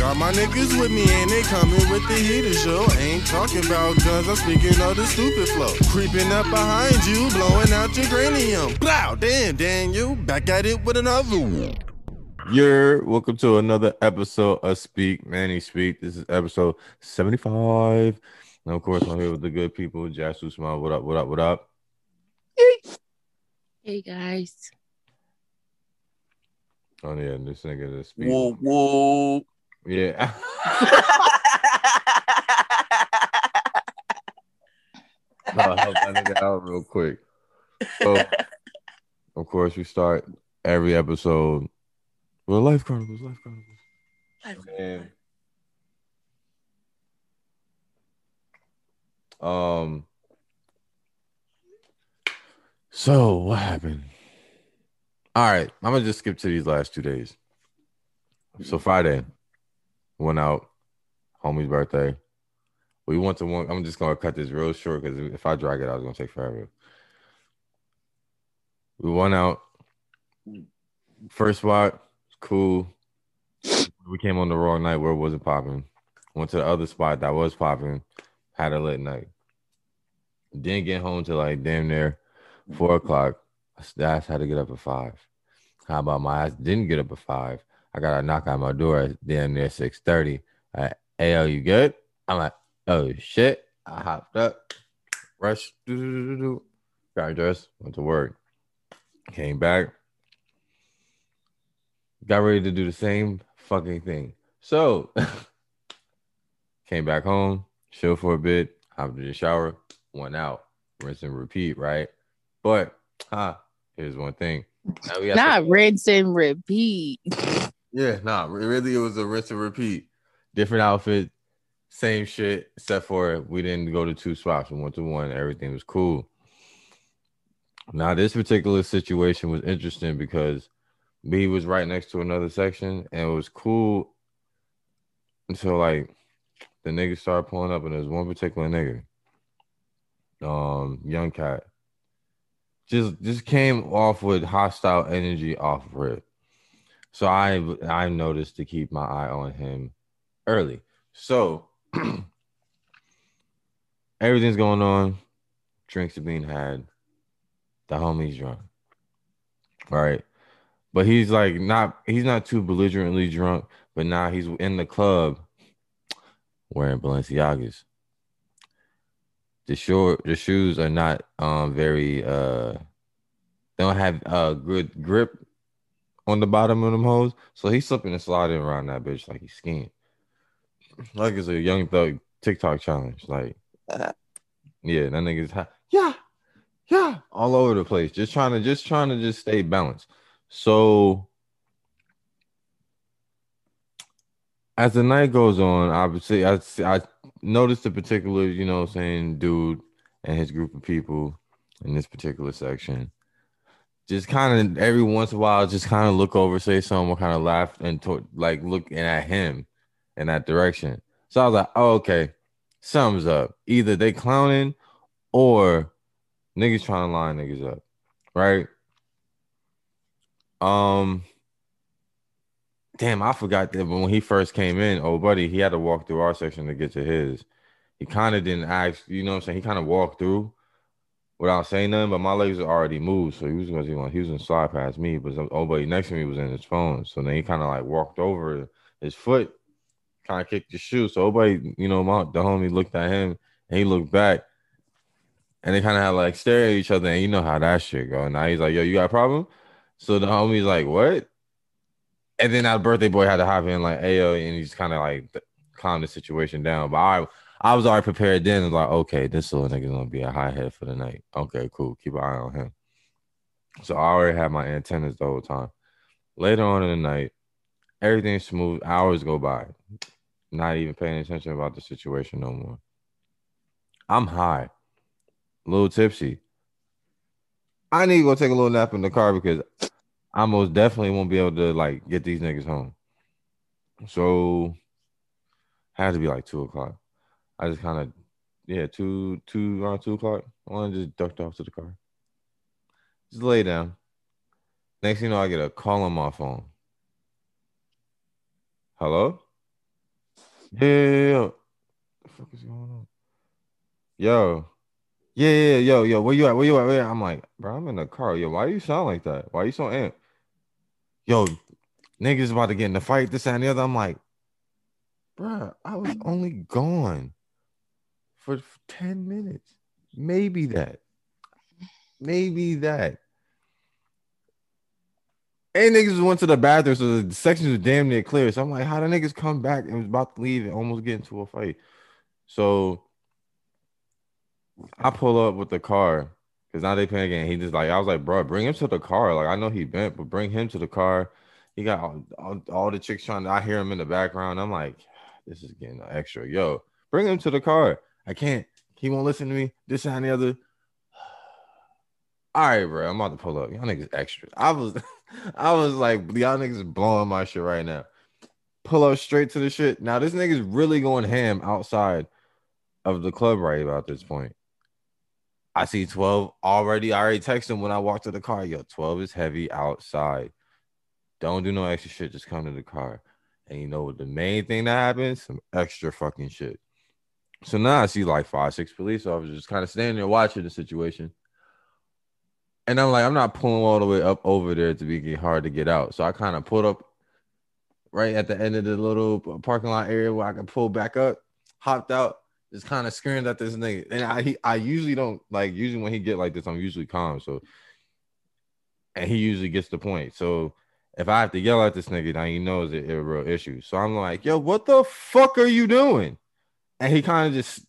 Got my niggas with me and they coming with the heater show. Ain't talking about guns, I'm speaking of the stupid flow. Creeping up behind you, blowing out your cranium. Blow, damn, Daniel, back at it with another one. You're welcome to another episode of Speak Manny Speak. This is episode 75. And of course, I'm here with the good people. Jasu Smile, what up, what up, what up? Hey guys. Oh yeah, this nigga the speak. Whoa, whoa. Yeah. I'll help that nigga out real quick. So, of course, we start every episode with Life Chronicles. Life Chronicles. And, um. So what happened? All right, I'm gonna just skip to these last two days. So Friday, went out, homie's birthday. We went to one. I'm just gonna cut this real short because if I drag it I was gonna take forever. We went out. First spot, cool. We came on the wrong night where it wasn't popping. Went to the other spot that was popping. Had a lit night. Didn't get home till like damn near four o'clock. That's had to get up at five. How about my ass didn't get up at five? I got a knock on my door at damn near six thirty. Like, hey, yo, you good? I'm like, oh shit. I hopped up, rushed, got dressed, went to work, came back, got ready to do the same fucking thing. So came back home, chill for a bit, hopped in the shower, went out, rinse and repeat, right? But huh, here's one thing. Now we got Not rinse and repeat. yeah, nah, really, it was a rinse and repeat. Different outfit, same shit, except for we didn't go to two spots. We went to one. Everything was cool. Now, this particular situation was interesting because B was right next to another section, and it was cool until like the niggas started pulling up, and there's one particular nigga, um, young cat, just just came off with hostile energy off of rip. So I I noticed to keep my eye on him early. So everything's going on. Drinks are being had. The homie's drunk. All right. But he's like not he's not too belligerently drunk, but now he's in the club wearing Balenciagas. The short the shoes are not um very uh don't have uh good grip on the bottom of them hoes. So he's slipping and sliding around that bitch like he's skiing. Like it's a young thug TikTok challenge. Like, yeah, that nigga's ha- yeah, yeah, all over the place. Just trying to just trying to just stay balanced. So as the night goes on, obviously I I noticed a particular, you know, saying dude and his group of people in this particular section just kind of every once in a while, just kind of look over, say something, kind of laugh and to, like looking at him in that direction. So I was like, oh, okay, something's up. Either they clowning or niggas trying to line niggas up, right? Um, damn, I forgot that But when he first came in, oh buddy, he had to walk through our section to get to his. He kind of didn't ask, you know what I'm saying? He kind of walked through without saying nothing, but my legs were already moved, so he was gonna he was gonna slide past me, but old oh, next to me was in his phone, so then he kind of like walked over his foot, kind of kicked his shoe. So buddy, you know, my the homie looked at him and he looked back, and they kind of had like stare at each other, and you know how that shit go. Now he's like, "Yo, you got a problem?" So the homie's like, "What?" And then that birthday boy had to hop in like, "Ayo," and he's kind of like calm the situation down. But I I was already prepared then. It's like, okay, this little nigga's gonna be a high head for the night. Okay, cool. Keep an eye on him. So I already had my antennas the whole time. Later on in the night, everything's smooth. Hours go by. Not even paying attention about the situation no more. I'm high, a little tipsy. I need to go take a little nap in the car because I most definitely won't be able to like get these niggas home. So had to be like two o'clock. I just kind of, yeah, two, two, around two o'clock. I want to just ducked off to the car. Just lay down. Next thing you know, I get a call on my phone. Hello? Yeah, yeah, yeah. What the fuck is going on? Yo. Yeah, yeah, yo, yo, where you at? Where you at? Where you at? I'm like, bro, I'm in the car. Yo, why you sound like that? Why you so amped? Yo, niggas about to get in the fight, this and the other. I'm like, bro, I was only gone for 10 minutes. Maybe that. Maybe that. And niggas went to the bathroom, so the sections was damn near clear. So I'm like, how the niggas come back and was about to leave and almost get into a fight? So I pull up with the car because now they panicking. He just like, I was like, bro, bring him to the car. Like, I know he bent, but bring him to the car. He got all, all, all the chicks trying to, I hear him in the background. I'm like, this is getting extra. Yo, bring him to the car. I can't. He won't listen to me. This and the other. All right, bro. I'm about to pull up. Y'all niggas extra. I was, I was like, y'all niggas blowing my shit right now. Pull up straight to the shit. Now this nigga's really going ham outside of the club right about this point. I see 12 already. I already texted him when I walked to the car. Yo, 12 is heavy outside. Don't do no extra shit. Just come to the car. And you know what the main thing that happens? Some extra fucking shit. So now I see like five, six police officers just kind of standing there watching the situation. And I'm like, I'm not pulling all the way up over there to be hard to get out. So I kind of pulled up right at the end of the little parking lot area where I can pull back up, hopped out, just kind of screamed at this nigga. And I he, I usually don't like usually when he get like this, I'm usually calm. So and he usually gets the point. So if I have to yell at this nigga, now he knows it's a real issue. So I'm like, yo, what the fuck are you doing? And he kind of just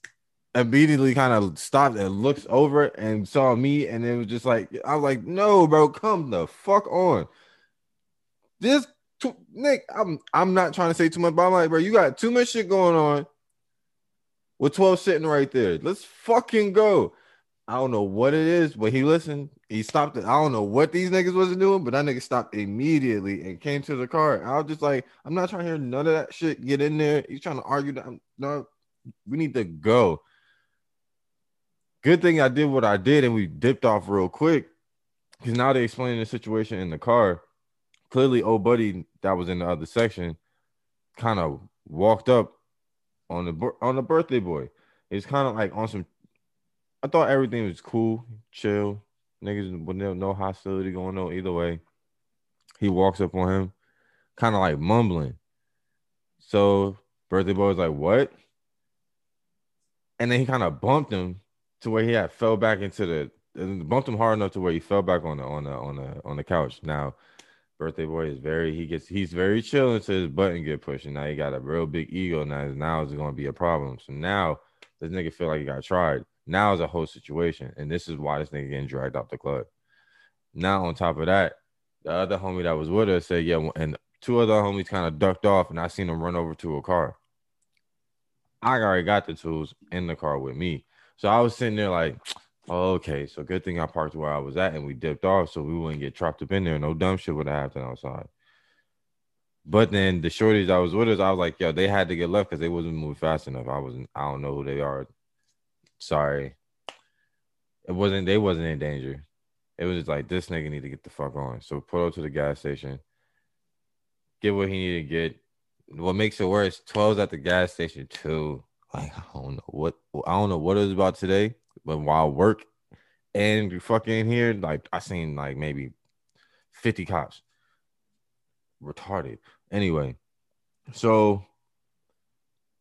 immediately kind of stopped and looks over and saw me, and it was just like I was like, "No, bro, come the fuck on." This Nick, I'm I'm not trying to say too much, but I'm like, bro, you got too much shit going on. With 12 sitting right there, let's fucking go. I don't know what it is, but he listened. He stopped it. I don't know what these niggas wasn't doing, but that nigga stopped immediately and came to the car. I was just like, I'm not trying to hear none of that shit. Get in there. He's trying to argue that. No, we need to go. Good thing I did what I did and we dipped off real quick because now they explaining the situation in the car. Clearly, old buddy that was in the other section kind of walked up on the on the birthday boy. It's kind of like on some. I thought everything was cool, chill. Niggas with no, hostility going on either way. He walks up on him, kind of like mumbling. So birthday boy was like, "What?" And then he kind of bumped him to where he had fell back into the bumped him hard enough to where he fell back on the on the on the on the couch. Now, birthday boy is very he gets he's very chill until his button get pushed. And now he got a real big ego. Now now it's gonna be a problem. So now this nigga feel like he got tried. Now is a whole situation, and this is why this nigga getting dragged out the club. Now on top of that, the other homie that was with us said, yeah, and two other homies kind of ducked off, and I seen them run over to a car. I already got the tools in the car with me. So I was sitting there like, oh, okay, so good thing I parked where I was at and we dipped off so we wouldn't get trapped up in there. No dumb shit would have happened outside. But then the shorties I was with us, I was like, yo, they had to get left because they wasn't moving fast enough. I wasn't, I don't know who they are. Sorry. It wasn't, they wasn't in danger. It was just like this nigga need to get the fuck on. So pull up to the gas station, get what he needed to get, what makes it worse, 12's at the gas station too. Like I don't know what I don't know what it was about today, but while work and fucking here, like I seen like maybe 50 cops. Retarded. Anyway, so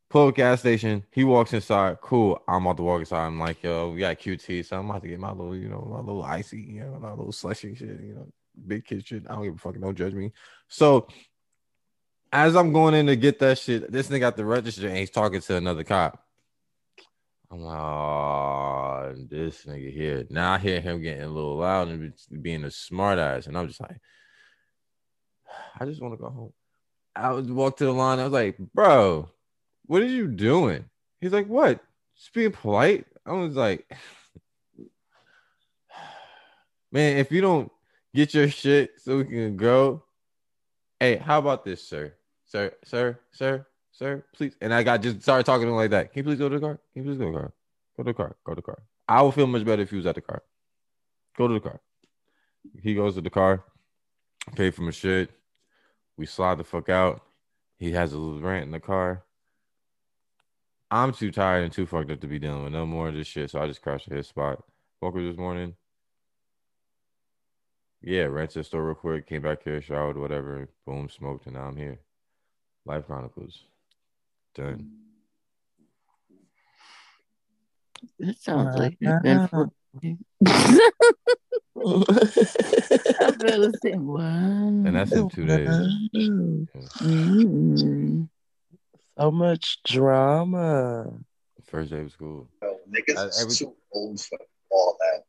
pull up gas station. He walks inside. Cool. I'm about to walk inside. I'm like, yo, we got QT. So I'm about to get my little, you know, my little icy, you know, my little slushy shit, you know, big kid shit. I don't give a fuck. Don't judge me. So as I'm going in to get that shit, this nigga got the register and he's talking to another cop. I'm like, oh, this nigga here. Now I hear him getting a little loud and being a smartass, and I'm just like, I just want to go home. I would walk to the line. I was like, bro, what are you doing? He's like, what? Just being polite. I was like, man, if you don't get your shit so we can go, hey, how about this, sir? Sir, sir, sir, sir, please. And I got just started talking to him like that. Can you please go to the car? Can you please go to the car? Go to the car. Go to the car. I would feel much better if he was at the car. Go to the car. He goes to the car, pay for my shit. We slide the fuck out. He has a little rant in the car. I'm too tired and too fucked up to be dealing with no more of this shit. So I just crashed at his spot. Woke up this morning. Yeah, ran to the store real quick, came back here, showered, whatever, boom, smoked, and now I'm here. Life Chronicles. Done. That sounds like Wow. eventful. I'm gonna say wow. And that's in two days. Mm. so much drama. First day of school. Yo, niggas I- every- too old for all that.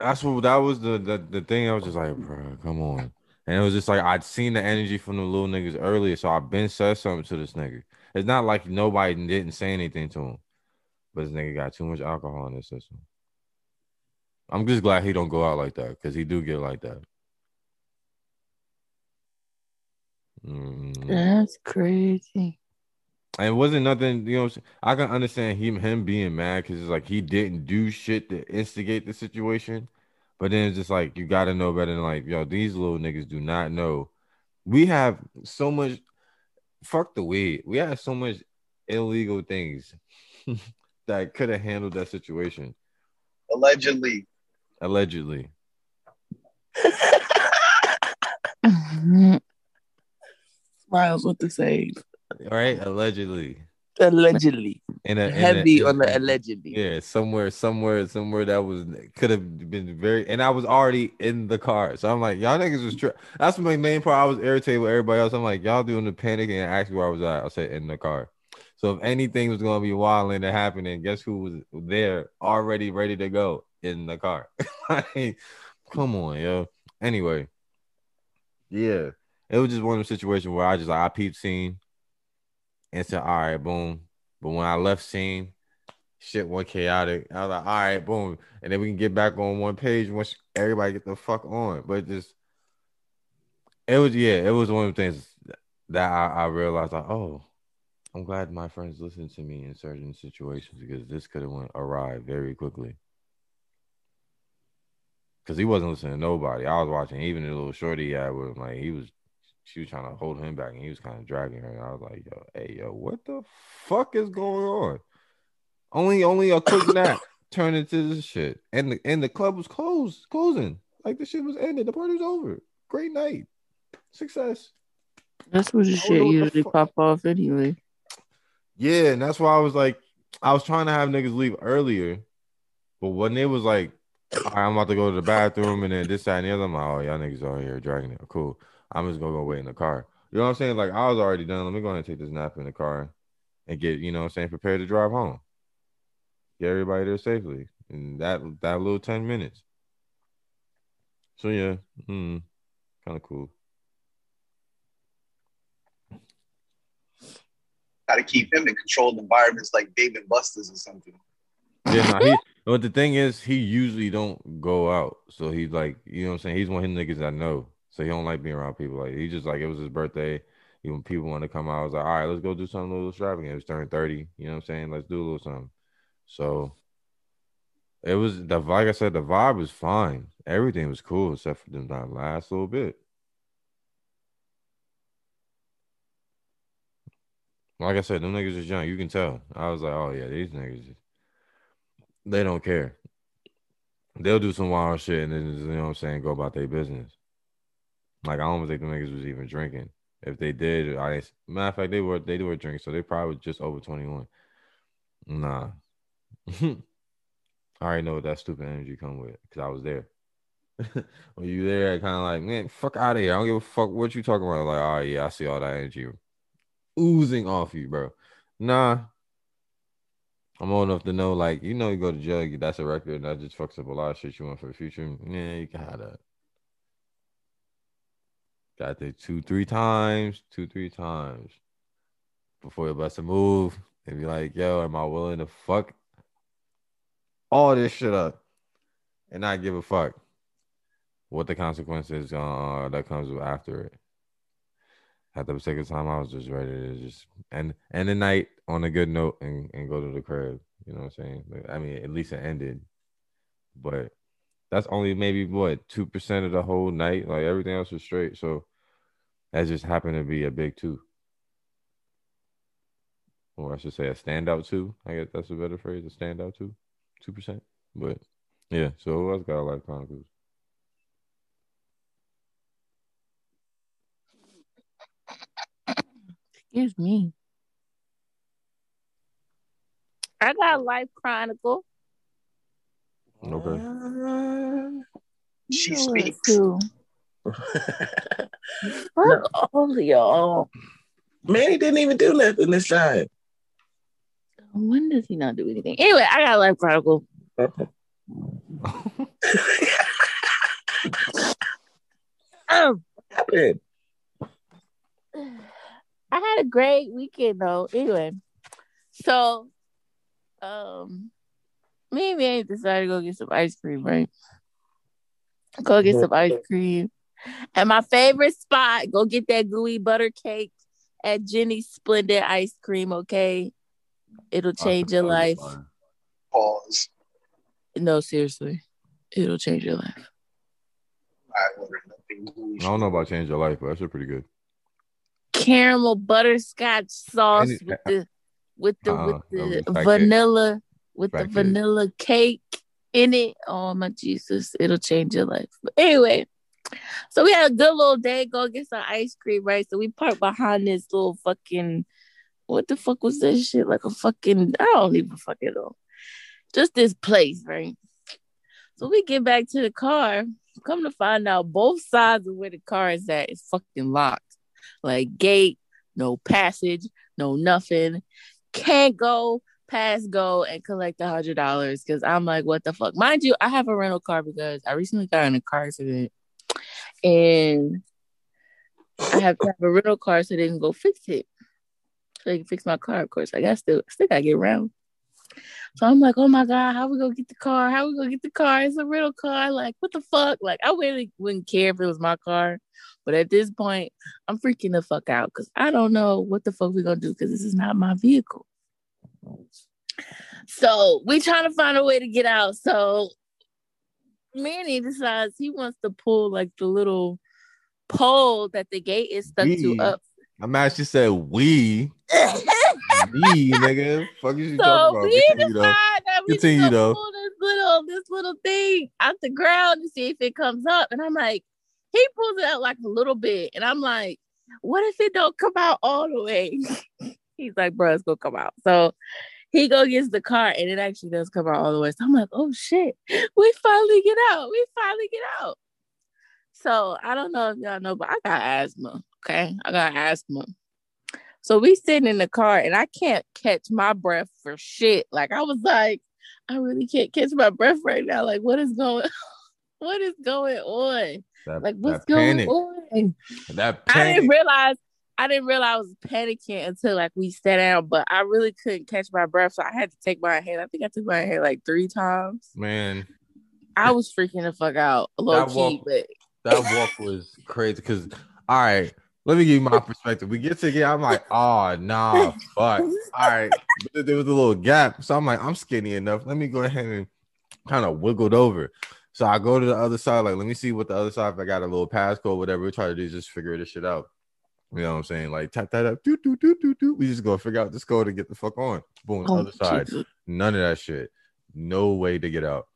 That's what that was the the, the thing. I was just like, bro, come on. And it was just like I'd seen the energy from the little niggas earlier, so I've been said something to this nigga. It's not like nobody didn't say anything to him, but this nigga got too much alcohol in his system. I'm just glad he don't go out like that because he do get like that. Mm. That's crazy. And it wasn't nothing, you know. I can understand him him being mad because it's like he didn't do shit to instigate the situation. But then it's just like you gotta know better than like, yo, these little niggas do not know. We have so much fuck the weed. We have so much illegal things that could have handled that situation. Allegedly. Allegedly. Smiles with the same. Right? Allegedly. Allegedly. In a, in a- Heavy on the allegedly. Yeah, somewhere, somewhere, somewhere that was could have been very, and I was already in the car, so I'm like, y'all niggas was. Tri- That's my main part. I was irritated with everybody else. I'm like, y'all doing the panic and ask where I was at. I said in the car. So if anything was gonna be wild and happening, guess who was there already ready to go in the car? like, come on, yo. Anyway, yeah, it was just one of the situations where I just like I peeped scene and said, all right, boom. But when I left scene, shit went chaotic. I was like, all right, boom. And then we can get back on one page once everybody get the fuck on. But just it was yeah, it was one of the things that I, I realized like, oh, I'm glad my friends listened to me in certain situations because this could have went awry very quickly. Cause he wasn't listening to nobody. I was watching even the little shorty with him, like he was she was trying to hold him back and he was kind of dragging her. And I was like, yo, hey, yo, what the fuck is going on? Only only a quick nap turned into this shit. And the and the club was closed, closing. Like the shit was ended. The party was over. Great night. Success. That's what the shit don't know what the usually pop off anyway. Yeah, and that's why I was like, I was trying to have niggas leave earlier, but when it was like, all right, I'm about to go to the bathroom and then this, that, and the other, I'm like, oh, y'all niggas are here dragging it. Cool. I'm just gonna go wait in the car. You know what I'm saying? Like I was already done. Let me go ahead and take this nap in the car and get, you know what I'm saying, prepared to drive home. Get everybody there safely. And that that little 10 minutes. So yeah, mm, kind of cool. Got to keep him in controlled environments like Dave and Buster's or something. Yeah, no, he, but the thing is, he usually don't go out. So he's like, you know what I'm saying? He's one of his niggas I know. So he don't like being around people. Like he just like it was his birthday. Even people want to come out. I was like, all right, let's go do something a little extravagant. It was turning 30. You know what I'm saying? Let's do a little something. So it was the like I said, the vibe was fine. Everything was cool except for them that last little bit. Like I said, them niggas is young. You can tell. I was like, oh yeah, these niggas, they don't care. They'll do some wild shit and then you know what I'm saying, go about their business. Like I don't think the niggas was even drinking. If they did, I matter of fact, they were they were drinking, so they probably just over 21. Nah. I already know what that stupid energy come with because I was there. when you there, kind of like, man, fuck out of here. I don't give a fuck what you talking about. Like, oh yeah, I see all that energy oozing off you, bro. Nah. I'm old enough to know, like, you know, you go to jail, that's a record, and that just fucks up a lot of shit you want for the future. Yeah, you can gotta. Got there two, three times, two, three times before you bust a move and be like, yo, am I willing to fuck all this shit up and not give a fuck what the consequences uh, that comes after it? At the second time, I was just ready to just end end the night on a good note and, and go to the crib. You know what I'm saying? Like, I mean, at least it ended. But that's only maybe what two percent of the whole night. Like everything else was straight. So that just happened to be a big two. or I should say a standout two. I guess that's a better phrase, a standout two, two percent. But yeah, so who else got a Life Chronicles? Excuse me. I got Life Chronicle. Okay. She You know what, speaks. too. Fuck all y'all. Manny didn't even do nothing this time. When does he not do anything? Anyway, I got Life Chronicle. Um, happened? I had a great weekend though. Anyway, so um, me and Manny decided to go get some ice cream, right? Go get some ice cream. And my favorite spot, go get that gooey butter cake at Jeni's Splendid Ice Cream, okay? It'll change your life. Pause. No, seriously. It'll change your life. I ordered nothing. I don't know about change your life, but that's pretty good. Caramel butterscotch sauce Any- with the with the Uh, with the was fat cake. vanilla with Fat the cake. vanilla cake in it. Oh my Jesus, it'll change your life. But anyway, so we had a good little day. Go get some ice cream, right? So we parked behind this little fucking what the fuck was that shit? Like a fucking I don't even fucking know. Just this place, right? So we get back to the car. Come to find out, both sides of where the car is at is fucking locked. Like gate, no passage, no nothing. Can't go past go and collect a hundred dollars because I'm like, what the fuck? Mind you, I have a rental car because I recently got in a car accident and I have to have a rental car so they can go fix it. So they can fix my car, of course. I got still still gotta get around. So I'm like, oh my God, how we gonna get the car? How we gonna get the car? It's a rental car. Like, what the fuck? Like, I really wouldn't care if it was my car. But at this point, I'm freaking the fuck out because I don't know what the fuck we gonna do because this is not my vehicle. So we trying to find a way to get out. So Manny decides he wants to pull like the little pole that the gate is stuck We. to up. I'm mad she said we. Me, nigga. Fuck is you So talking about? we Continue, decide though. that we Continue, though. pull this little this little thing out the ground to see if it comes up. And I'm like, he pulls it out like a little bit, and I'm like, what if it don't come out all the way? He's like, bro, it's gonna come out. So he go gets the car, and it actually does come out all the way. So I'm like, oh shit, we finally get out. We finally get out. So I don't know if y'all know, but I got asthma. Okay, I got asthma. So we sitting in the car and I can't catch my breath for shit. Like I was like, I really can't catch my breath right now. Like what is going what is going on? That, Like what's going panic. on? That I didn't realize I didn't realize I was panicking until like we sat down, but I really couldn't catch my breath. So I had to take my hand. I think I took my hand like three times. Man, I was freaking the fuck out, low That key, walk- but that walk was crazy. Because, all right, let me give you my perspective. We get to get, I'm like, oh, nah, fuck. All right. But there was a little gap. So I'm like, I'm skinny enough. Let me go ahead and kind of wiggled over. So I go to the other side, like, let me see what the other side, if I got a little passcode, whatever. We try to do just figure this shit out. You know what I'm saying? Like, tap that up. do do do do do. We just go figure out this code and get the fuck on. Boom, Oh, other side. Jesus. None of that shit. No way to get out.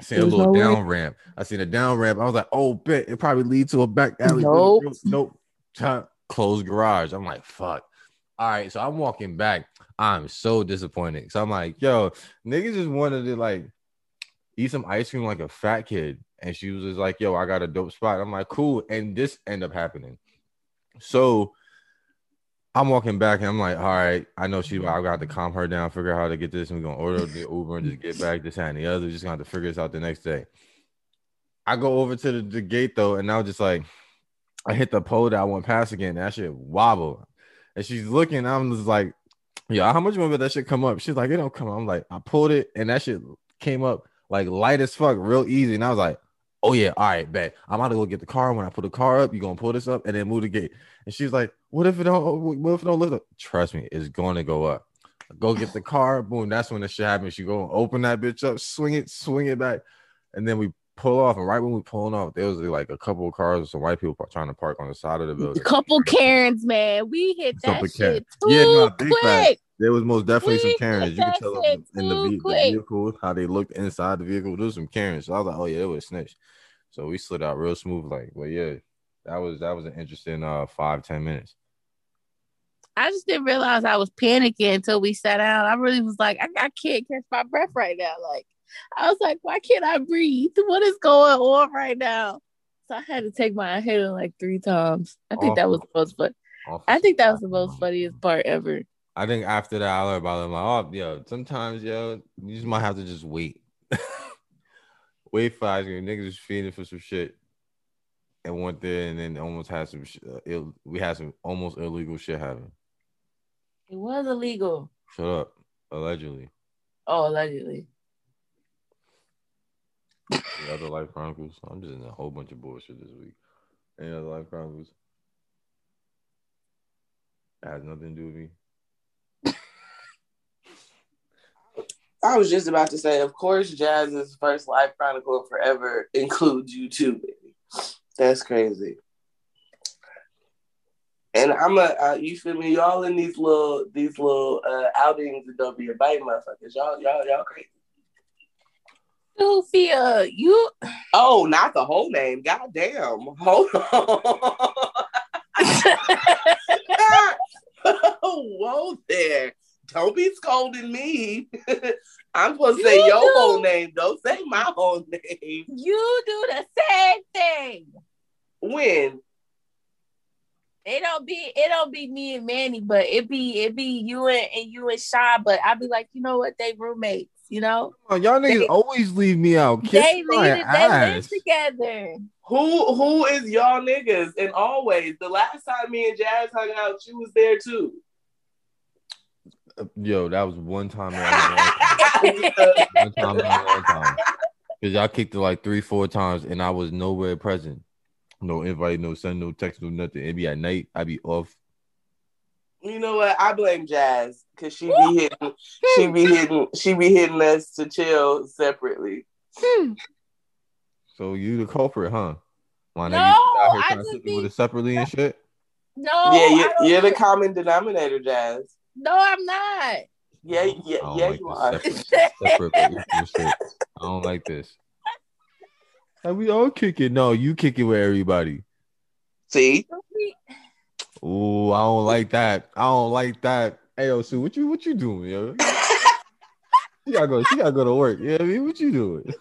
I seen a little no way. down ramp. I seen a down ramp. I was like, oh, bet it probably leads to a back alley. Nope. Nope. Tap, Closed garage. I'm like, fuck. All right. So I'm walking back. I'm so disappointed. So I'm like, yo, niggas just wanted to like eat some ice cream like a fat kid. And she was just like, yo, I got a dope spot. I'm like, cool. And this end up happening. So I'm walking back and I'm like, all right, I know she I got to calm her down, figure out how to get this, and we're gonna order the Uber and just get back this and the other. Just gonna have to figure this out the next day. I go over to the, the gate though, and I was just like, I hit the pole that I went past again. That shit wobble. And she's looking, I'm just like, yeah, how much more did that shit come up? She's like, it don't come. I'm like, I pulled it, and that shit came up like light as fuck, real easy. And I was like, oh yeah, all right, bet. I'm about to go get the car. When I put the car up, you're gonna pull this up and then move the gate. And she's like, what if it don't what if it don't lift up? Trust me, it's gonna go up. Go get the car, boom. That's when the shit happens. You go open that bitch up, swing it, swing it back, and then we pull off. And right when we pulling off, there was like a couple of cars with some white people trying to park on the side of the building. A couple Karens, man. We hit that shit too Yeah, no, quick. There was most definitely some We Karens. You could tell in the, the vehicle how they looked inside the vehicle. There was some Karens. So I was like, oh yeah, it was snitch. So we slid out real smooth, like, but yeah, that was that was an interesting uh five ten minutes. I just didn't realize I was panicking until we sat down. I really was like, I, I can't catch my breath right now. Like, I was like, why can't I breathe? What is going on right now? So I had to take my inhaler like three times. I think that was the most fun. I think that was the most funniest part ever. I think after that, I learned about it. I'm like, oh, yo, sometimes, yo, you just might have to just wait. wait for ice cream. Niggas was feeding for some shit and went there and then almost had some, sh- uh, Ill- we had some almost illegal shit happen. It was illegal. Shut up. Allegedly. Oh, allegedly. The other Life Chronicles. I'm just in a whole bunch of bullshit this week. Any other Life Chronicles? That has nothing to do with me. I was just about to say, of course, Jazz's first life chronicle forever includes you too, baby. That's crazy. And I'm a, uh, you feel me? Y'all in these little, these little uh, outings and don't be a bite motherfuckers. Y'all, y'all, y'all crazy. Sophia, you Oh, not the whole name. God damn. Hold on. Whoa there. Don't be scolding me. I'm supposed to say your do. whole name. Don't say my whole name. you do the same thing. When? It don't be it don't be me and Manny, but it be it be you and, and you and Shy. But I be like, you know what? They roommates, you know. Oh, y'all niggas They- always leave me out. Kiss they my it, they live together. Who who is y'all niggas? And always, the last time me and Jazz hung out, she was there too. Uh, yo, that was one time. in time. one time in a long time. Cause y'all kicked it like three, four times, and I was nowhere present. No invite, no send, no text, no nothing. It'd be at night. I'd be off. You know what? I blame Jazz because she be hitting, hmm. she be hitting, she be hitting us to chill separately. Hmm. So you the culprit, huh? My No, nigga, you out here I trying to just sit be- with it separately and shit. No, yeah, you, don't you're the do- common denominator, Jazz. no, I'm not. Yeah, yeah, yeah, like you are. Separate, separate but equal shit. I don't like this. And we all kick it. No, you kick it with everybody. See, Ooh, I don't like that. I don't like that. Hey, yo, Sue, what you what you doing, yo? She gotta go. She gotta go to work. Yeah, I mean, what you doing?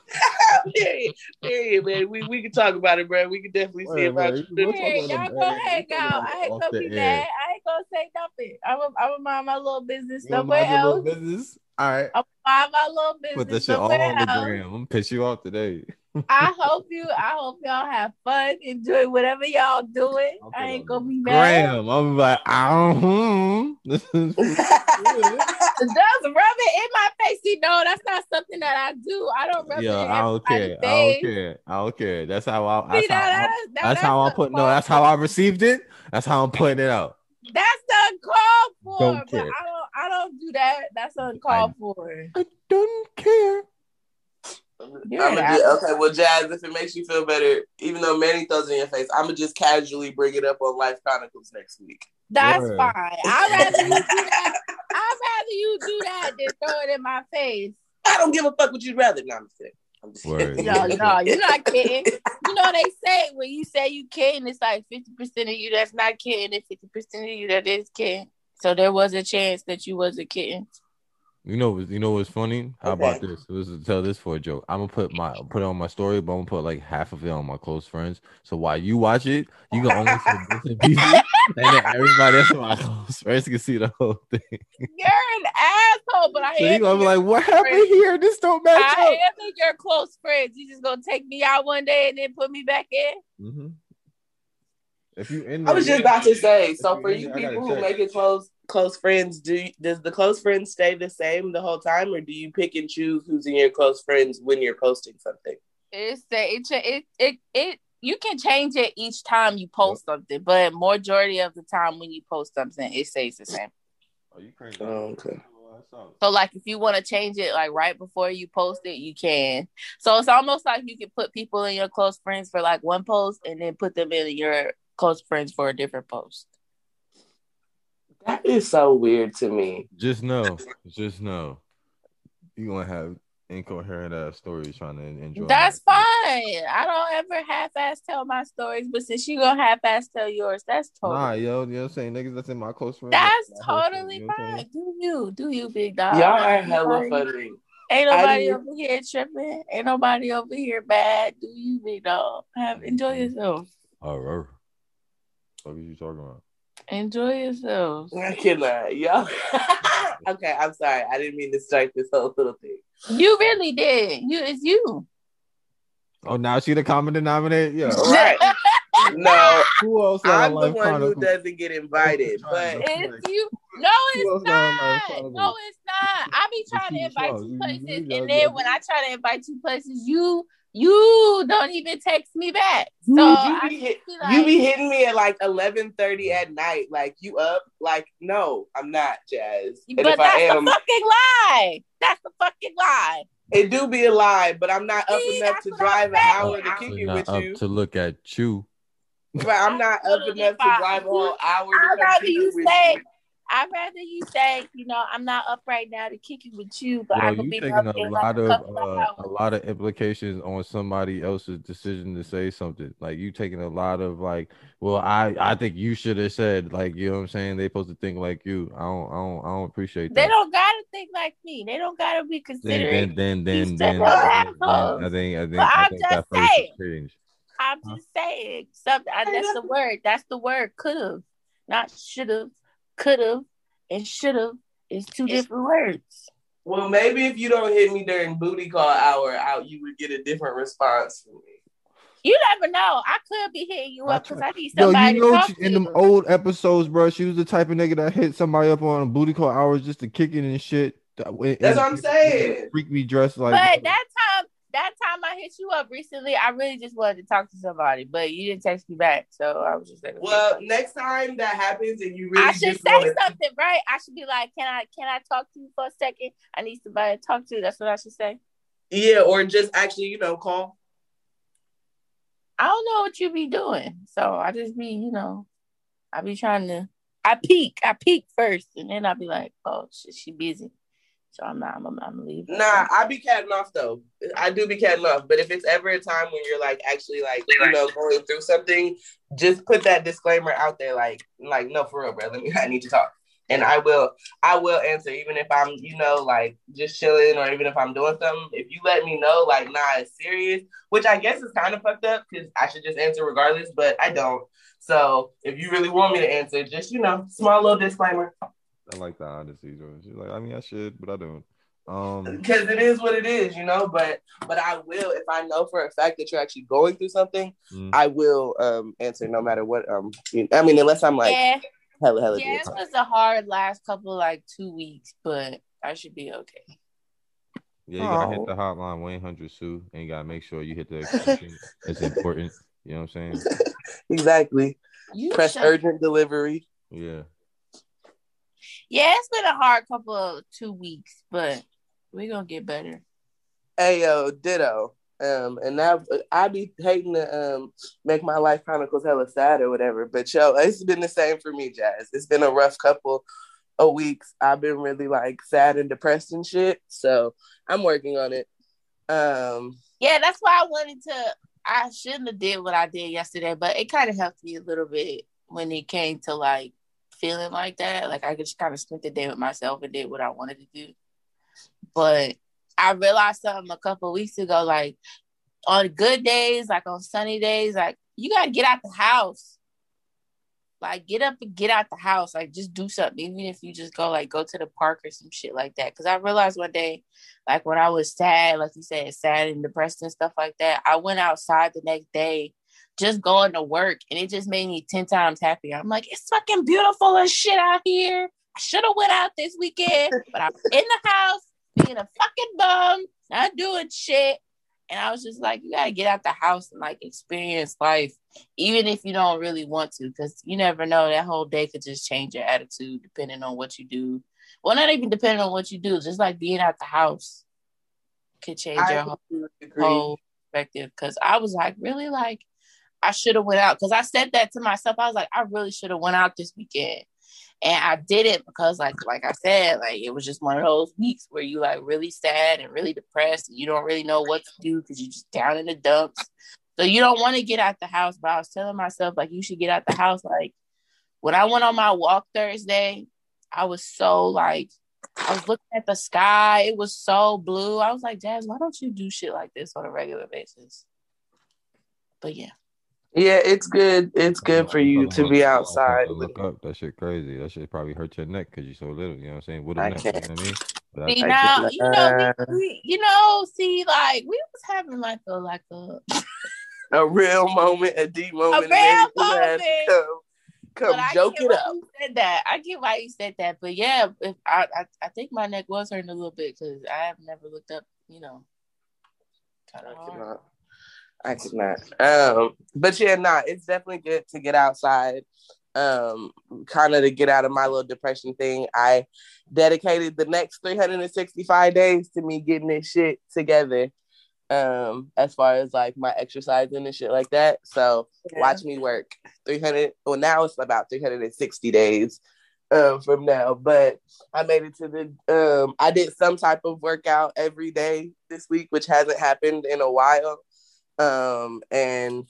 yeah, yeah, man. We we can talk about it, bro. We can definitely see Wait, about wait, you. we'll talk Hey, about y'all the- go hey, hang we'll talk out. about I it ain't off gonna be mad. I ain't gonna say nothing. I'm gonna I'm gonna mind my little business You somewhere mind your little else. business. All right. I'm gonna mind my little business Put that shit all on the gram. I'm gonna piss you off today. I hope you. I hope y'all have fun. Enjoy whatever y'all doing. Put I it ain't on gonna be mad. Gram. I'm like, oh, this is Just rub it in my face. You know, that's not something that I do. I don't rub Yo, it I don't care. I don't care. I don't care. That's how I. See, That's now how. I, that's, now that's how I put. No, that's how I received it. That's how I'm putting it out. That's uncalled for. Don't but care. I don't. I don't do that. That's uncalled for. I don't care. You're I'm gonna asshole. okay, well, Jazz, if it makes you feel better, even though Manny throws it in your face, I'm gonna just casually bring it up on Life Chronicles next week. That's Word. fine. I'd rather you do that. I'd rather you do that than throw it in my face. I don't give a fuck what you'd rather. No, I'm just kidding. I'm just Word. kidding. No, no, you're not kidding. You know they say when you say you kidding, it's like fifty percent of you that's not kidding, and fifty percent of you that is kidding. So there was a chance that you wasn't kidding. You know, you know what's funny? How about this? Let's tell this for a joke. I'm gonna put my put it on my story, but I'm gonna put like half of it on my close friends. So while you watch it, you can only see bits and pieces, and then everybody else in my close friends can see the whole thing. You're an asshole, but I So am. you gonna be like, "What happened friend. here? This don't match I up." am in your close friends. You just gonna take me out one day and then put me back in? hmm If you in, I was just about to say. So for you there, I gotta people who make it close close friends, do you- does the close friends stay the same the whole time, or do you pick and choose who's in your close friends when you're posting something? It's the it, cha- it it it you can change it each time you post something, but majority of the time when you post something, it stays the same. Oh, you crazy? Oh, okay. So like if you want to change it like right before you post it, you can. So it's almost like you can put people in your close friends for like one post and then put them in your close friends for a different post. That is so weird to me. Just know, just know, you're gonna have incoherent ass stories trying to enjoy. That's my- fine. I don't ever half-ass tell my stories, but since you gonna half-ass tell yours, that's totally Nah, yo, you know what I'm saying? Niggas that's in my close friends. that's that's my husband, totally you know what fine. Do you? Do you, big dog? Y'all are hella funny. Ain't nobody over here tripping. Ain't nobody over here bad. Do you, big dog? Have enjoy yourself. Oh, oh. what are you talking about? Enjoy yourself. I cannot. Y'all. okay, I'm sorry. I didn't mean to start this whole little thing. You really did. You it's you. Oh, now she the common denominator. Yeah. Right. No, Who else? I'm the Life one who doesn't get invited. But It's you. No, it's not. No, it's not. I be trying to invite shows. you You- places, and then when I try to invite you places, you you don't even text me back. So you, be hit, be you be hitting me at like 11:30 at night. Like you up? Like no, I'm not, Jazz. And but if that's I am, the fucking lie. That's a fucking lie. it do be a lie. But I'm not up See, enough to drive an hour to I'm kick it with up you. to look at you. But I'm not up enough to drive a whole hour to I'd come rather you say, you. I'd rather you say, you know, I'm not up right now to kick it with you, but Yo, I could be taking up a in like lot a of couple of uh, a lot of implications on somebody else's decision to say something. Like you taking a lot of like, well, I I think you should have said like, you know what I'm saying? They supposed to think like you. I don't I don't I don't appreciate that. They don't gotta think like me. They don't gotta be Then considerate. then then then These then, then, then assholes. I think I think But I I'm think just that phrase saying. change. I'm just saying something. I, that's the word. That's the word. Could have, not should have. Could have and should have is two different words. Well, maybe if you don't hit me during booty call hour, out you would get a different response from me. You never know. I could be hitting you I up because I need somebody Yo, you know, to talk she, to. in them old episodes, bro, she was the type of nigga that hit somebody up on a booty call hours just to kick it and shit. That's and what I'm saying. Freak me dressed like. but that time, that time I hit you up recently, I really just wanted to talk to somebody, but you didn't text me back, so I was just like. Well, next time that happens and you really I should say something, right? I should be like, "Can I, can I talk to you for a second? I need somebody to talk to." That's what I should say. yeah, or just actually, you know, call. I don't know what you be doing, so I just be, you know, I be trying to. I peek, I peek first, and then I'll be like, "Oh shit, she busy," so I'm not. I'm, I'm, leaving. Nah, I be catting off though. I do be catting off. But if it's ever a time when you're like actually like you know going through something, just put that disclaimer out there. Like like no for real, bro. Let me. I need to talk, and I will. I will answer even if I'm you know like just chilling or even if I'm doing something. If you let me know like nah, it's serious, which I guess is kind of fucked up because I should just answer regardless, but I don't. So if you really want me to answer, just you know, small little disclaimer I like the honesty, Jordan. She's like, I mean, I should, but I don't. Um, because it is what it is, you know. But but I will if I know for a fact that you're actually going through something, mm. I will um answer no matter what. Um, you- I mean, unless I'm like yeah, hella hella. yeah, busy. it was a hard last couple like two weeks, but I should be okay. yeah, you gotta Oh. hit the hotline, one eight hundred Sue, and you gotta make sure you hit the extension. it's important. You know what I'm saying? exactly. You Press shut- urgent delivery. Yeah. Yeah, it's been a hard couple of two weeks, but we're gonna get better. Hey yo, ditto. Um, and now I be hating to um make my life chronicles hella sad or whatever. But yo, it's been the same for me, Jazz. It's been a rough couple of weeks. I've been really like sad and depressed and shit. So I'm working on it. Um, Yeah, that's why I wanted to. I shouldn't have did what I did yesterday, but it kind of helped me a little bit when it came to like feeling like that. Like I just kind of spent the day with myself and did what I wanted to do. But I realized something a couple weeks ago. Like on good days, like on sunny days, like you gotta get out the house. Like get up and get out the house. Like just do something, even if you just go like go to the park or some shit like that. Because I realized one day like when I was sad, like you said, sad and depressed and stuff like that, I went outside the next day just going to work and it just made me 10 times happier. I'm like, it's fucking beautiful as shit out here. I should have went out this weekend, but I'm in the house being a fucking bum, not doing shit. And I was just like, you gotta get out the house and like experience life, even if you don't really want to, because you never know. That whole day could just change your attitude depending on what you do well, not even depending on what you do, just like being at the house could change your whole, agree. whole perspective. Because I was like, really, like I should have went out. Because I said that to myself. I was like, I really should have went out this weekend. And I did it because like like I said, like it was just one of those weeks where you like really sad and really depressed and you don't really know what to do because you're just down in the dumps. So you don't want to get out the house. But I was telling myself like you should get out the house. Like when I went on my walk Thursday, I was so like I was looking at the sky. It was so blue. I was like, Jazz, why don't you do shit like this on a regular basis? But yeah. Yeah, it's good. It's good for you to be outside. Look up. That shit crazy. That shit probably hurt your neck because you're so little. You know what I'm saying? What a I neck. You know can't. what I mean? But See I- now, get you know, we, we, you know, see, like we was having like a like a A real moment, a deep moment. and real then you had to moment. Come, come but I joke get it why up. you said that. I get why you said that, but yeah, if I I, I think my neck was hurting a little bit because I have never looked up, you know. I hard. cannot. I cannot. Um, but yeah, nah, it's definitely good to get outside. Um, kind of to get out of my little depression thing. I dedicated the next 365 days to me getting this shit together. Um, as far as like my exercising and shit like that. So watch me work 300 well now it's about 360 days um from now but i made it to the um i did some type of workout every day this week which hasn't happened in a while um and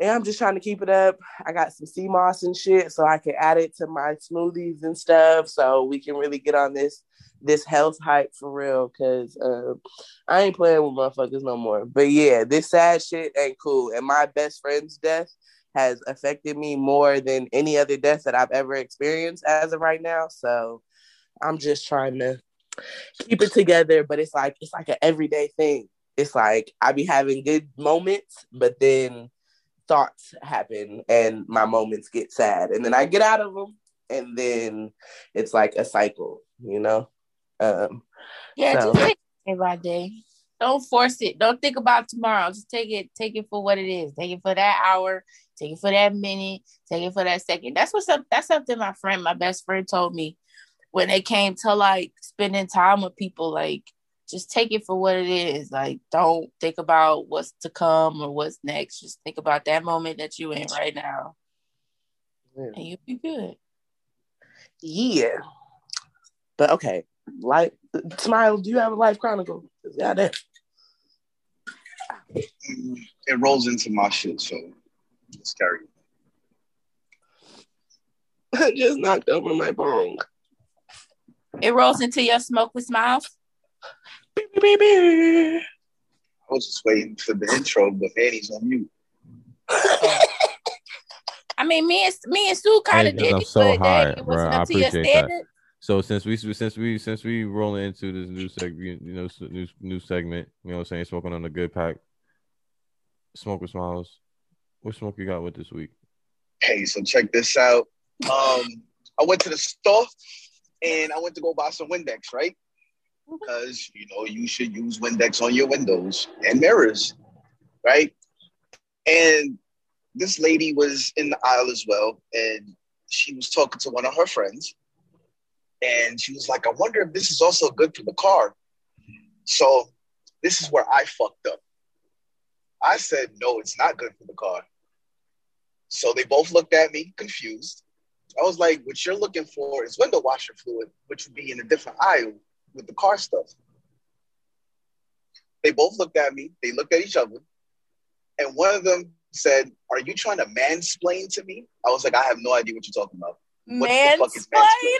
yeah i'm just trying to keep it up i got some sea moss and shit so i can add it to my smoothies and stuff so we can really get on this this health hype for real because um I ain't playing with motherfuckers no more. But yeah, this sad shit ain't cool. And my best friend's death has affected me more than any other death that I've ever experienced as of right now. So I'm just trying to keep it together. But it's like it's like an everyday thing. It's like I be having good moments, but then thoughts happen and my moments get sad. And then I get out of them. And then it's like a cycle, you know? Um, Yeah, So- just take it day by day. Don't force it. Don't think about tomorrow. Just take it. Take it for what it is. Take it for that hour. Take it for that minute. Take it for that second. That's what some, that's something my friend, my best friend, told me when it came to like spending time with people. Like, just take it for what it is. Like, don't think about what's to come or what's next. Just think about that moment that you're in right now, and you'll be good. Yeah. But okay. Like Smile, do you have a life chronicle? Yeah, that. Mm, It rolls into my shit, so let's carry. I just knocked over my bong. It rolls into your smoke with smiles. I was just waiting for the intro, but Annie's on mute. I mean, me and me and Sue kind of Hey, 'cause did I'm so but high, dang, it wasn't bruh. I up to your appreciate that. So since we since we since we rolling into this new segment, you know, new new segment, you know, what I'm saying smoking on the good pack, smoke with smiles. What smoke you got with this week? Hey, so check this out. Um, I went to the store and I went to go buy some Windex, right? Because you know you should use Windex on your windows and mirrors, right? And this lady was in the aisle as well, and she was talking to one of her friends, and she was like, "I wonder if this is also good for the car." So this is where I fucked up. I said, "No, it's not good for the car." So they both looked at me confused. I was like, what you're looking for is window washer fluid, which would be in a different aisle with the car stuff. They both looked at me, they looked at each other, and one of them said, Are you trying to mansplain to me? I was like, I have no idea what you're talking about. What the fuck is Mansplain?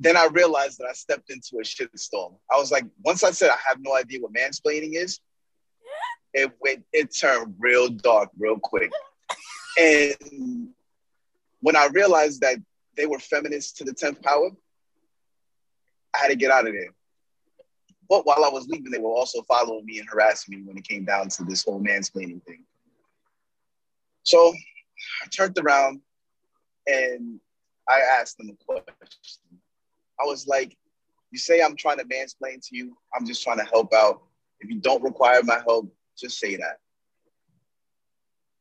Then I realized that I stepped into a shitstorm. I was like, once I said I have no idea what mansplaining is, it went it turned real dark real quick. And when I realized that they were feminists to the 10th power, I had to get out of there. But while I was leaving, they were also following me and harassing me when it came down to this whole mansplaining thing. So I turned around and I asked them a question. I was like, You say I'm trying to mansplain to you, I'm just trying to help out. If you don't require my help, just say that.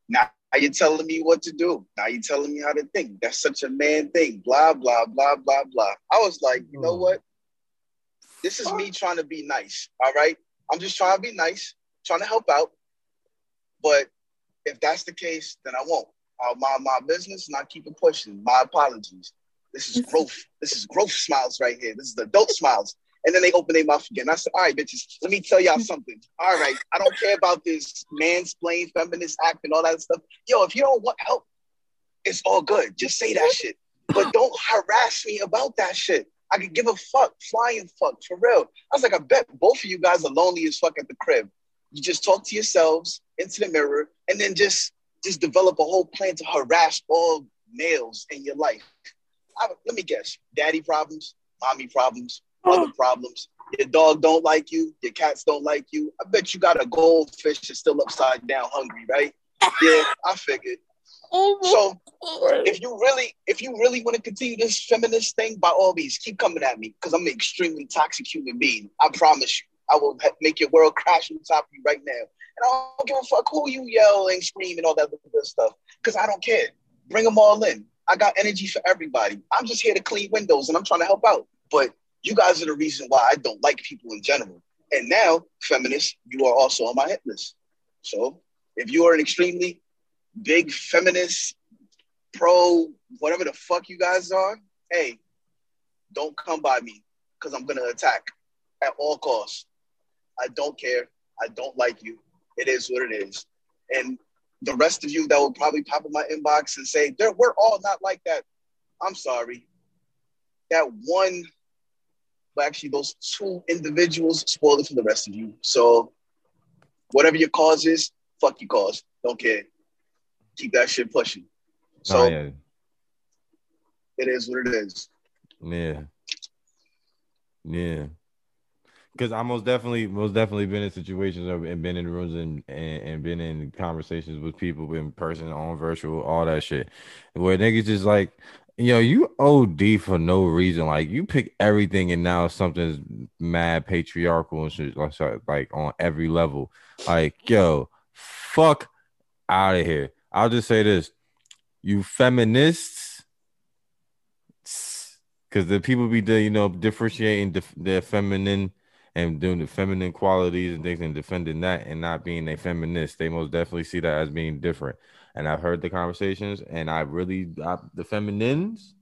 Now you're telling me what to do. Now you're telling me how to think. That's such a man thing. Blah, blah, blah, blah, blah. I was like, you know hmm. what? This is me trying to be nice. All right. I'm just trying to be nice, trying to help out. But if that's the case, then I won't. Uh, I'll mind my business and I keep it pushing. My apologies. This is growth. This is growth smiles right here. This is the adult smiles. And then they open their mouth again. I said, all right, bitches, let me tell y'all something. All right, I don't care about this mansplain, feminist act and all that stuff. Yo, if you don't want help, it's all good. Just say that shit. But don't harass me about that shit. I could give a fuck, flying fuck, for real. I was like, I bet both of you guys are lonely as fuck at the crib. You just talk to yourselves into the mirror and then just just develop a whole plan to harass all males in your life. I, let me guess, daddy problems, mommy problems, other problems. Your dog don't like you, your cats don't like you. I bet you got a goldfish that's still upside down hungry, right? Yeah, I figured. Oh, so if you really, if you really want to continue this feminist thing, by all means, keep coming at me because I'm an extremely toxic human being. I promise you, I will make your world crash on top of you right now. And I don't give a fuck who you yell and scream and all that good stuff because I don't care. Bring them all in. I got energy for everybody. I'm just here to clean windows and I'm trying to help out. But you guys are the reason why I don't like people in general. And now, feminists, you are also on my hit list. So if you are an extremely big feminist, pro, whatever the fuck you guys are, hey, don't come by me because I'm gonna attack at all costs. I don't care. I don't like you. It is what it is. And the rest of you that will probably pop in my inbox and say, we're all not like that. I'm sorry. That one, well, actually, those two individuals spoil it for the rest of you. So whatever your cause is, fuck your cause. Don't care. Keep that shit pushing. So Oh, yeah. it is what it is. Yeah. Yeah. Because I most definitely, most definitely been in situations and been in rooms and, and and been in conversations with people in person, on virtual, all that shit, where niggas just like, yo, you OD for no reason. Like you pick everything, and now something's mad patriarchal and shit, like, like on every level. Like, yo, fuck out of here. I'll just say this: you feminists because the people be you know, differentiating their feminine and doing the feminine qualities and things and defending that and not being a feminist. They most definitely see that as being different. And I've heard the conversations, and I really I, the feminines,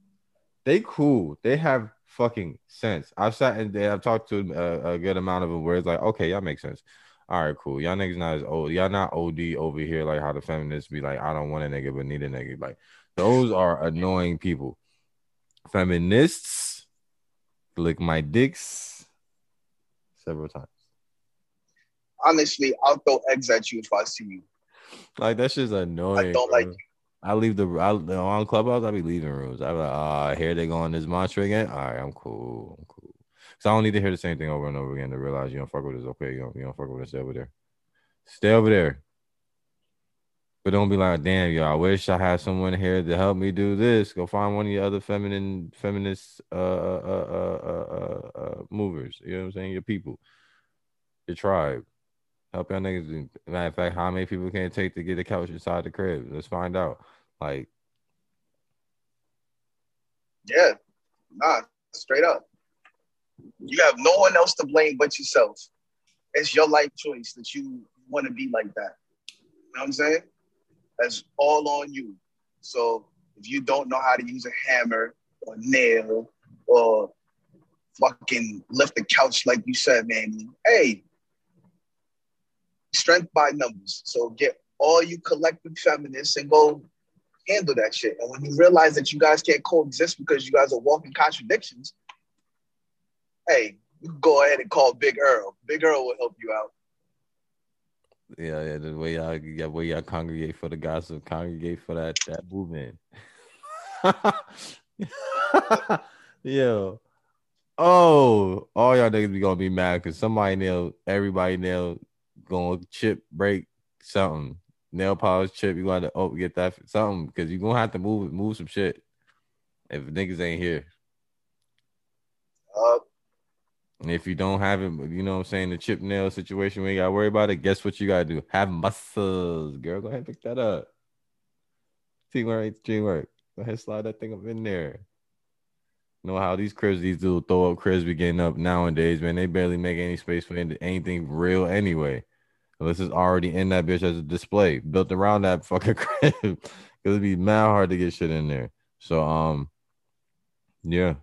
they cool. They have fucking sense. I've sat and I've talked to a, a good amount of them where it's like, okay, y'all make sense. All right, cool. Y'all niggas not as old. Y'all not OD over here like how the feminists be like, I don't want a nigga but need a nigga. Like those are annoying people feminists lick my dicks several times. Honestly, I'll throw eggs at you if I see you. Like that shit's annoying. I don't bro. like you. I leave the I, on clubhouse. I be leaving rooms. I be like, ah, here they go on this mantra again. All right, I'm cool. I'm cool. So I don't need to hear the same thing over and over again to realize you don't fuck with us. Okay, you don't, you don't fuck with us. Stay over there. Stay over there. But don't be like, damn, yo, I wish I had someone here to help me do this. Go find one of your other feminine, feminist uh, uh, uh, uh, uh, uh, movers. You know what I'm saying? Your people, your tribe. Help y'all niggas. Matter of fact, how many people can it take to get a couch inside the crib? Let's find out. Like, Yeah, nah, straight up. You have no one else to blame but yourself. It's your life choice that you want to be like that. You know what I'm saying? That's all on you. So if you don't know how to use a hammer or nail or fucking lift the couch like you said, man, hey, strength by numbers. So get all you collective feminists and go handle that shit. And when you realize that you guys can't coexist because you guys are walking contradictions, hey, go ahead and call Big Earl. Big Earl will help you out. yeah, yeah, the way y'all, the way y'all congregate for the gospel, congregate for that that movement. Yo, oh, all y'all niggas be gonna be mad because somebody nailed everybody nailed going to chip break something nail polish chip. You got to oh get that something because you gonna have to move move some shit if niggas ain't here. Uh, And if you don't have it, you know what I'm saying, the chip nail situation, we gotta worry about it. Guess what you gotta do? Have muscles. Girl, go ahead and pick that up. Teamwork, teamwork. Go ahead, slide that thing up in there. You know how these cribs, these little throw up cribs be getting up nowadays, man. They barely make any space for anything real anyway. Unless it's already in that bitch as a display built around that fucking crib. it'd be mad hard to get shit in there. So um, yeah,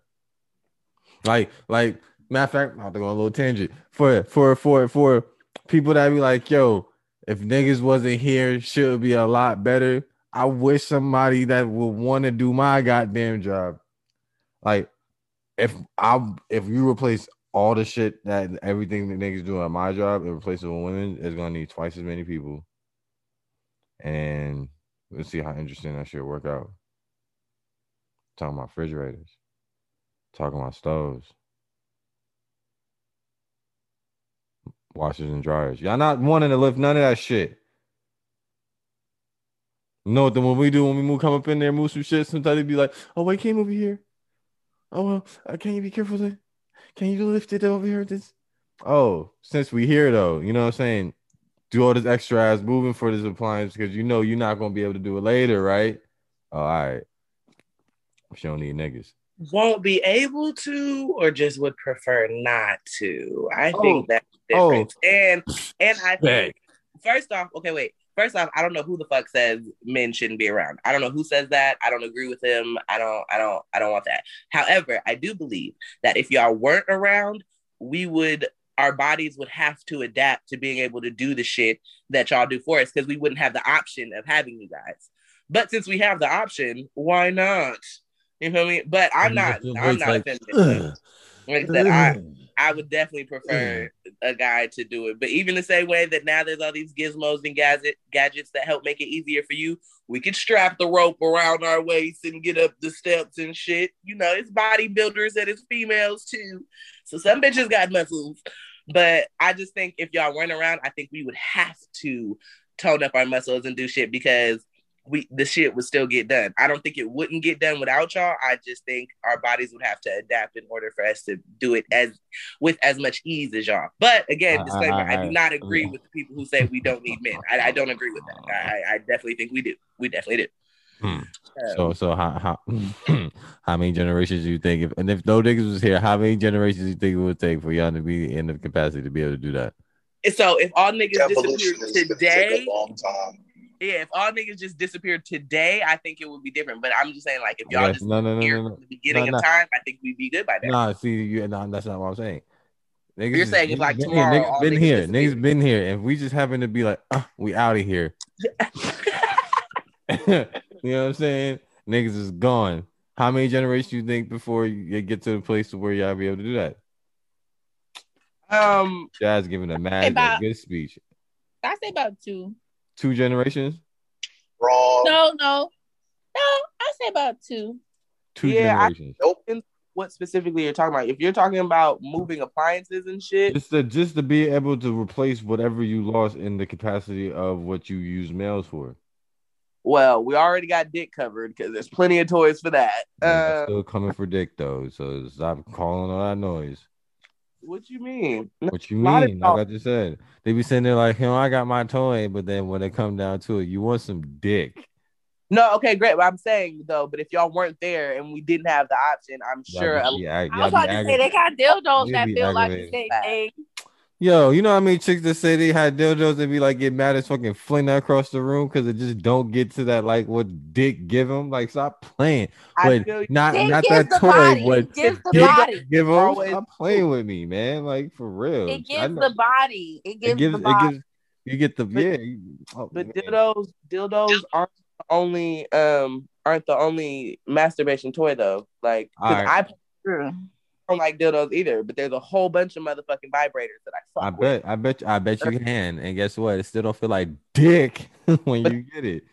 like like matter of fact, I'll have to go on a little tangent for for for for people that be like, yo, if niggas wasn't here, shit would be a lot better. I wish somebody that would want to do my goddamn job. Like, if I if you replace all the shit that everything that niggas do at my job and replace it with women, it's gonna need twice as many people. And let's see how interesting that shit work out. Talking about refrigerators, talking about stoves, washers and dryers. Y'all not wanting to lift none of that shit. No, then when we do when we move come up in there, move some shit, sometimes they be like, oh wait, came over here. Oh well, uh, can you be careful? To, can you lift it over here? This oh, since we here though, you know what I'm saying? Do all this extra ass moving for this appliance because you know you're not gonna be able to do it later, right? Oh, all right. She don't need niggas. Won't be able to, or just would prefer not to. I Oh. think that's the Oh. And and I think first off, okay, wait. First off, I don't know who the fuck says men shouldn't be around. I don't know who says that. I don't agree with him. I don't. I don't. I don't want that. However, I do believe that if y'all weren't around, we would. Our bodies would have to adapt to being able to do the shit that y'all do for us because we wouldn't have the option of having you guys. But since we have the option, why not? You feel me? But I'm not. I'm not like, offended. Like I said, ugh. I would definitely prefer a guy to do it. But even the same way that now there's all these gizmos and gadget gadgets that help make it easier for you, we could strap the rope around our waist and get up the steps and shit. You know, it's bodybuilders and it's females too. So some bitches got muscles. But I just think if y'all weren't around, I think we would have to tone up our muscles and do shit because we the shit would still get done. I don't think it wouldn't get done without y'all. I just think our bodies would have to adapt in order for us to do it as with as much ease as y'all. But again, I- disclaimer: I, I- do not agree yeah. with the people who say we don't need men. I, I don't agree with that. I, I definitely think we do. We definitely do. Hmm. Um, So so how how how many generations do you think if and if no niggas was here, how many generations do you think it would take for y'all to be in the capacity to be able to do that? so if all niggas disappeared is take today, a long time. Yeah, if all niggas just disappeared today, I think it would be different. But I'm just saying, like, if y'all Yes. just No, no, no, no, no. from the beginning No, of no. time, I think we'd be good by now. Nah, see, you, nah, that's not what I'm saying. Niggas You're saying if, like, been tomorrow, here, niggas been niggas here, disappear. niggas been here, and we just happen to be like, uh, we out of here. you know what I'm saying? Niggas is gone. How many generations do you think before you get to the place to where y'all be able to do that? Um, Jazz giving a mad About- good speech. I say about two. Two generations, Wrong. No, no, no. I say about two. two Yeah, I- generations. what specifically you're talking about? If you're talking about moving appliances and shit, Just to just to be able to replace whatever you lost in the capacity of what you use males for. well, we already got dick covered because there's plenty of toys for that. Niggas Uh, still coming for dick though, so stop calling all that noise. What you mean? What you Not mean? all. Like I just said, they be sitting there like, you know, I got my toy, but then when it come down to it, you want some dick. No, okay, great. But I'm saying though, but if y'all weren't there and we didn't have the option, I'm sure. be- yeah, I y'all was about to say they aggravated. got dildos They that be feel like the same thing. Yo, you know how many chicks that say they had dildos and be like get mad as fucking fling that across the room because it just don't get to that like what dick give them. Like stop playing. But not It not that toy. body. What gives the dick body. give them? Always- Stop playing with me, man. Like for real. It gives the body. It gives, it gives the it body. gives you get the But- yeah. oh, But man. dildos, dildos aren't the only um aren't the only masturbation toy though. Like Alright. I True. Don't like dildos either. But there's a whole bunch of motherfucking vibrators that I fuck I with. bet, I bet, I bet you can. And guess what? It still don't feel like dick when But- you get it.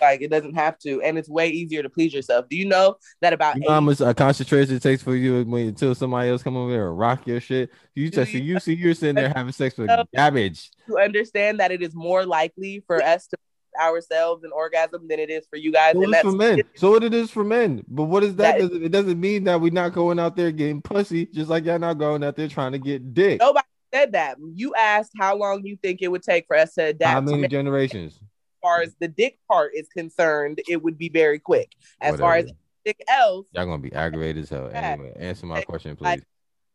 Like, it doesn't have to, and it's way easier to please yourself. Do you know that about You know how 80 much uh, concentration it takes for you when until somebody else come over there and rock your shit. You just you- you see you're sitting there having sex with garbage. to understand that it is more likely for us to ourselves an orgasm than it is for you guys? So and it's that's for men. So what it is for men. But what is that? That is- Doesn't- it doesn't mean that we're not going out there getting pussy, just like y'all not going out there trying to get dick. nobody said that. You asked how long you think it would take for us to adapt. How many men. generations? As far as the dick part is concerned, it would be very quick. As far as Whatever. dick else, Y'all gonna be aggravated as hell. Anyway, answer my question, please. Like-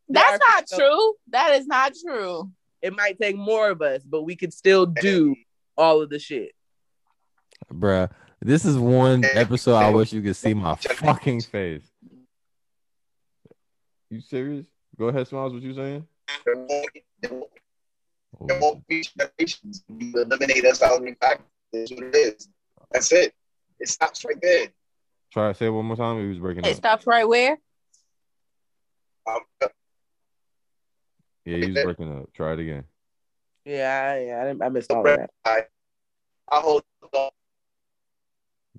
That's not people- true. That is not true. It might take more of us, but we could still do all of the shit. Bruh, This is one episode I wish you could see my fucking face. You serious? Go ahead, Smiles. What you saying? There won't be- there won't- there won't be generations. You eliminate us out of the fact. That's what it is. That's it. It stops right there. Try to say it one more time. He was breaking It up. stops right where? Um, Yeah, he's was breaking up. Try it again. Yeah, yeah, I, didn't- I missed all of that. I hold on.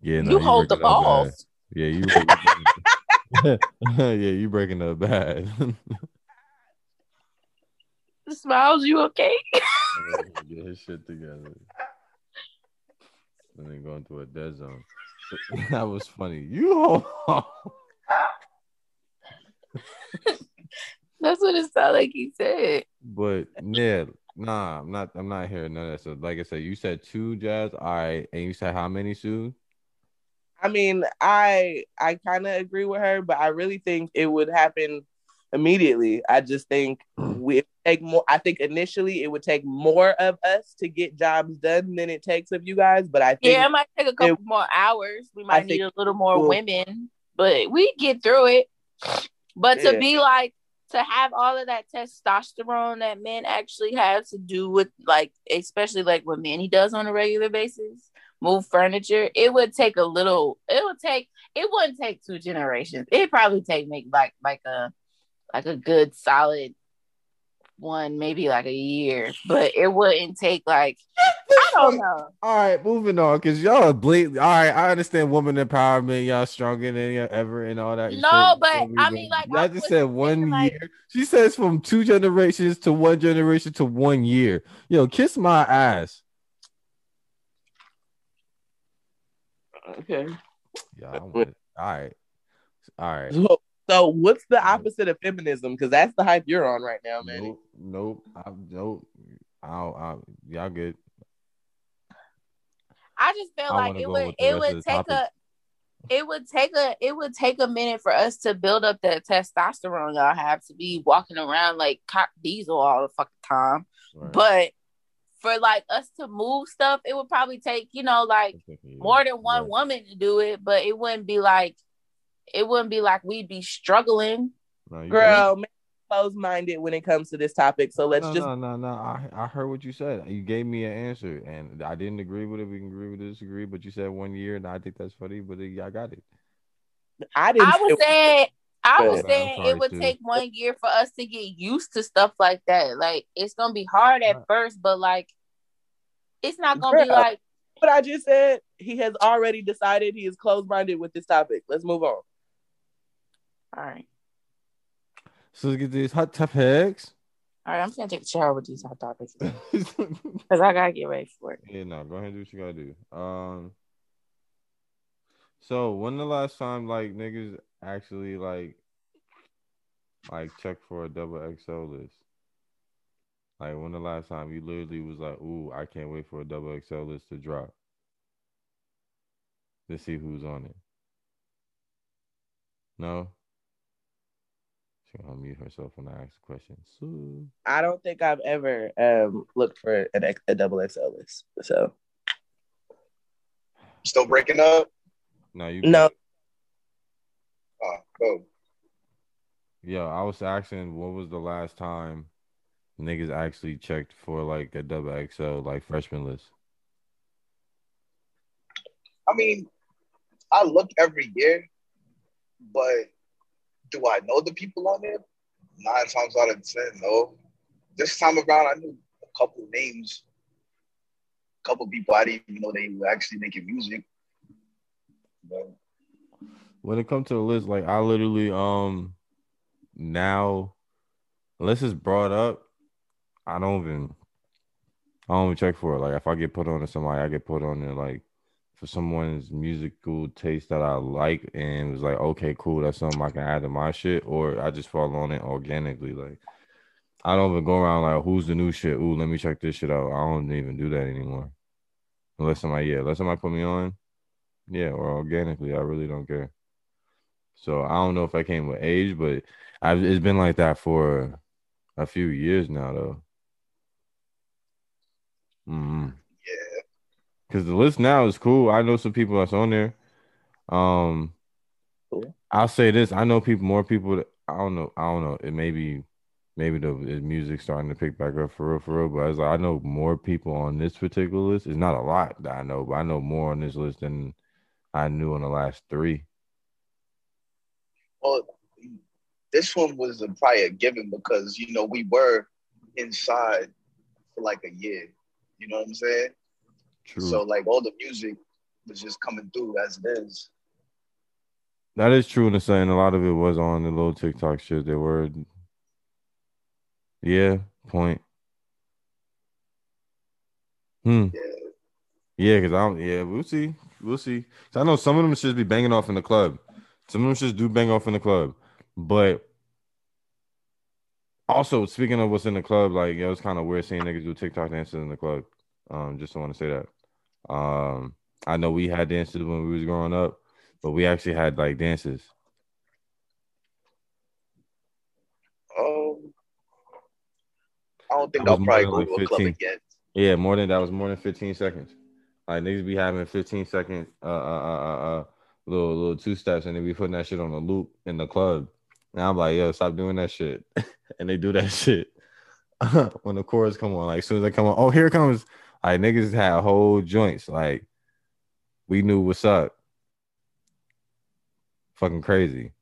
Yeah, no, you hold the breaking up bad. balls. Yeah, you. yeah, you breaking up bad. Smiles, you okay? Get his shit together. And then going to a dead zone. that was funny. You hold. That's what it sounded like he said. But yeah, nah, I'm not. I'm not hearing none of that. So, like I said, you said two jazz. All right, and you said how many, Sue? I mean, I I kind of agree with her, but I really think it would happen immediately. I just think mm. we take more. I think initially it would take more of us to get jobs done than it takes of you guys. But I think Yeah, it might take a couple more hours. We might need a little more we'll- women, but we get through it. But to Yeah. be like to have all of that testosterone that men actually have to do with like especially like what Manny does on a regular basis, move furniture, it would take a little it would take it wouldn't take two generations. It'd probably take make like like a like a good solid one, maybe like a year, but it wouldn't take like I don't know. All right, moving on, because y'all are blatant. All right, I understand woman empowerment, y'all stronger than you ever and all that. No, shit. but, I mean, like, I just said one like- year. She says from two generations to one generation to one year. Yo, kiss my ass. Okay. Yeah, I'm with it. all right, all right. So, so what's the opposite of feminism? Because that's the hype you're on right now, man. Nope, nope, I, nope. I'll, I'll, y'all good. I just feel I like it would it would the take a it would take a it would take a minute for us to build up the testosterone y'all have to be walking around like cock diesel all the fucking time. Right. But for like us to move stuff, it would probably take, you know, like more than one Right. woman to do it, but it wouldn't be like it wouldn't be like we'd be struggling. No, you Girl, man, close minded when it comes to this topic. So let's no, just no, no, no. I, I heard what you said. You gave me an answer, and I didn't agree with it. We can agree with disagree, but you said one year, and I think that's funny. But I got it. I didn't I was saying I was saying sorry, it would Sue. take one year for us to get used to stuff like that. Like it's gonna be hard at first, but like it's not gonna be like what I just said. He has already decided he is closed minded with this topic. Let's move on. all right. So let's get these hot topics. All right, I'm just gonna take a shower with these hot topics because I gotta get ready for it. Yeah, no, go ahead and do what you gotta do. Um, so when the last time like niggas actually like like check for a double XL list? Like when the last time you literally was like, "Ooh, I can't wait for a double XL list to drop." To see who's on it. No. She'll unmute herself when I ask the question. So, I don't think I've ever um looked for an X, a double XL list. So Still breaking up? no, you No. Go. Yo, I was asking what was the last time niggas actually checked for like a double XL like freshman list. I mean, I look every year, but do I know the people on there? Nine times out of ten, no. This time around, I knew a couple names, a couple people I didn't even know they were actually making music. But When it comes to the list, like I literally um now unless it's brought up, I don't even I don't even check for it. Like if I get put on to somebody, I get put on there like for someone's musical taste that I like and was like, okay, cool, that's something I can add to my shit, or I just fall on it organically. Like I don't even go around like who's the new shit. Ooh, let me check this shit out. I don't even do that anymore. Unless somebody, yeah, unless somebody put me on, yeah, or organically, I really don't care. So I don't know if I came with age, but I've it's been like that for a few years now, though. Mm-hmm. yeah, because the list now is cool. I know some people that's on there. Um, Cool. I'll say this: I know people, more people. That, I don't know. I don't know. It may be, maybe the, music starting to pick back up for real, for real. But it's like I know more people on this particular list. It's not a lot that I know, but I know more on this list than I knew on the last three. Well, this one was a, probably a given because you know we were inside for like a year. You know what I'm saying? True. So like all the music was just coming through as it is. That is true in the saying. A lot of it was on the little TikTok shit. They were, yeah, point. Hmm. Yeah. Yeah, because I don't. Yeah, we'll see. We'll see. 'Cause I know some of them should be banging off in the club. Some of them just do bang off in the club. But also, speaking of what's in the club, like yo, it's kind of weird seeing niggas do TikTok dances in the club. Um, just want to say that. Um, I know we had dances when we was growing up, but we actually had like dances. Um, I don't think I'll probably go than, to like, a club again. Yeah, more than that was more than 15 seconds. Like niggas be having 15 second uh uh uh uh, uh little little two steps and they be putting that shit on a loop in the club. And I'm like, yo, stop doing that shit. and they do that shit when the chorus come on. Like as soon as they come on, oh here comes. Like niggas had whole joints. Like we knew what's up. Fucking crazy.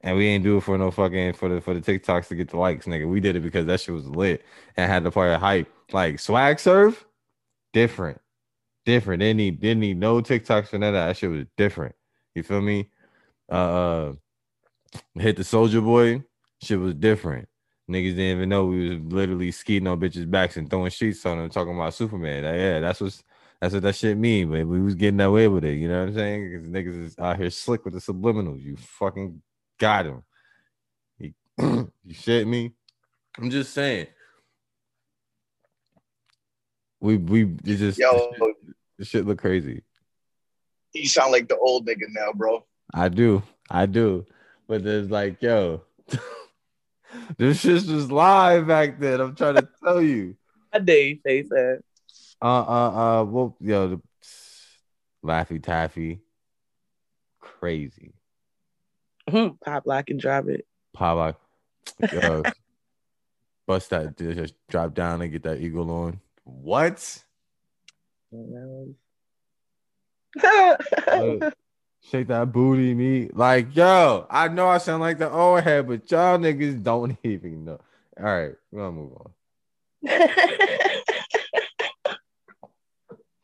And we ain't do it for no fucking for the for the TikToks to get the likes, nigga. We did it because that shit was lit and had the player hype. Like swag surf, different, different. Didn't need didn't need no TikToks for that. That shit was different. You feel me? Uh, uh hit the soulja boy, shit was different. Niggas didn't even know we was literally skeeting on bitches' backs and throwing sheets on them, talking about Superman. Like, yeah, that's what's that's what that shit mean. But we was getting away with it. You know what I'm saying? Because niggas is out here slick with the subliminals. You fucking got him. He, you shit me. I'm just saying. We we just Yo, the shit, look crazy. you sound like the old nigga now, bro. I do, I do. But there's like, yo, this shit was live back then. I'm trying to tell you. I dare you say that. Uh uh uh well yo the Laffy Taffy. Crazy. Pop lock and drop it. Pop yo, bust that just drop down and get that eagle on. What? Shake that booty, me. Like, yo, I know I sound like the old head, but y'all niggas don't even know. All right, we're gonna move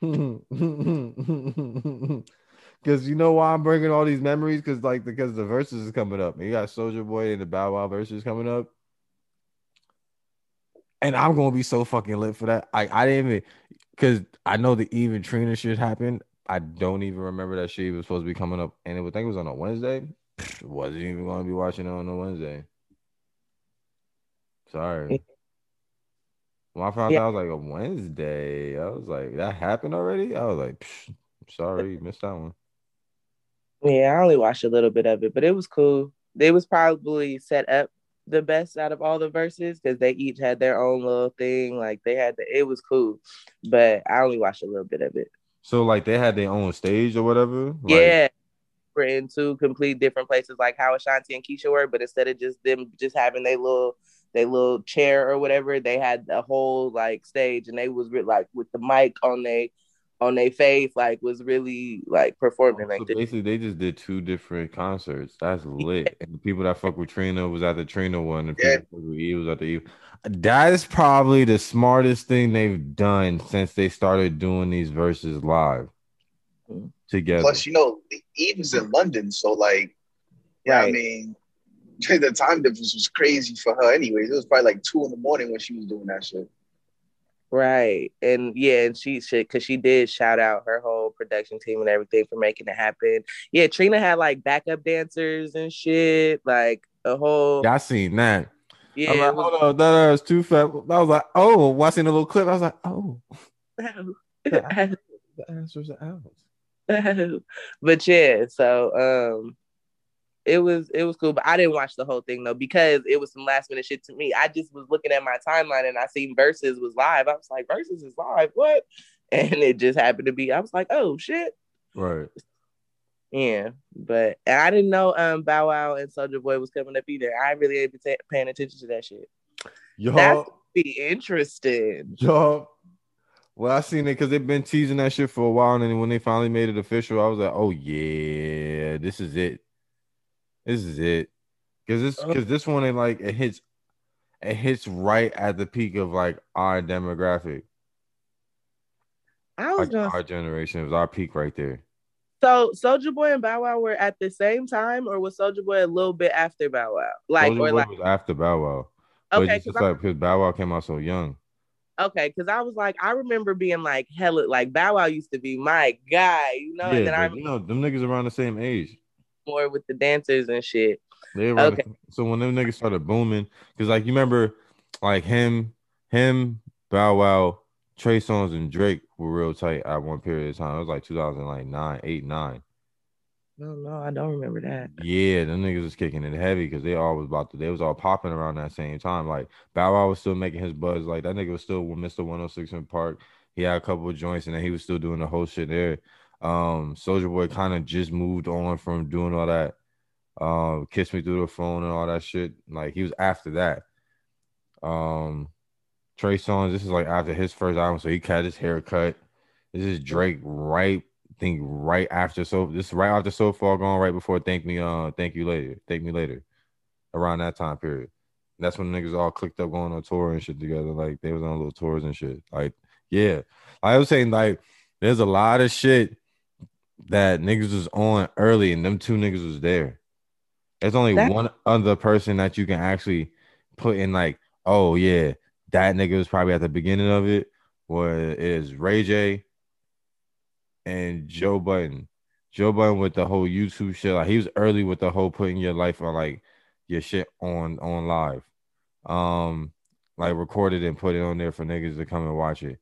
on. Because you know why I'm bringing all these memories? Because like because the verses is coming up, you got Soulja Boy and the Bow Wow Verzuz coming up, and I'm gonna be so fucking lit for that. I I didn't even because I know the even Trina shit happened. I don't even remember that shit was supposed to be coming up, and it was I think it was on a Wednesday. Wasn't even gonna be watching it on a Wednesday. Sorry. When I found Yeah. out, I was like a Wednesday. I was like, that happened already. I was like, sorry, missed that one. Yeah, I only watched a little bit of it, but it was cool. They was probably set up the best out of all the Verzuz because they each had their own little thing. Like they had the, it was cool, but I only watched a little bit of it. So like they had their own stage or whatever. Like, yeah, we're in two complete different places, like how Ashanti and Keyshia were, but instead of just them just having their little their little chair or whatever, they had a whole like stage, and they was like with the mic on they on their face, like was really like performing So like this. basically, they just did two different concerts. That's lit. And the people that fuck with Trina was at the Trina one. The people Yeah. that fuck with Eve was at the Eve. That is probably the smartest thing they've done since they started doing these Verzuz live Mhm. together. Plus, you know, Eve is in London, so like, yeah, I Right. mean, the time difference was crazy for her. Anyways, it was probably like two in the morning when she was doing that shit. Right. And yeah, and she should because she did shout out her whole production team and everything for making it happen. Yeah, Trina had like backup dancers and shit, like a whole Yeah, I seen that. yeah. Like, was- hold on, that was too fat. I was like, oh, watching the little clip, I was like, oh, the answers are out. but yeah, so um it was it was cool, but I didn't watch the whole thing though because it was some last minute shit to me. I just was looking at my timeline and I seen Verzuz was live. I was like, Verzuz is live, what? and it just happened to be. I was like, oh shit, Right. yeah. But I didn't know um Bow Wow and Soulja Boy was coming up either. I really ain't been ta- paying attention to that shit. Y'all, That's be interesting. y'all. Well, I seen it because they've been teasing that shit for a while, and then when they finally made it official, I was like, "Oh yeah, this is it. This is it." Because this, uh, because this one, it like it hits, it hits right at the peak of like our demographic, I was like gonna our generation. It was our peak right there. so Soulja Boy and Bow Wow were at the same time, or was Soulja Boy a little bit after Bow Wow? Like Soulja or Boy like was after Bow Wow, but okay, it's just because like because Bow Wow came out so young. okay, because I was like, I remember being like hella like Bow Wow used to be my guy, you know, and then I you know them niggas around the same age. More with the dancers and shit. They around Okay. so when them niggas started booming, because like you remember, like him, him, Bow Wow, Trey Songz, and Drake were real tight at one period of time. It was like 2009, 8, 9. No, no, I don't remember that. Yeah, them niggas was kicking it heavy because they all was about to. They was all popping around that same time. Like Bow Wow was still making his buzz. Like that nigga was still with Mr. 106 & Park. He had a couple of joints and then he was still doing the whole shit there. Um, Soulja Boy kind of just moved on from doing all that. Um, kiss me through the phone and all that shit. Like he was after that. Um, Trey Songz. This is like after his first album, so he cut his haircut. This is Drake right think right after so this is right after so far gone right before thank me uh thank you later thank me later around that time period that's when niggas all clicked up going on tour and shit together like they was on little tours and shit like yeah i was saying like there's a lot of shit that niggas was on early and them two niggas was there there's only That- one other person that you can actually put in like oh yeah that nigga was probably at the beginning of it was is ray j and Joe Budden. Joe Budden with the whole YouTube shit. Like he was early with the whole putting your life on like your shit on on live. Um like recorded and put it on there for niggas to come and watch it.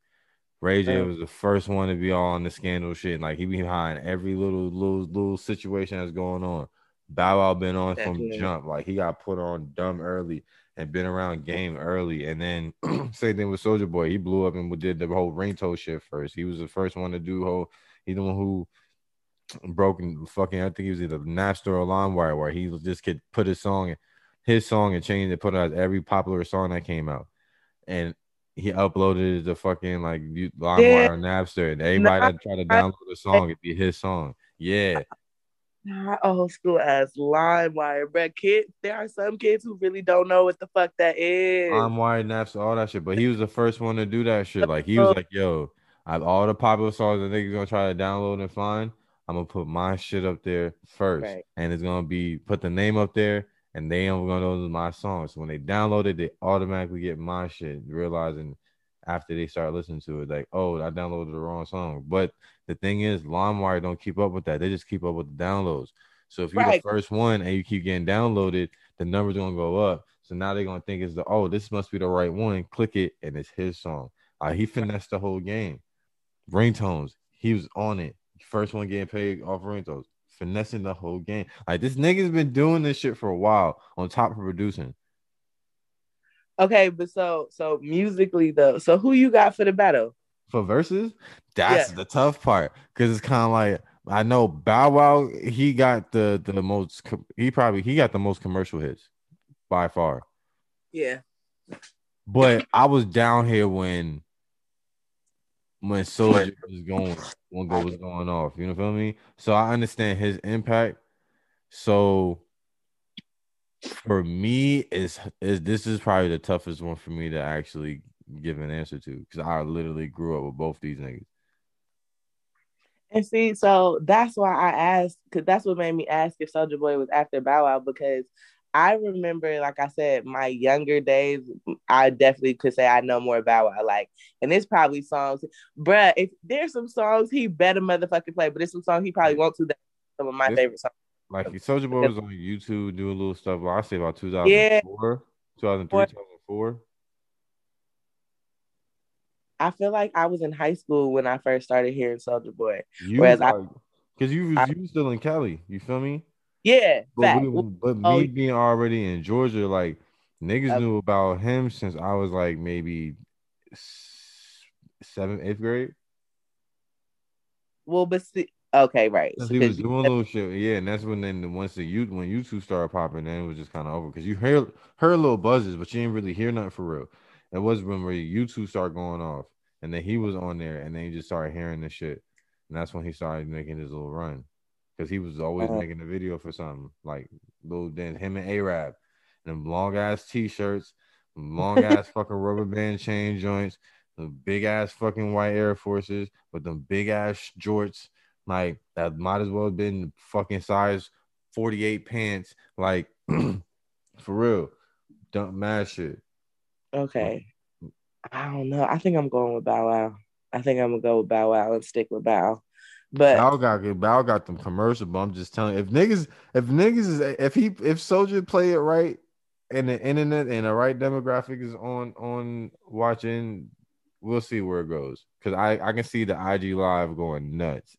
Ray J was the first one to be all on the scandal shit. And, Like he be behind every little little little situation that's going on. Bow Wow been on from jump. Like he got put on dumb early and been around game early. And then same thing with Soulja Boy. He blew up and did the whole ringtone shit first. He was the first one to do whole. He the one who broke and fucking. I think he was either Napster or LimeWire, where he just could put his song, his song, and change it, put out every popular song that came out, and he uploaded it to fucking like you- LimeWire Yeah. or Napster, and everybody that tried to download the song, it'd be his song. Yeah, Not old school ass LimeWire, bruh. Kids, there are some kids who really don't know what the fuck that is. LimeWire, Napster, all that shit. But he was the first one to do that shit. Like he was oh. like, "Yo, I have all the popular songs that niggas gonna try to download and find. I'm gonna put my shit up there first, Right. and it's gonna be put the name up there, and they ain't gonna know my song. So when they download it, they automatically get my shit, realizing after they start listening to it, like, oh, I downloaded the wrong song. But the thing is, LimeWire don't keep up with that. They just keep up with the downloads. So if you're Right. the first one and you keep getting downloaded, the numbers gonna go up. So now they're gonna think it's the oh, this must be the right one. Click it, and it's his song. Uh, he finessed the whole game. Ringtones, he was on it. First one getting paid off ringtones, finessing the whole game. Like this nigga's been doing this shit for a while on top of producing. Okay, but so so musically though, so who you got for the battle? For Verzuz, that's Yeah. the tough part because it's kind of like I know Bow Wow. He got the the most. He probably he got the most commercial hits by far. Yeah. But I was down here when when Soulja was going when go was going off. You know what I mean? So I understand his impact. So for me, is is this is probably the toughest one for me to actually give an answer to because I literally grew up with both these niggas. And see, so that's why I asked, because that's what made me ask if Soulja Boy was after Bow Wow, because I remember, like I said, my younger days, I definitely could say I know more about what I Like, and it's probably songs, bruh, if there's some songs he better motherfucking play, but it's some songs he probably won't do that. Some of my This- favorite songs. Like Soulja Boy was on YouTube doing a little stuff. Well, I say about Yeah. 2003, 2004. I feel like I was in high school when I first started hearing Soulja Boy. You Whereas was I- because you was you was still in Cali. You feel me? Yeah, But, we- but oh, me being already in Georgia, like niggas Uh, knew about him since I was like maybe seventh, eighth grade. well, but see, okay, right. So he was 'cause you- doing little shit, yeah, and that's when then the- once the you when you two started popping, then it was just kind of over because you heard heard little buzzes, but you didn't really hear nothing for real. It was when where you two start going off, and then he was on there, and then you just started hearing the shit, and that's when he started making his little run, because he was always Uh-huh. making a video for something like little then him and Arab, and them long ass t-shirts, long ass fucking rubber band chain joints, the big ass fucking white Air Forces with them big ass jorts like that might as well have been fucking size 48 pants. Like for real. Dump mad shit. okay. I don't know. I think I'm going with Bow Wow. I think I'm gonna go with Bow Wow and stick with Bow. But Bow got. Bow got them commercial, but I'm just telling you, if niggas, if niggas is if he if Soulja play it right and the internet and the right demographic is on on watching, we'll see where it goes. Cause I I can see the IG live going nuts.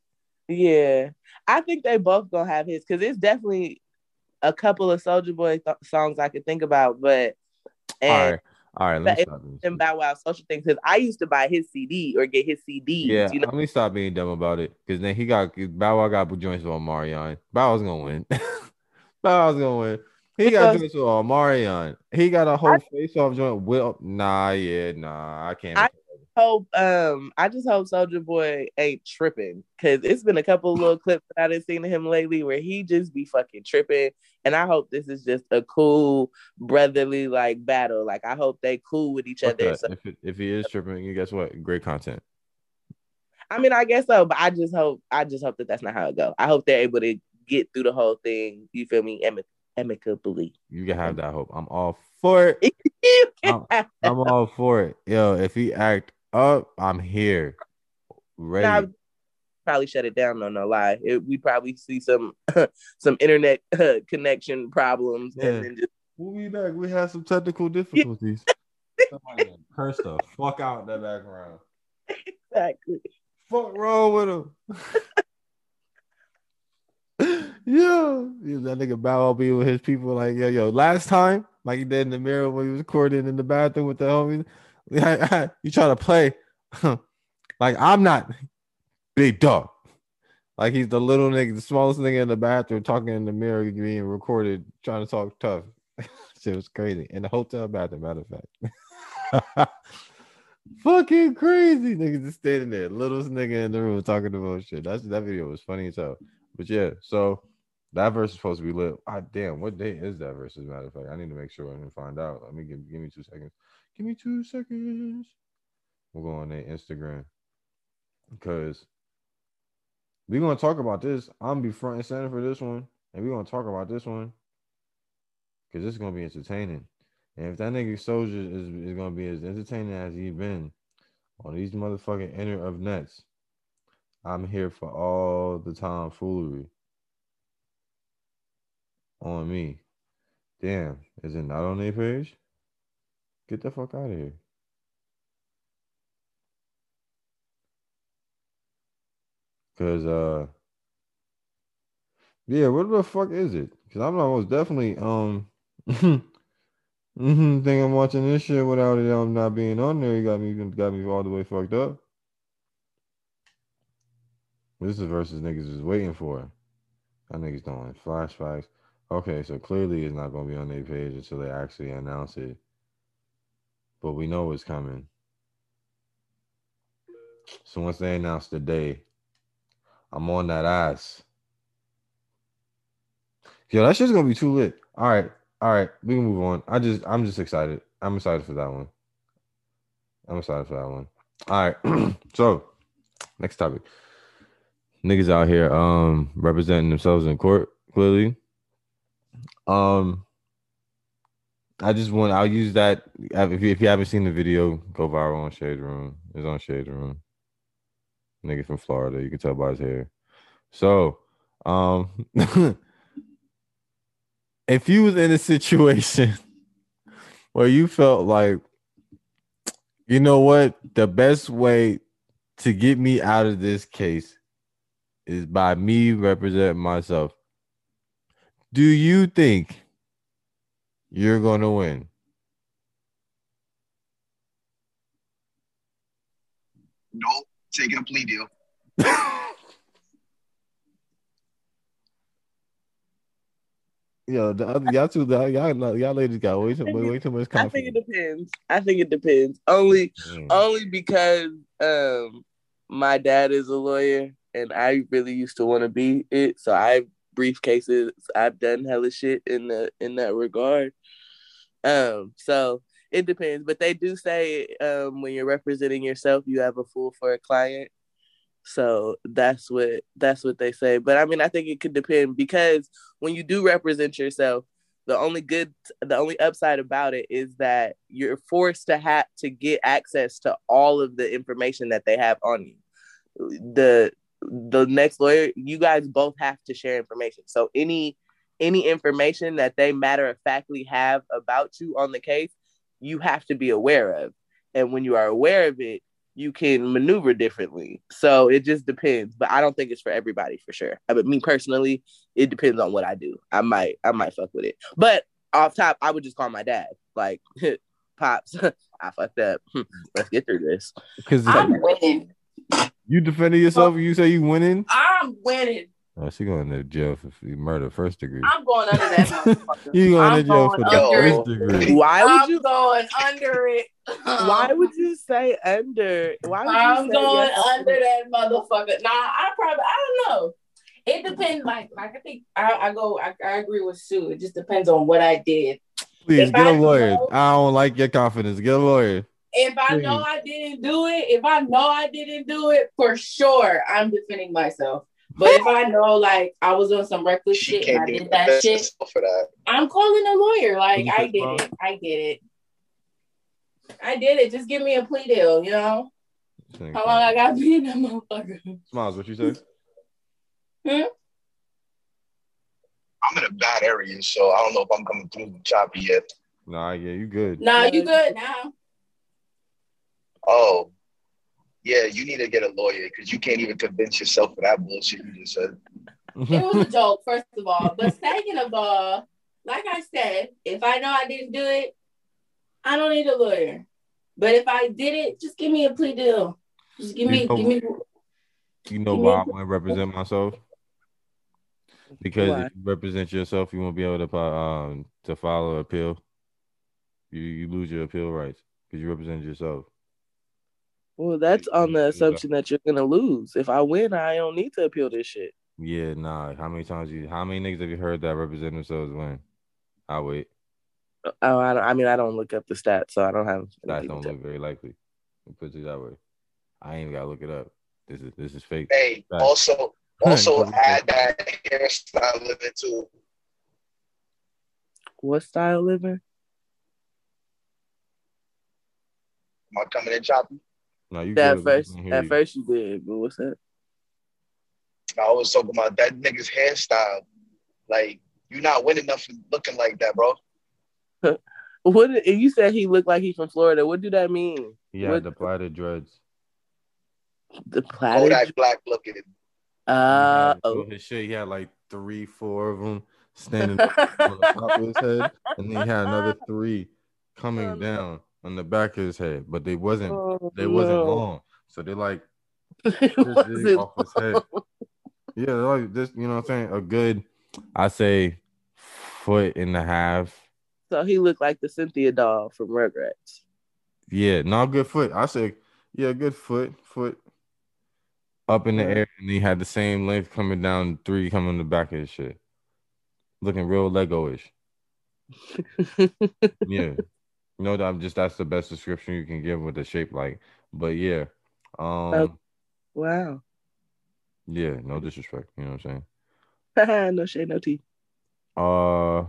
yeah, I think they both gonna have his because it's definitely a couple of Soulja Boy th- songs I could think about. But and right, all right. Let me stop. Bow Wow social things because I used to buy his CD or get his CD. Yeah, you know, let me stop being dumb about it. Because then he got Bow Wow got joints with Omarion. Bow Wow's gonna win. Bow Wow's gonna win. He got Because- joints with Omarion. He got a whole I- face off joint. Will nah, yeah, nah, I can't. I- hope um I just hope Soulja Boy ain't tripping because it's been a couple little clips that I done seen of him lately where he just be fucking tripping. And I hope this is just a cool brotherly like battle. Like I hope they cool with each other. So, if, it, if he is tripping, you guess what? Great content. I mean, I guess so, but I just hope I just hope that that's not how it go. I hope they're able to get through the whole thing. You feel me? Amic- amicably. You can have that hope. I'm all for it. I'm, I'm all for it. Yo, if he act up, I'm here. Ready. Nah, probably shut it down. No, no lie. It, we probably see some some internet connection problems, Yeah. and then just We'll be back. We had some technical difficulties. Somebody done the fuck out in that background. exactly. Fuck wrong with him? Yeah, that nigga Bow Wow be with his people like yo, yo. Last time, like he did in the mirror when he was recording in the bathroom with the homies. you try to play like I'm not big dog. Like he's the little nigga, the smallest nigga in the bathroom talking in the mirror, being recorded, trying to talk tough. Shit was crazy in the hotel bathroom. Matter of fact, fucking crazy niggas just standing there, littlest nigga in the room talking about shit. That's that video was funny as hell. But yeah, so that verse is supposed to be lit. Ah, damn, what day is that verse? As a matter of fact, I need to make sure and find out. Let me give give me two seconds. Give me two seconds. We'll go on their Instagram because we're gonna talk about this. I'm gonna be front and center for this one, and we're gonna talk about this one because this is gonna be entertaining. And if that nigga Soulja is, is gonna be as entertaining as he's been on these motherfucking inner of nets, I'm here for all the tomfoolery on me. Damn, is it not on their page? Get the fuck out of here. Cause uh yeah, what the fuck is it? Cause I'm almost definitely um mm-hmm, think I'm watching this shit without it um, not being on there. You got me got me all the way fucked up. This is Verzuz niggas is waiting for. That niggas doing flashbacks. Okay, so clearly it's not gonna be on their page until they actually announce it. But we know it's coming. So once they announce the day, I'm on that ass. Yo, that shit's gonna be too lit. All right, all right, we can move on. I just, I'm just excited. I'm excited for that one. I'm excited for that one. All right, so next topic. Niggas out here, um, representing themselves in court. Clearly, um, I just want. I'll use that. If you, if you haven't seen the video, go viral on Shade Room. It's on Shade Room. Nigga from Florida. You can tell by his hair. So, um, if you was in a situation where you felt like, you know what, the best way to get me out of this case is by me representing myself. Do you think you're going to win. Nope, taking a plea deal. Yo, the other, y'all two, y'all y'all ladies got way too way, way too much confidence. I think it depends. I think it depends. Only mm. only because um my dad is a lawyer and I really used to want to be it. So I briefcases. I've done hella shit in the in that regard. Um, so it depends, but they do say um when you're representing yourself, you have a fool for a client. So that's what that's what they say. But I mean, I think it could depend because when you do represent yourself, the only good the only upside about it is that you're forced to have to get access to all of the information that they have on you. The the next lawyer, you guys both have to share information. So any any information that they matter of factly have about you on the case, you have to be aware of. And when you are aware of it, you can maneuver differently. So it just depends. But I don't think it's for everybody for sure. But me personally, it depends on what I do. I might I might fuck with it. But off top, I would just call my dad. Like, pops, I fucked up. Let's get through this. Because I'm winning. you defending yourself, you say you winning. I'm winning. Oh, she going to jail for murder first degree. I'm going under that motherfucker. You going I'm to jail going for under first degree. Why would I'm you going under it. why would you say under? Why would you I'm say going yes? under that motherfucker. Nah, I probably I don't know. It depends. Like, like I think I, I go. I, I agree with Sue. It just depends on what I did. Please If get a I lawyer. know- I don't like your confidence. Get a lawyer. If I know I didn't do it, if I know I didn't do it, for sure, I'm defending myself. But if I know, like, I was on some reckless She shit and I did that shit, for that. I'm calling a lawyer. Like, I said did it. I did it. I did it. Just give me a plea deal, you know? How long I got to be in that motherfucker? Smiles, what you say? Hmm? I'm in a bad area, so I don't know if I'm coming through choppy yet. Nah, yeah, you good. Nah, you good now. Oh, yeah, you need to get a lawyer because you can't even convince yourself for that bullshit you just said. It was a joke, first of all. But second of all, like I said, if I know I didn't do it, I don't need a lawyer. But if I did it, just give me a plea deal. Just give me, You know- give me. You know why I want to represent myself? Because Why? if you represent yourself, you won't be able to fi- um to file an appeal. You you lose your appeal rights because you represent yourself. Well, that's on the assumption that you're gonna lose. If I win, I don't need to appeal this shit. Yeah, nah. How many times you? How many niggas have you heard that represent themselves win? I wait. Oh, I, don't, I mean, I don't look up the stats, so I don't have. That anything don't look very likely. Put it that way. I ain't even gotta look it up. This is this is fake. Hey, Right. also, also add that hairstyle limit to What style living? Am I coming in choppy. No, you At good. First, at you. first you did, but what's that? I was talking about that nigga's hairstyle. Like, you're not winning enough for looking like that, bro. What? If you said he looked like he's from Florida, what do that mean? He had What- the plaited dreads. The Kodak black looking. Uh oh. his shit. He had like three, four of them standing on the top of his head, and then he had another three coming Oh, no. down on the back of his head, but they wasn't Oh, they wasn't long, so they like this big off his head. Yeah, like this. You know what I'm saying? A good, I say, foot and a half. So he looked like the Cynthia doll from Rugrats. Yeah, not good foot. I say, yeah, good foot, foot up in the air, and he had the same length coming down, three coming in the back of his shit, looking real Lego-ish. Yeah, that I'm just that's the best description you can give with the shape like. But yeah, um, Okay. wow. yeah, no disrespect. You know what I'm saying? no shade, no tea. Uh,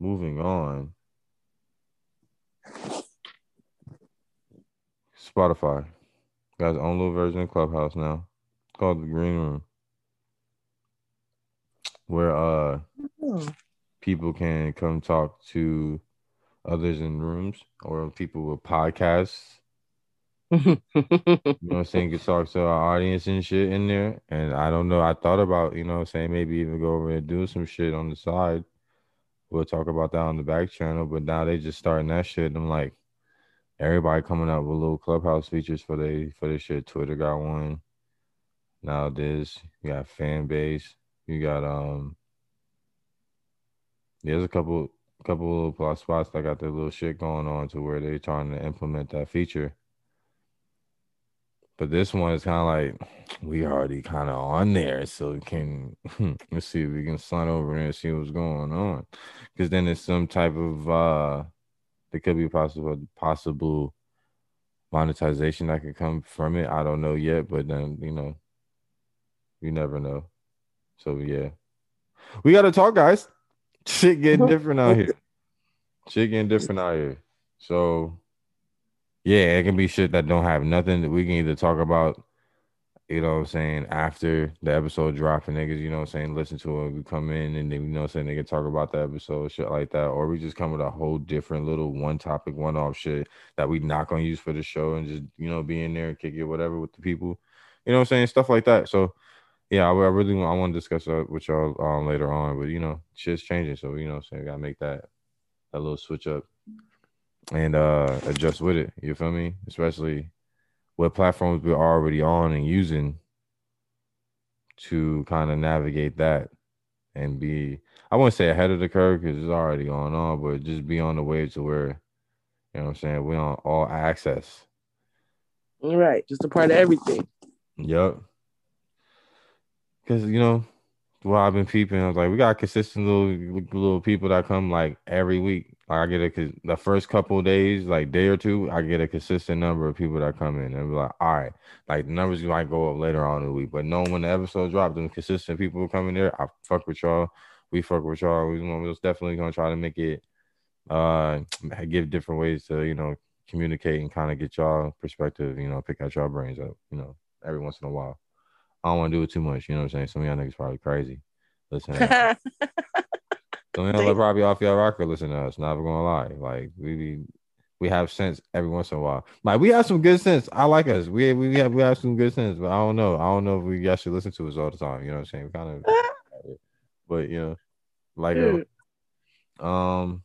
moving on. Spotify got its own little version of Clubhouse now, called the Green Room, where uh Oh. people can come talk to others in rooms or people with podcasts. You know what I'm saying? Can talk to our audience and shit in there. And I don't know. I thought about, you know what I'm saying, maybe even go over and do some shit on the side. We'll talk about that on the back channel. But now they just starting that shit. And I'm like, everybody coming up with little clubhouse features for they for this shit. Twitter got one. Now this, you got fan base. You got um There's a couple couple of little plus spots that got their little shit going on to where they're trying to implement that feature. But this one is kind of like we already kind of on there, so we can let's see if we can slide over there and see what's going on. Because then there's some type of uh there could be possible possible monetization that could come from it. I don't know yet, but then you know, you never know. So yeah, we got to talk, guys. Shit getting different out here. Shit getting different out here. So yeah, it can be shit that don't have nothing that we can either talk about, you know what I'm saying, after the episode drop and niggas, you know what I'm saying, listen to it. We come in and then you know what I'm saying, they can talk about the episode, shit like that. Or we just come with a whole different little one topic, one off shit that we not gonna use for the show and just, you know, be in there and kick it, whatever with the people. You know what I'm saying? Stuff like that. So yeah, I, I really want I want to discuss that with y'all um, later on, but you know, shit's changing, so you know, what I'm saying, we gotta make that that little switch up and uh adjust with it. You feel me? Especially what platforms we're already on and using to kind of navigate that and be I wouldn't say ahead of the curve because it's already going on, but just be on the way to where you know what I'm saying we on all access. Right, just a part of everything. Yep. Cause you know, while I've been peeping, I was like, we got consistent little little people that come like every week. Like I get a the first couple days, like day or two, I get a consistent number of people that come in and be like, all right, like the numbers might go up later on in the week, but knowing when the episode drops, them consistent people coming there, I fuck with y'all. We fuck with y'all. We was definitely gonna try to make it uh give different ways to you know communicate and kind of get y'all perspective. You know, pick out y'all brains up. You know, every once in a while. I don't want to do it too much. You know what I'm saying? Some of y'all niggas probably crazy. Listen, some of y'all are probably off your rocker. Listen to us. Not gonna lie. Like we be, we have sense every once in a while. Like we have some good sense. I like us. We we have we have some good sense, but I don't know. I don't know if we actually listen to us all the time. You know what I'm saying? We kind of, but you know, like Dude. um,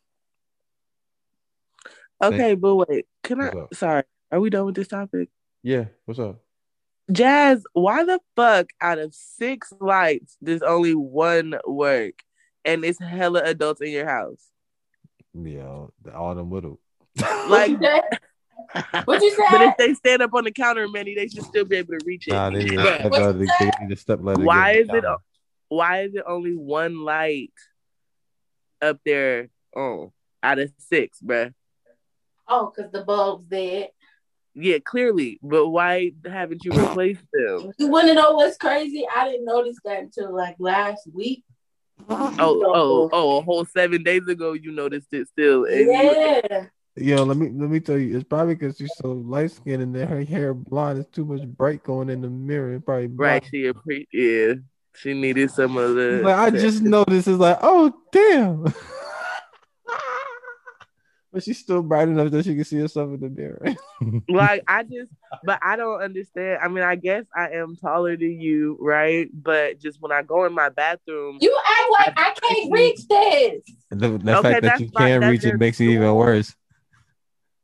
Okay, but wait, can I? Sorry, are we done with this topic? yeah. What's up? Jazz, why the fuck out of six lights does only one work, and it's hella adults in your house? Yeah, all them little. Like, what you say? but if they stand up on the counter, Manny, they should still be able to reach it. Nah, they need But step What's out of the- that? they need to step let why is it? down. Why is it only one light up there? Oh, out of six, bruh. Oh, because the bulb's dead. Yeah, clearly, but why haven't you replaced them? You want to know what's crazy? I didn't notice that until like last week. Oh, oh, oh! A whole seven days ago, you noticed it still. and you- Yeah. Yo, let me let me tell you, it's probably because she's so light skinned and then her hair blonde. It's too much bright going in the mirror. It probably right. She appre- yeah. She needed some of the. Like I just noticed. It's like, oh damn. but she's still bright enough that she can see herself in the mirror. like I just, but I don't understand. I mean, I guess I am taller than you, right? But just when I go in my bathroom, You act like I can't reach this. the the Okay, fact that you can't reach it your makes it even worse.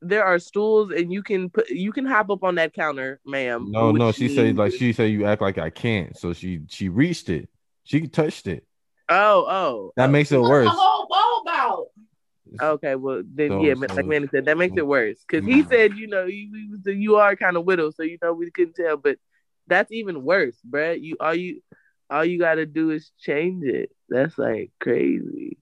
there are stools, and you can put, you can hop up on that counter, ma'am. No, no, which she said like she said you act like I can't. So she she reached it. She touched it. Oh, oh, That makes it worse. the whole bulb out? Okay, well then, So- yeah, so- like Manny said, that makes it worse because he Mm. said, you know, you you, you are kind of widow, so you know we couldn't tell, but that's even worse, bruh. You all you all you got to do is change it. That's like crazy.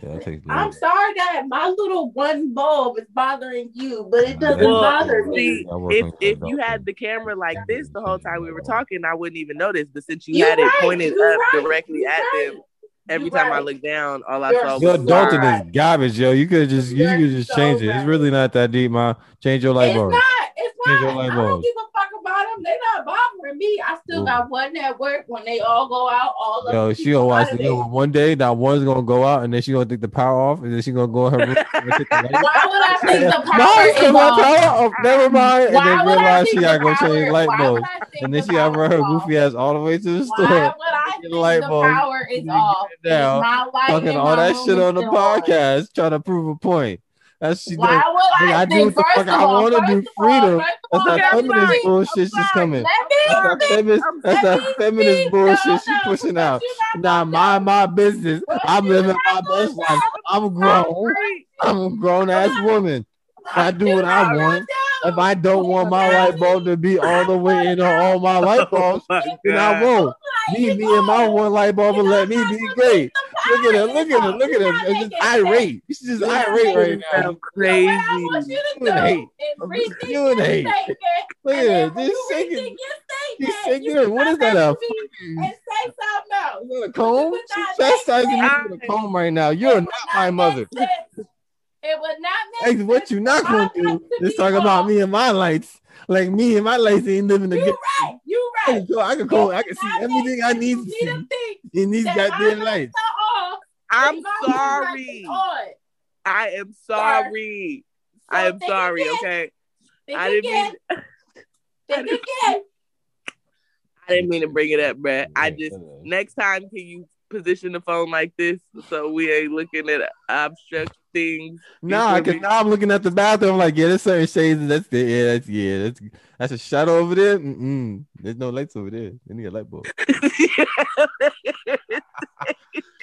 Yeah, I'm sorry that my little one bulb is bothering you, but it doesn't Well, bother me. see, I work if if you had the camera like this the whole time we were talking, I wouldn't even notice. But since you You're had it pointed up right, directly at right. them, every You're time I look down, all I You're saw Your was so adulting right. is garbage, yo. You could just you You're could just so change it. It's really not that deep, man. Change your light it's bulb. not. It's Change not. your I light don't give a fuck about them. They're not bothering me. I still Ooh. got one at work when they all go out. All of Yo, the she gonna watch the one day that one's gonna go out and then she gonna take the power off and then she gonna go in her room and take the light. Why would I think the No, power it's is cause my off? power off. Never mind. Why And Why then would I realize she gotta go change light why bulbs. would I think And then the she gotta run her is off? goofy ass all the way to the Why store. would I think the light the bulb. power is off? it down. Is my light Talking in all that shit on the podcast, trying to prove a point. That's she Why does. would I, I do what the fuck I wanna first do. of all, Freedom. That's that feminist sorry, bullshit she's coming. That's that feminist. That's that feminist bullshit No, she no, pushing out. Nah, mind my business. I'm living my best life. I'm grown. I'm a grown ass woman. I do what I want. If I don't want my light bulb to be all the way in on all my light oh bulbs, Oh my then I won't. Me, me, and my one light bulb will let me be great. Look at her, look at her, look at her. It's just irate. She's just irate right now. Sound crazy. What I want you to You and hate. do is rethink You and hate. Look at her, then when just you shaking. rethink your She's statement, shaking you her. What is that? A back to and say something else. is that a comb? would She's chastising me sense. with a comb right now. You're not my mother. Make sense. It would not make Hey, what sense you not gonna do life to is be talk about me and my lights. Like me and my lights ain't living together. You together. right. You I right. can go, I can It go, I can see everything I need to see to think in these that my goddamn lights lights. are off I'm if my lights sorry. I am sorry. I am sorry. again. Okay. Think I didn't again. mean. Think again. I didn't mean to bring it up, bruh. I just next time can you position the phone like this so we ain't looking at abstract things. You Nah, feel cause now I'm looking at the bathroom I'm like, yeah, there's certain shades. That's the yeah, that's yeah, that's that's a shadow over there. Mm-mm. There's no lights over there. They need a light bulb.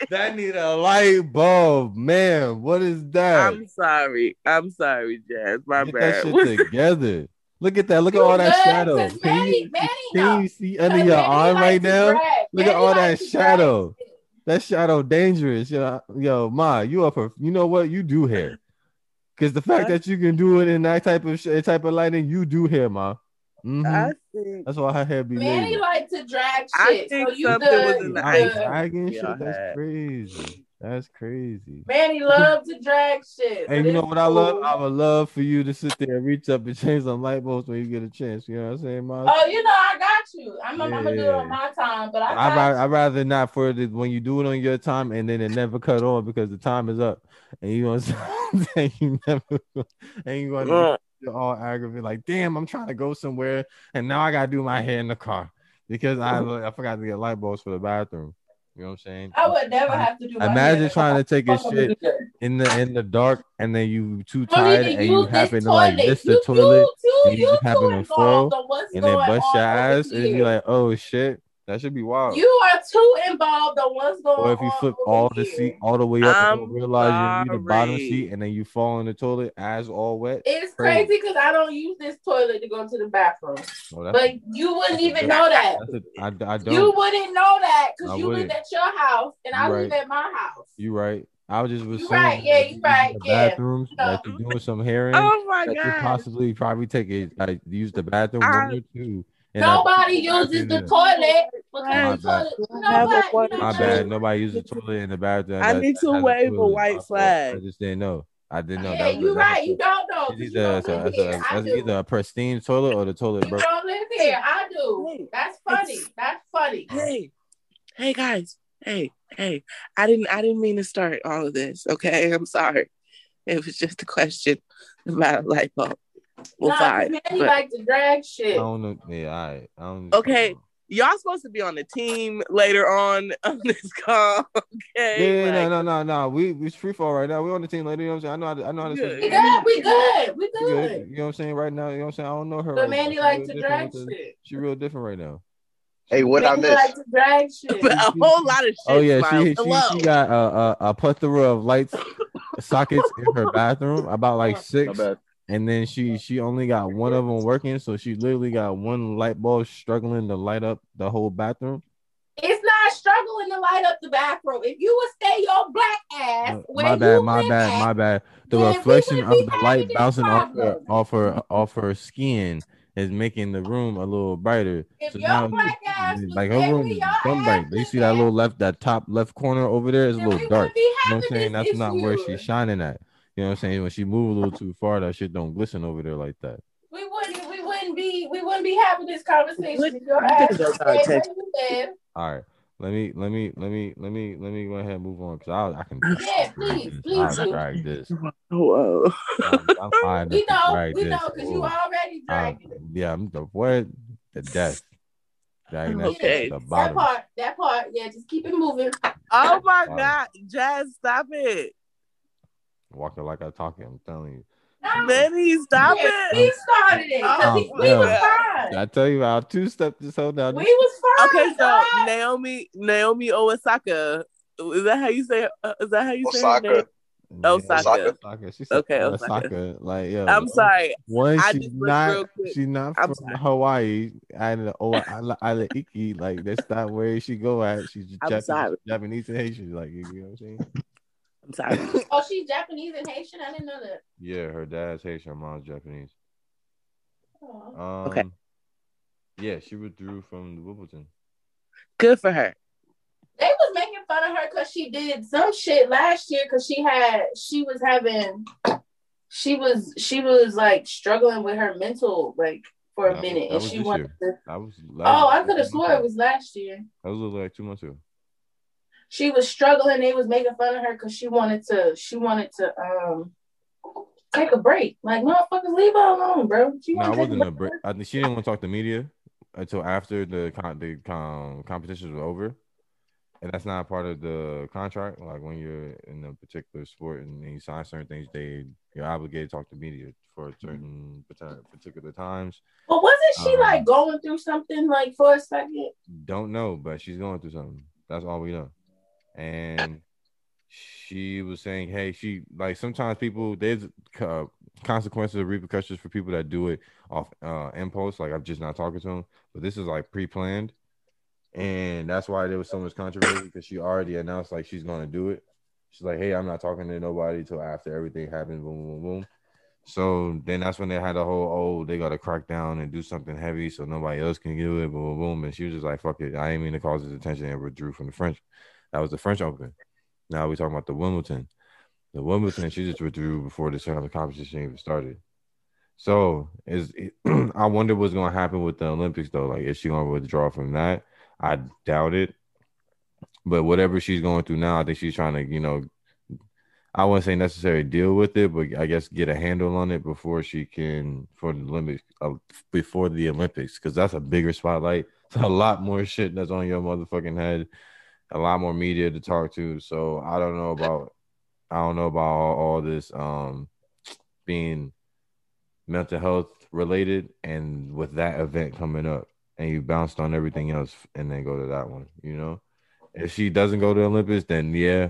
that need a light bulb, man. What is that? I'm sorry. I'm sorry, Jazz. My Get that bad. shit together. Look at that. Look at all that shadow. shadow. 'Cause Can Manny, you, Manny can you see under your arm right now? Look at all that shadow. shit. That shadow dangerous. Yo, yo, ma, you up? You know what? You do hair. Cause the fact What? that you can do it in that type of sh- type of lighting, you do hair, ma. Mhm. I think That's why her hair be Manny lazy. like to drag shit. I think so you something good. was in you the I'm ice. good. dragging Yeah, shit. That's crazy. That's crazy. Man, he loves to drag shit. And you know it's what I love? I would love for you to sit there and reach up and change some light bulbs when you get a chance. You know what I'm saying, ma? Oh, you know I got you. I'm, I'm gonna do it on my time, but I I got rather, you. I rather not for the when you do it on your time and then it never cut on because the time is up and you know what I'm saying you never and you going to be all aggravated like damn I'm trying to go somewhere and now I gotta do my hair in the car because I I forgot to get light bulbs for the bathroom. You know what I'm saying? I would never have to do Imagine trying to take a Fuck, I'm gonna shit in the in the dark and then you too tired and you happen to like miss the you, toilet you you you just happen to fall and then bust your ass and be here. like, oh shit, that should be wild. You are too involved on what's going Or if you flip over all the here. seat all the way up and I'm don't realize you're in the bottom seat and then you fall in the toilet, ass all wet. It's Crazy. crazy because I don't use this toilet to go to the bathroom. Oh, But you wouldn't that's a even know that. that's a, I, I don't. You wouldn't know that because you live wouldn't. at your house and I You live at my house. You right. I was just was You right, yeah, you right, the yeah. bathrooms You know. that you're doing some hair in. oh my that you god. possibly probably take it like use the bathroom I- one or two. And that- Nobody uses the toilet because My the toilet. You know Have a what? You water know My bad. Nobody uses the toilet in the bathroom. I that- need to wave a white flag. I just didn't know. I didn't know. Yeah, That you're right. that's You don't know It's 'cause you either, don't it's, a, it's, a, here. It's do. either a pristine toilet or the toilet You broke. don't live here. I do. That's funny. That's funny. Hey, hey guys. Hey, hey. I didn't I didn't mean to start all of this. Okay. I'm sorry. It was just a question about a light bulb. Well, nah, 'cause fine. man, but- you like to drag I shit. don't know. Yeah, all right. I don't Okay. Y'all supposed to be on the team later on on this call. Okay. yeah, no, Like, no, no, no. We we free fall right now. We on the team later. You know what I'm saying? I know. How to, I know how to. Good. We good. We good. We We good. good. You know what I'm saying? Right now, you know what I'm saying? I don't know her. But right now. Mandy She like to drag with the- shit. She real different right now. Hey, what I Mandy missed? like to drag shit. but a whole lot of oh, shit. Oh yeah, Miles. she she, Hello. she got a, a a plethora of lights sockets in her bathroom, about like six, and then she she only got one of them working, so she literally got one light bulb struggling to light up the whole bathroom. It's not struggling to light up the bathroom. If you would stay your black ass where my you bad, my bad, at, my bad. The reflection of the light bouncing off her off her off her skin is making the room a little brighter. If So your now, black ass like her room is sun bright. They live see that little left, that top left corner over there is a little dark. You know what I'm saying? That's not where she's shining at. You know what I'm saying? When she move a little too far, that shit don't glisten over there like that. We wouldn't. We wouldn't be. We wouldn't be having this conversation if your you ass think was that's our stay where attention? you live. All right. Let me let me let me let me let me go ahead and move on because I I can Yeah, please, please I'll do. drag this. Whoa. I'm, I'm fine We know. We this. know because you already Um, dragging it. yeah, I'm the what the death. Dragging that Okay. the That bottom. part. That part. Yeah, just keep it moving. Oh my Wow. god. Jazz, stop it. Walking like I talk it. I'm telling you. No. Manny, stop Yeah, it. He started it. 'cause Oh, he- we no. was fine. I tell you how two step this whole down? We was fine. Okay, so dog. Naomi, Naomi Osaka. Is that how you say? Uh, is that how you say her Osaka. name? Osaka. Osaka. She said Okay, Osaka. Osaka. Like yo. I'm sorry. One, I she's just looked not. real quick. She's not I'm from sorry. Hawaii. And oh, Ala Iki. Like that's not where she go at. She's Japanese. Japanese and Haitian. Like you know what I'm saying? I'm sorry. Oh, she's Japanese and Haitian. I didn't know that. Yeah, her dad's Haitian, her mom's Japanese. Oh. Um, Okay. Yeah, she withdrew from the Wimbledon. Good for her. They was making fun of her because she did some shit last year because she had she was having she was she was like struggling with her mental like for a That minute that and she this wanted to That was. Oh, I could have swore it was last year. That was like two months ago. She was struggling, they was making fun of her because she wanted to she wanted to um take a break. Like motherfuckers leave her alone, bro. She No, I wasn't a break. I think she didn't want to talk to media until after the con- the com- competitions were over, and that's not part of the contract. Like when you're in a particular sport and you sign certain things, they you're obligated to talk to media for certain particular times. But wasn't she Um, like going through something like for a second? Don't know, but she's going through something. That's all we know. And she was saying, "Hey, she like sometimes people there's uh, consequences or repercussions for people that do it off uh, impulse. Like I'm just not talking to them, but this is like pre-planned, and that's why there was so much controversy because she already announced like she's to do it. She's like, "Hey, I'm not talking to nobody till after everything happens." Boom, boom, boom. So then that's when they had the whole oh they got to crack down and do something heavy so nobody else can do it. Boom, boom, boom. And she was just like, "Fuck it, I ain't mean to cause this attention," and withdrew from the French. That was the French Open. Now we're talking about the Wimbledon. The Wimbledon, she just withdrew before the tournament competition even started. So is I wonder what's gonna happen with the Olympics though. Like, is she gonna withdraw from that? I doubt it. But whatever she's going through now, I think she's trying to, you know, I wouldn't say necessarily deal with it, but I guess get a handle on it before she can for the Olympics uh, before the Olympics because that's a bigger spotlight. It's a lot more shit that's on your motherfucking head, a lot more media to talk to. So I don't know about I don't know about all, all this um being mental health related and with that event coming up and you bounced on everything else and then go to that one, you know. If she doesn't go to the Olympics, then yeah,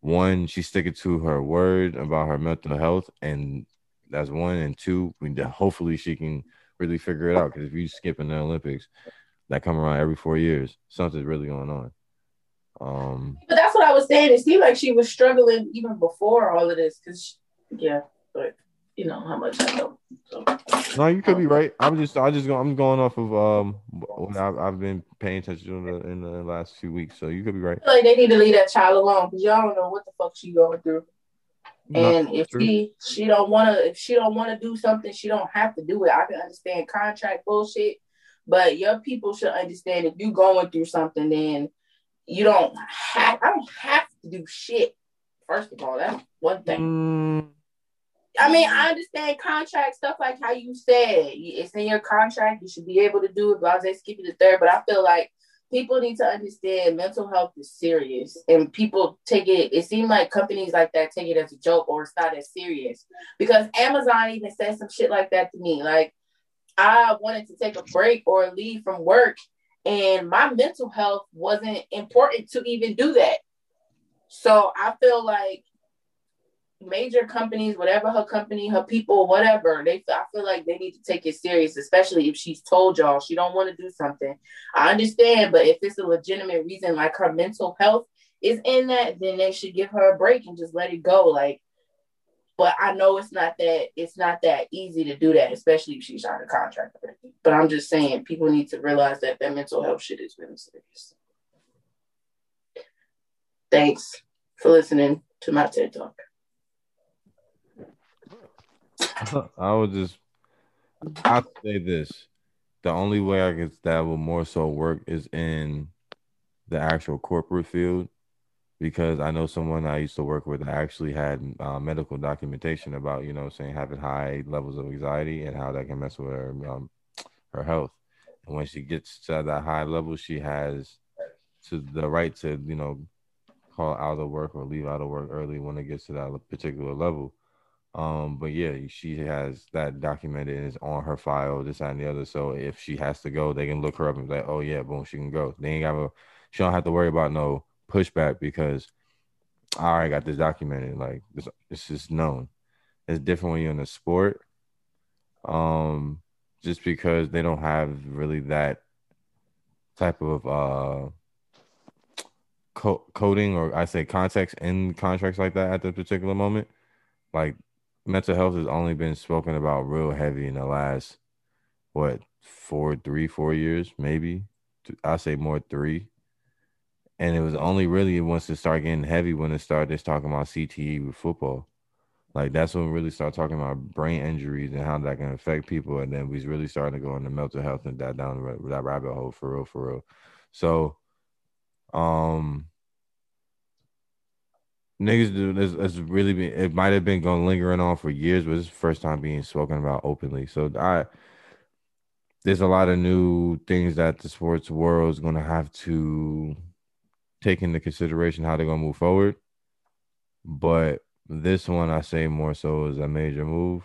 one, she's sticking to her word about her mental health, and that's one. And two, we, hopefully she can really figure it out. Because if you skipping the Olympics, that come around every four years, something's really going on. Um, But that's what I was saying. It seemed like she was struggling even before all of this. Cause yeah, but you know how much I know. So. no, you could be right. I'm just, I just, I'm going off of um what I've, I've been paying attention to in the, in the last few weeks. So you could be right. Like they need to leave that child alone because y'all don't know what the fuck she going through. And if true. she she don't want to if she don't want to do something, she don't have to do it. I can understand contract bullshit, but your people should understand if you going through something, then you don't have. I don't have to do shit. First of all, that's one thing. Mm, I mean, I understand contract stuff like how you said it's in your contract. You should be able to do it. Blase skip you the third, but I feel like people need to understand mental health is serious, and people take it. It seems like companies like that take it as a joke or it's not as serious because Amazon even said some shit like that to me. Like I wanted to take a break or leave from work, and my mental health wasn't important to even do that. So I feel like major companies, whatever her company, her people, whatever, they I feel like they need to take it serious, especially if she's told y'all she don't want to do something. I understand, but if it's a legitimate reason, like her mental health is in that, then they should give her a break and just let it go. Like, but I know it's not that it's not that easy to do that, especially if she's on a contract. But I'm just saying, people need to realize that that mental health shit is really serious. Thanks for listening to my TED talk. I would just I'll say this. The only way I guess that will more so work is in the actual corporate field because I know someone I used to work with that actually had uh, medical documentation about, you know, saying having high levels of anxiety and how that can mess with her um, her health. And when she gets to that high level, she has to the right to, you know, call out of work or leave out of work early when it gets to that particular level. Um, but yeah, she has that documented and is on her file, this that, and the other. So if she has to go, they can look her up and be like, oh yeah, boom, she can go. They ain't got a she don't have to worry about no pushback because I already got this documented. Like this, this is known. It's different when you're in a sport. Um, just because they don't have really that type of uh co- coding or I say context in contracts like that at the particular moment. Like mental health has only been spoken about real heavy in the last what four, three, four years, maybe. I say more three. And it was only really once it started getting heavy when it started just talking about CTE with football. Like that's when we really start talking about brain injuries and how that can affect people. And then we really started to go into mental health and that down that rabbit hole for real, for real. So, um, niggas do this. It's really been. It might have been going lingering on for years, but it's the first time being spoken about openly. So I, there's a lot of new things that the sports world is to have to take into consideration how they're to move forward. But this one, I say more so is a major move.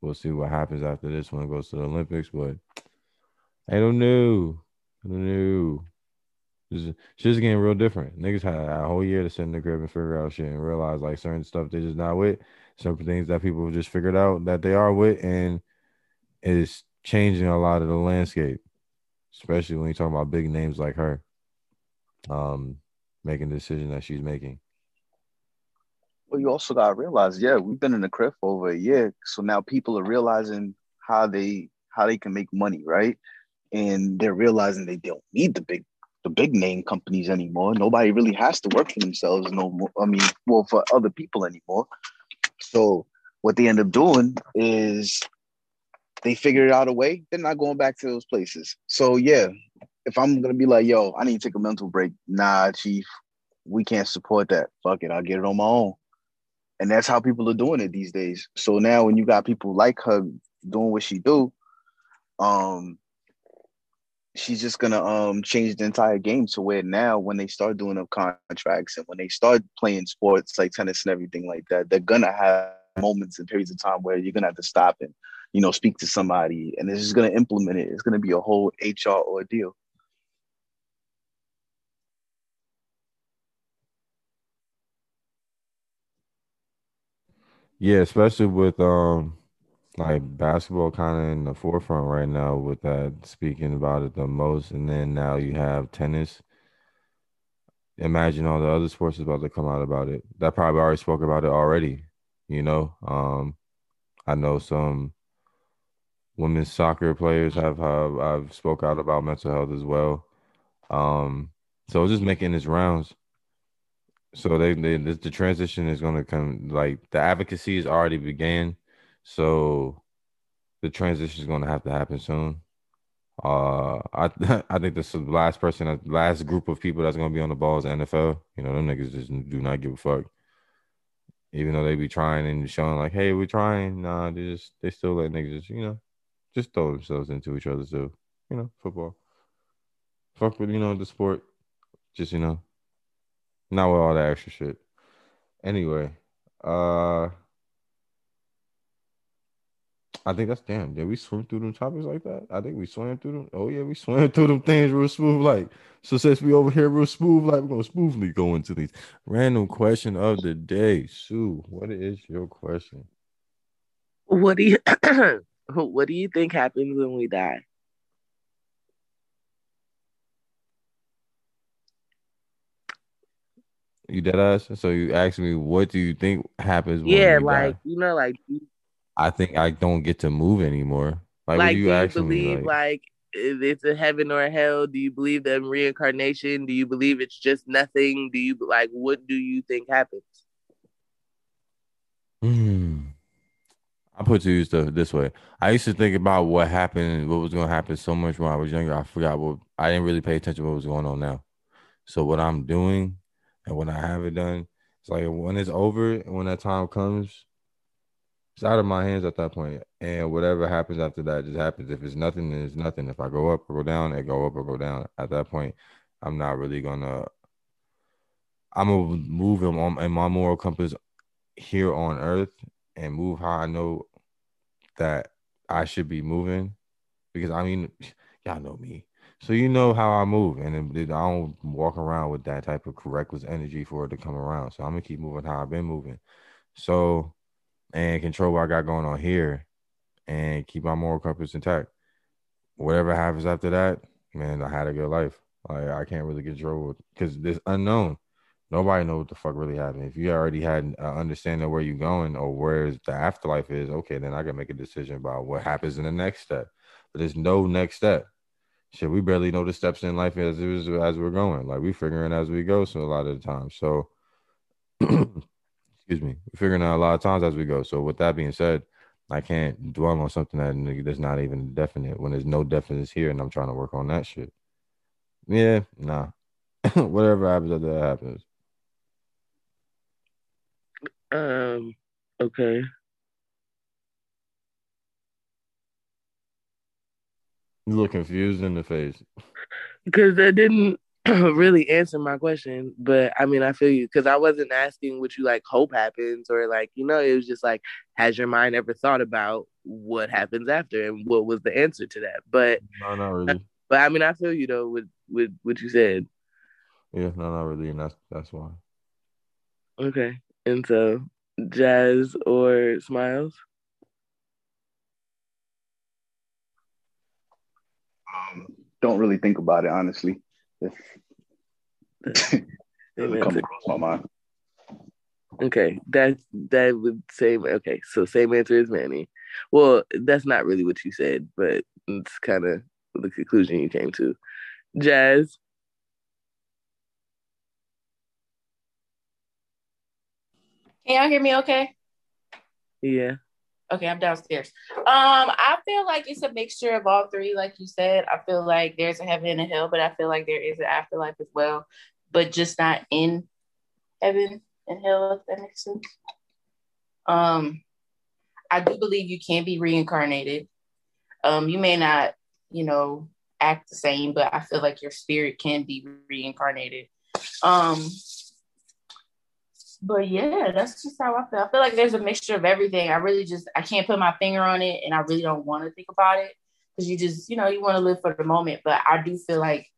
We'll see what happens after this one goes to the Olympics, but I don't know. I don't know. Shit's getting real different. Niggas had a whole year to sit in the crib and figure out shit and realize like certain stuff they just not with. Some things that people just figured out that they are with, and it's changing a lot of the landscape, especially when you talk about big names like her, um, making the decision that she's making. Well, you also gotta realize, yeah, we've been in the crib for over a year, so now people are realizing how they how they can make money, right? And they're realizing they don't need the big the big name companies anymore. Nobody really has to work for themselves no more. I mean, well, for other people anymore. So what they end up doing is they figured out a way. They're not going back to those places. So yeah, if I'm gonna be like, yo, I need to take a mental break. Nah, chief, we can't support that. Fuck it, I'll get it on my own. And that's how people are doing it these days. So now when you got people like her doing what she do, um, she's just gonna um change the entire game to where now when they start doing up contracts and when they start playing sports like tennis and everything like that, they're gonna have moments and periods of time where you're gonna have to stop and you know speak to somebody and it's just gonna implement it. It's gonna be a whole HR ordeal. Yeah, especially with um like basketball kind of in the forefront right now with that speaking about it the most and then now you have tennis. Imagine all the other sports about to come out about it. That probably already spoke about it already you know? Um i know some women's soccer players have have i've spoke out about mental health as well. Um so just making its rounds so they, they the transition is going to come like the advocacy has already began so the transition is going to have to happen soon. Uh, I I think this is the last person, the last group of people that's going to be on the ball is NFL. You know, them niggas just do not give a fuck. Even though they be trying and showing like, hey, we're trying. Nah, they just they still let niggas just you know just throw themselves into each other. So you know, football. Fuck with you know the sport. Just you know, not with all that extra shit. Anyway, uh. I think that's damn. Did we swim through them topics like that? I think we swam through them. Oh yeah, we swam through them things real smooth. Like so, since we over here real smooth, like we're gonna smoothly go into these random question of the day. Sue, what is your question? What do you What do you think happens when we die? You dead ass. So you asked me, what do you think happens? yeah, like die? you know, like I think I don't get to move anymore. Like, like you, you believe like, like it's a heaven or a hell? Do you believe in reincarnation? Do you believe it's just nothing? Do you like what do you think happens? Hmm. I put to use the this way. I used to think about what happened, what was going to happen so much when I was younger. I forgot what I didn't really pay attention to what was going on now. So what I'm doing and when I have it done, it's like when it's over, when that time comes, it's out of my hands at that point. And whatever happens after that just happens. If it's nothing, then it's nothing. If I go up or go down, I go up or go down. At that point, I'm not really gonna I'm gonna move on in my moral compass here on earth and move how I know that I should be moving. Because I mean, y'all know me. So you know how I move, and it, I don't walk around with that type of reckless energy for it to come around. So I'm gonna keep moving how I've been moving. So and control what I got going on here, and keep my moral compass intact. Whatever happens after that, man, I had a good life. Like I can't really control because this unknown. Nobody knows what the fuck really happened. If you already had an uh, understanding where you're going or where the afterlife is, okay, then I can make a decision about what happens in the next step. But there's no next step. Shit, we barely know the steps in life as it was, as we're going. Like we figuring as we go. So a lot of the time. So excuse me, we're figuring out a lot of times as we go. So with that being said, I can't dwell on something that that's not even definite when there's no definite here, and I'm trying to work on that shit. Yeah, nah. Whatever happens that happens. Um. Okay. You look confused in the face. Because that didn't really answer my question, but I mean, I feel you because I wasn't asking what you like hope happens or like, you know, it was just like, has your mind ever thought about what happens after and what was the answer to that? But no, not really. But I mean, I feel you though with with what you said. Yeah, no, not really, and that's that's why. Okay, and so Jazz or Smiles. Don't really think about it, honestly. doesn't come across my mind. Okay, that that would say okay. So same answer as Manny. Well, that's not really what you said, but it's kind of the conclusion you came to. Jazz. Can y'all hear me okay? Yeah. Okay, I'm downstairs. Um, I feel like it's a mixture of all three, like you said. I feel like there's a heaven and a hell, but I feel like there is an afterlife as well, but just not in heaven and hell, if that makes sense. Um, I do believe you can be reincarnated. Um, you may not, you know, act the same, but I feel like your spirit can be reincarnated. Um, but yeah, that's just how I feel. I feel like there's a mixture of everything. I really just I can't put my finger on it, and I really don't want to think about it because you just you know you want to live for the moment. But I do feel like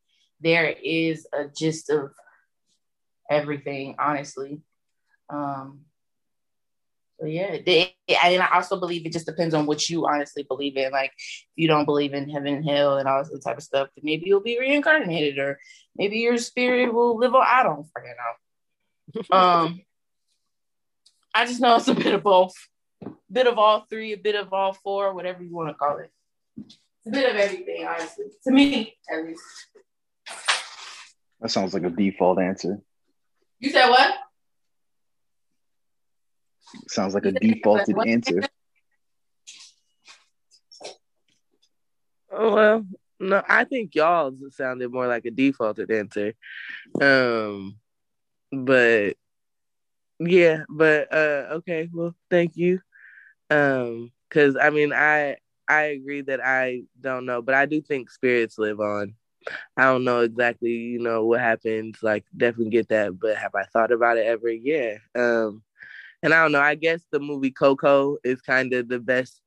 there is a gist of everything, honestly. Um, so yeah, they, and I also believe it just depends on what you honestly believe in. Like, if you don't believe in heaven hell and all this type of stuff, then maybe you'll be reincarnated, or maybe your spirit will live on. I don't fucking know. um, I just know it's a bit of both, a bit of all three, a bit of all four, whatever you want to call it. It's a bit of everything, honestly, to me at least. That sounds like a default answer. You said what? Sounds like a defaulted answer. Oh well, no, I think y'all sounded more like a defaulted answer. Um, but yeah, but uh, okay, well, thank you. Um, because I mean, I I agree that I don't know, but I do think spirits live on. I don't know exactly, you know, what happens. Like, definitely get that, but have I thought about it ever? Yeah. Um, and I don't know. I guess the movie Coco is kind of the best,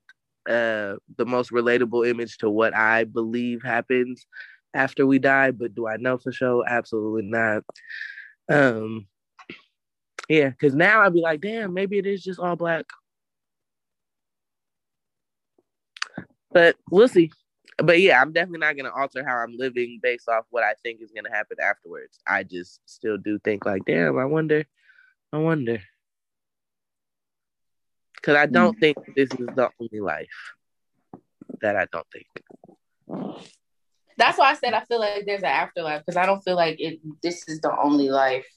uh, the most relatable image to what I believe happens after we die. But do I know for sure? Absolutely not. Um, yeah, because now I'd be like, damn, maybe it is just all black. But we'll see. But yeah, I'm definitely not gonna alter how I'm living based off what I think is gonna happen afterwards. I just still do think like, damn, I wonder, I wonder. Cause I don't think this is the only life. That I don't think. That's why I said I feel like there's an afterlife because I don't feel like it. This is the only life.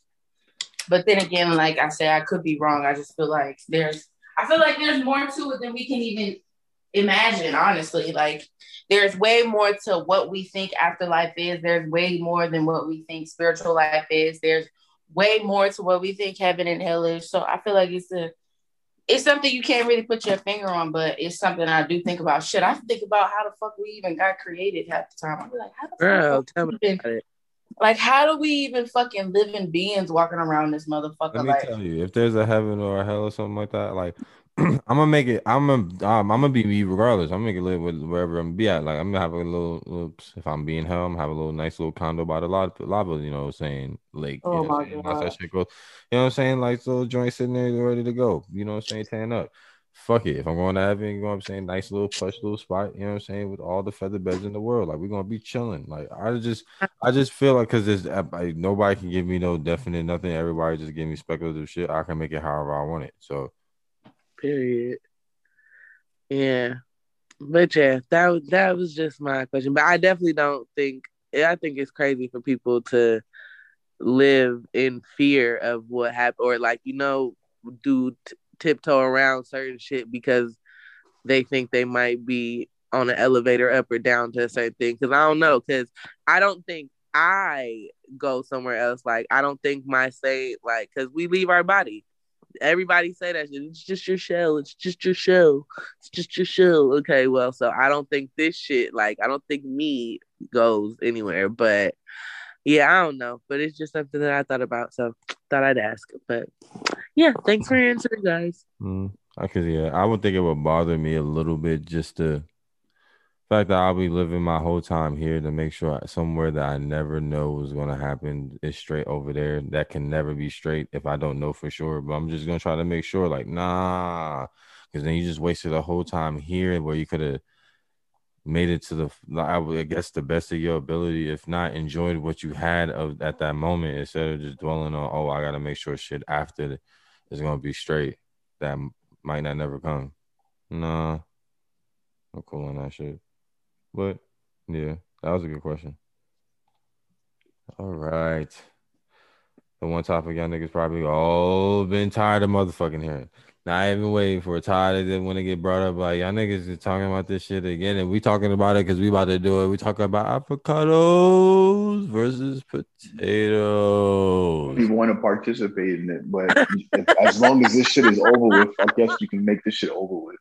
But then again, like I said, I could be wrong. I just feel like there's. I feel like there's more to it than we can even imagine. Honestly, like there's way more to what we think afterlife is. There's way more than what we think spiritual life is. There's way more to what we think heaven and hell is. So I feel like it's a it's something you can't really put your finger on, but it's something I do think about. Shit, I think about how the fuck we even got created half the time. I'm like, how the Girl, fuck tell me about it. Like, how do we even fucking living beings walking around this motherfucker? Let me Like, tell you, if there's a heaven or a hell or something like that, like I'm gonna make it. I'm gonna. Um, I'm gonna be me regardless. I'm gonna live with wherever I'm be at. Like I'm gonna have a little, little. If I'm being hell, I'm gonna have a little nice little condo by the lava, lava you know, what I'm saying lake. Oh you know, what my I'm saying? Once God. that shit goes, you know, what I'm saying like little joint sitting there ready to go. You know, what I'm saying tan up. Fuck it. If I'm going to heaven, you know, what I'm saying nice little plush little spot. You know, what I'm saying with all the feather beds in the world. Like we're gonna be chilling. Like I just, I just feel like because there's uh, I- nobody can give me no definite nothing. Everybody just give me speculative shit. I can make it however I want it. So. Period. Yeah. But yeah, that that was just my question. But I definitely don't think I think it's crazy for people to live in fear of what happened or like you know do tiptoe around certain shit because they think they might be on an elevator up or down to a certain thing because I don't know because I don't think I go somewhere else like I don't think my say like because we leave our body everybody say that shit. It's just your shell. It's just your shell. It's just your shell. Okay, well, so I don't think this shit, like, I don't think me goes anywhere. But yeah, I don't know. But it's just something that I thought about. So thought I'd ask. But yeah, thanks for answering, guys. Mm, I could, yeah, I would think it would bother me a little bit just the fact that I'll be living my whole time here to make sure somewhere that I never know is going to happen is straight over there. That can never be straight if I don't know for sure. But I'm just gonna try to make sure, like, nah, because then you just wasted the whole time here where you could have made it to the, I guess, the best of your ability. If not, enjoyed what you had of at that moment instead of just dwelling on, oh, I got to make sure shit after is gonna be straight. That might not never come. Nah, I'm cool on that shit. But yeah, that was a good question. All right. The one topic y'all niggas probably all been tired of motherfucking hearing. Not even waiting for it. Tired of it when it get brought up. Like y'all niggas is talking about this shit again, and we talking about it because we about to do it. We talking about avocados versus potatoes. We want to participate in it, but if, as long as this shit is over with, I guess you can make this shit over with.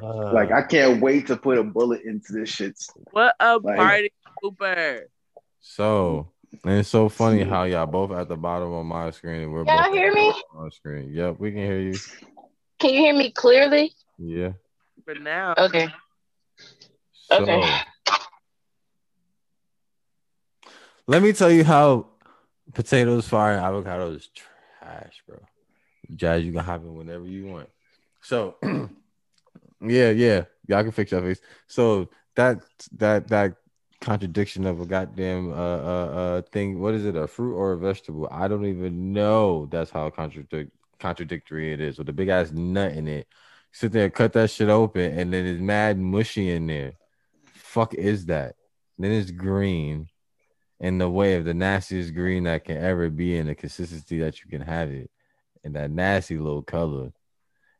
Uh, Like I can't wait to put a bullet into this shit. What a Like- party pooper. So, and it's so funny how y'all both at the bottom of my screen and we're Y'all both hear me? On of my screen. Yep, we can hear you. Can you hear me clearly? Yeah. But now. Okay. So, Okay. let me tell you how potatoes, fire, and avocado is trash, bro. Jazz, you can hop in whenever you want. So, yeah, yeah, y'all can fix your face. So that that that contradiction of a goddamn uh uh uh thing. What is it? A fruit or a vegetable? I don't even know. That's how contradict contradictory it is. With a big ass nut in it. Sit there, cut that shit open, and then it's mad mushy in there. Fuck is that? Then it's green in the way of the nastiest green that can ever be in the consistency that you can have it in that nasty little color.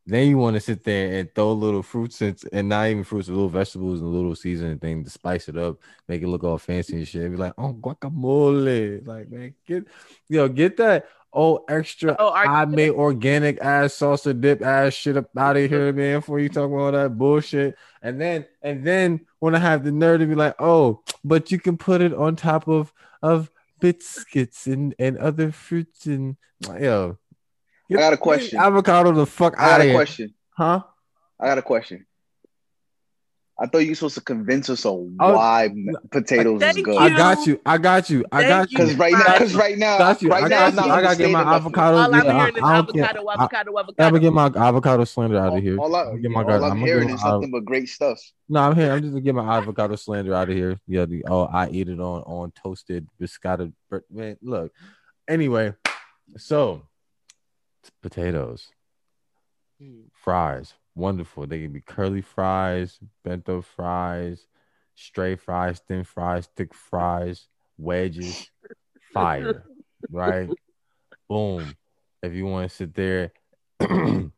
Then you want to sit there and throw little fruits and, and not even fruits, little vegetables and little seasoning thing to spice it up, make it look all fancy and shit. Be like, oh guacamole. Like, man, get yo, get that oh extra Oh, are- I made organic ass salsa dip ass shit up out of here, man, before you talk about all that bullshit. And then and then when I have the nerve to be like, oh, but you can put it on top of of biscuits and, and other fruits and yo. I got a question. Avocado the fuck out of here. I got a here. question. Huh? I got a question. I thought you were supposed to convince us on Oh, why potatoes is thank good. I got you. I got you. I got you. you. Because right now, because right now, Got you. right I got I'm you. I gotta get my avocado. All I'm yeah, hearing is I, I avocado, I, avocado, I'm gonna get my avocado slander out of here. All, I, I'm gonna get my, all I'm I'm hearing is my- nothing but great stuff. No, I'm here. I'm just gonna get my avocado slander out of here. Yeah, the oh, I eat it on on toasted biscotta. bre- Man, look. Anyway, so potatoes, fries, wonderful. They can be curly fries, bento fries, straight fries, thin fries, thick fries, wedges, fire, right? Boom. If you want to sit there and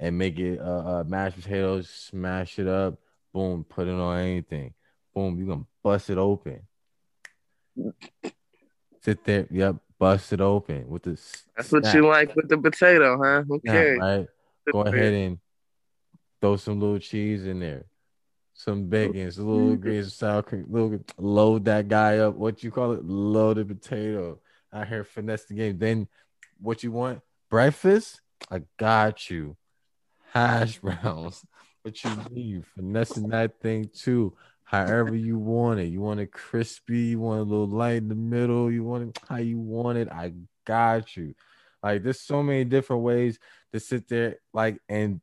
make it uh, uh mashed potatoes, smash it up, boom, put it on anything. Boom, you're gonna bust it open. Sit there, yep, bust it open with the That's what you like with the potato, huh? Okay. right? Go ahead and throw some little cheese in there. some bacon, some little mm-hmm. greens, some sour cream, little load that guy up. What you call it? Loaded potato. I hear finesse the game. Then what you want? Breakfast? I got you. Hash browns. What you need? Finessing that thing too. However you want it. You want it crispy, you want a little light in the middle, you want it how you want it. I got you. Like there's so many different ways to sit there like and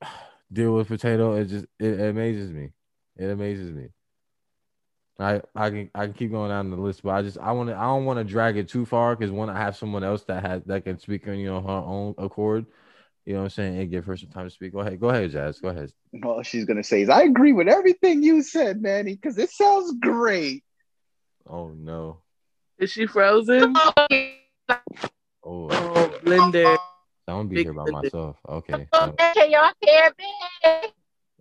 deal with potato. It just it, amazes me. It amazes me. I I can I can keep going down the list, but I just I want to I don't want to drag it too far because when I have someone else that has that can speak on you know her own accord, you know what I'm saying, and give her some time to speak. Go ahead, go ahead, Jazz. Go ahead. All she's gonna say is, "I agree with everything you said, Manny, because it sounds great." Oh no. Is she frozen? Oh, Oh, blender. I'm gonna be Big here by blender. myself. Okay. Can y'all hear me?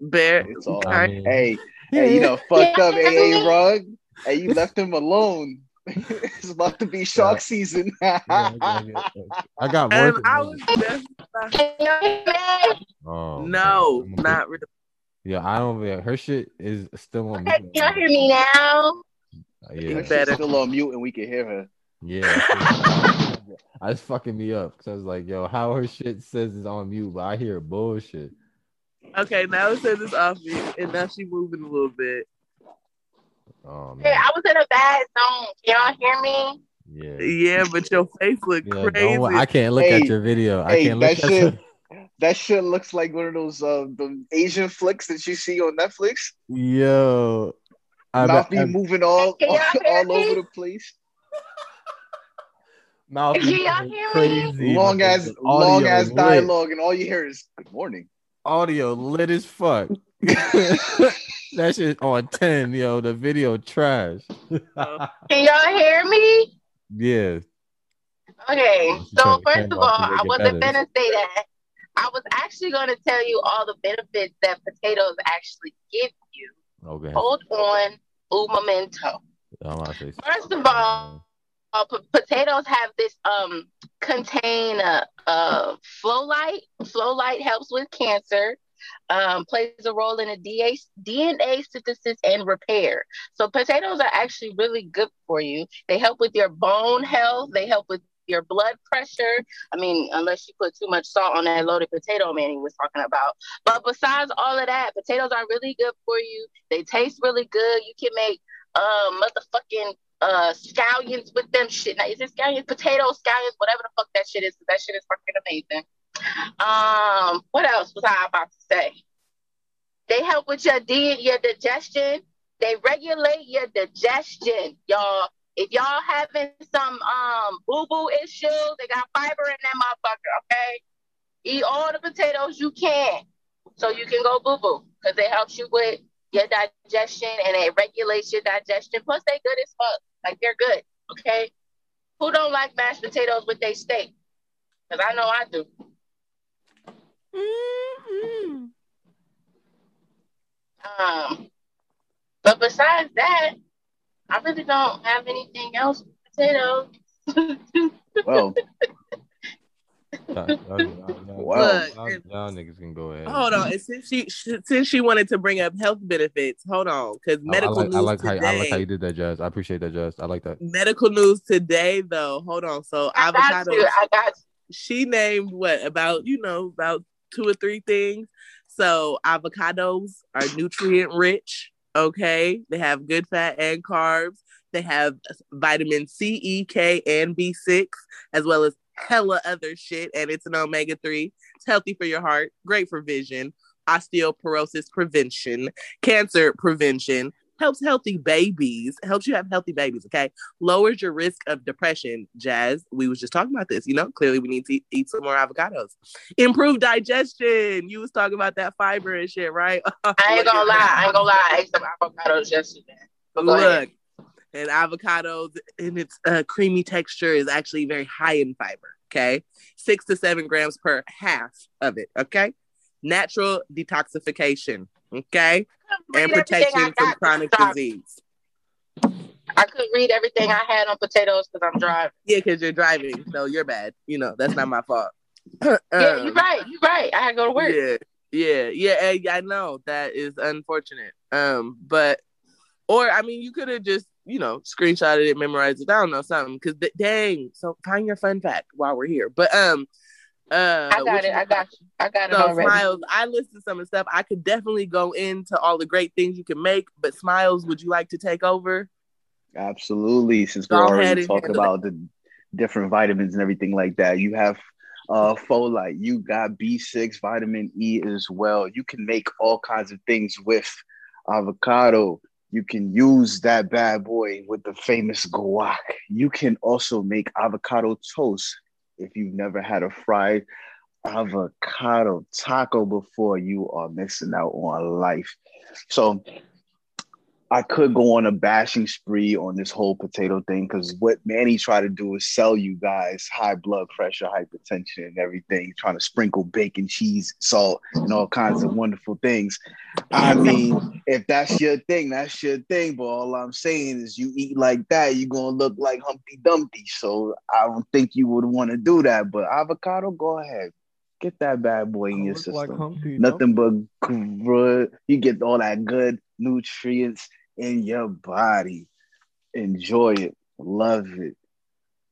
Bear. It's all I mean- hey, hey, you know, fucked up AA rug. Hey, you left him alone. it's about to be shark season. Yeah, I got- I got And work. I was just Can y'all hear me? Oh, no, I'm not put- really. Yeah, I don't. Yeah, her shit is still on. Okay, can y'all hear me now? Yeah, Her shit's Better. still on mute and we can hear her. yeah. That's fucking me up because I was like, yo, how her shit says it's on mute, but I hear bullshit. Okay, now it says it's off me, and now she moving a little bit. Oh man, I was in a bad zone. Y'all hear me? yeah. Yeah, but your face look Yeah, crazy. I can't look at your video. I hey, can't look that at shit- your- That shit looks like one of those uh, the Asian flicks that you see on Netflix. Yo, I Mouth bet- be I- moving all y'all all over the place. mouth Can y'all going hear me? crazy. long as long as dialogue, and all you hear is "Good morning." Audio lit as fuck. that shit on ten, yo. The video trash. Can y'all hear me? yeah. Okay, so first of all, I wasn't gonna say that. I was actually gonna tell you all the benefits that potatoes actually give you. Okay. Hold on, un momento. I'm about to say First of all, uh, p- potatoes have this um contain uh, uh folate. Flow light helps with cancer. Um, plays a role in DA, DNA synthesis and repair. So potatoes are actually really good for you. They help with your bone health. They help with your blood pressure. I mean, unless you put too much salt on that loaded potato man he was talking about. But besides all of that, potatoes are really good for you. They taste really good. You can make um motherfucking uh scallions with them shit. Now is it scallions, potatoes, scallions, whatever the fuck that shit is, that shit is fucking amazing. Um, what else was I about to say? They help with your di- your digestion. They regulate your digestion, y'all. If y'all having some um boo boo issues, they got fiber in that motherfucker. Okay, eat all the potatoes you can, so you can go boo boo, because it helps you with your digestion and it regulates your digestion. Plus, they good as fuck. Like they're good. Okay. Who don't like mashed potatoes with their steak? Because I know I do. Mhm. Um, but besides that, I really don't have anything else with potatoes. Well, Y'all, y'all- y'all- Wow. Look, y'all- niggas can go ahead. Hold on, and since she since she wanted to bring up health benefits, hold on, because medical I, like, news I like today. how I like how you did that, Jazz. I appreciate that, Jazz. I like that. medical news today, though. Hold on, so I got avocado. you. I got you. she named what about you know about two or three things. So avocados are nutrient rich. Okay, they have good fat and carbs. They have vitamin C, E, K, and B six, as well as hella other shit, and it's an omega three. It's healthy for your heart, great for vision, osteoporosis prevention, cancer prevention. Helps healthy babies. Helps you have healthy babies. Okay, lowers your risk of depression. Jazz, we was just talking about this. You know, clearly we need to eat some more avocados. Improve digestion. You was talking about that fiber and shit, right? I ain't gonna lie. I ain't gonna lie. I ate some avocados yesterday. Go ahead. Look, and avocados in its uh, creamy texture is actually very high in fiber. Okay, six to seven grams per half of it. Okay, natural detoxification. Okay, and protection from chronic disease. I couldn't read everything I had on potatoes because I'm driving. Yeah, because you're driving, so you're bad. You know that's not my fault. yeah, Um, you're right. You're right. I had to go to work. Yeah. Yeah, yeah, eh, I know that is unfortunate. Um, but or I mean, you could have just you know screenshotted it, memorized it. I don't know something because dang. So find your fun fact while we're here. But um, uh, I got it. I got you. I got it already. Smiles, I listed some of the stuff. I could definitely go into all the great things you can make. But Smiles, would you like to take over? Absolutely. Since Go we're already and talking handle about the different vitamins and everything like that, you have uh folate, you got B6, vitamin E as well. You can make all kinds of things with avocado. You can use that bad boy with the famous guac. You can also make avocado toast if you've never had a fried avocado taco before, you are missing out on life. So I could go on a bashing spree on this whole potato thing because what Manny tried to do is sell you guys high blood pressure, hypertension, and everything, trying to sprinkle bacon, cheese, salt, and all kinds of wonderful things. I mean, if that's your thing, that's your thing. But all I'm saying is, you eat like that, you're gonna look like Humpty Dumpty. So I don't think you would want to do that. But avocado, go ahead. Get that bad boy in your system. like Nothing but good. You get all that good nutrients in your body. Enjoy it. Love it.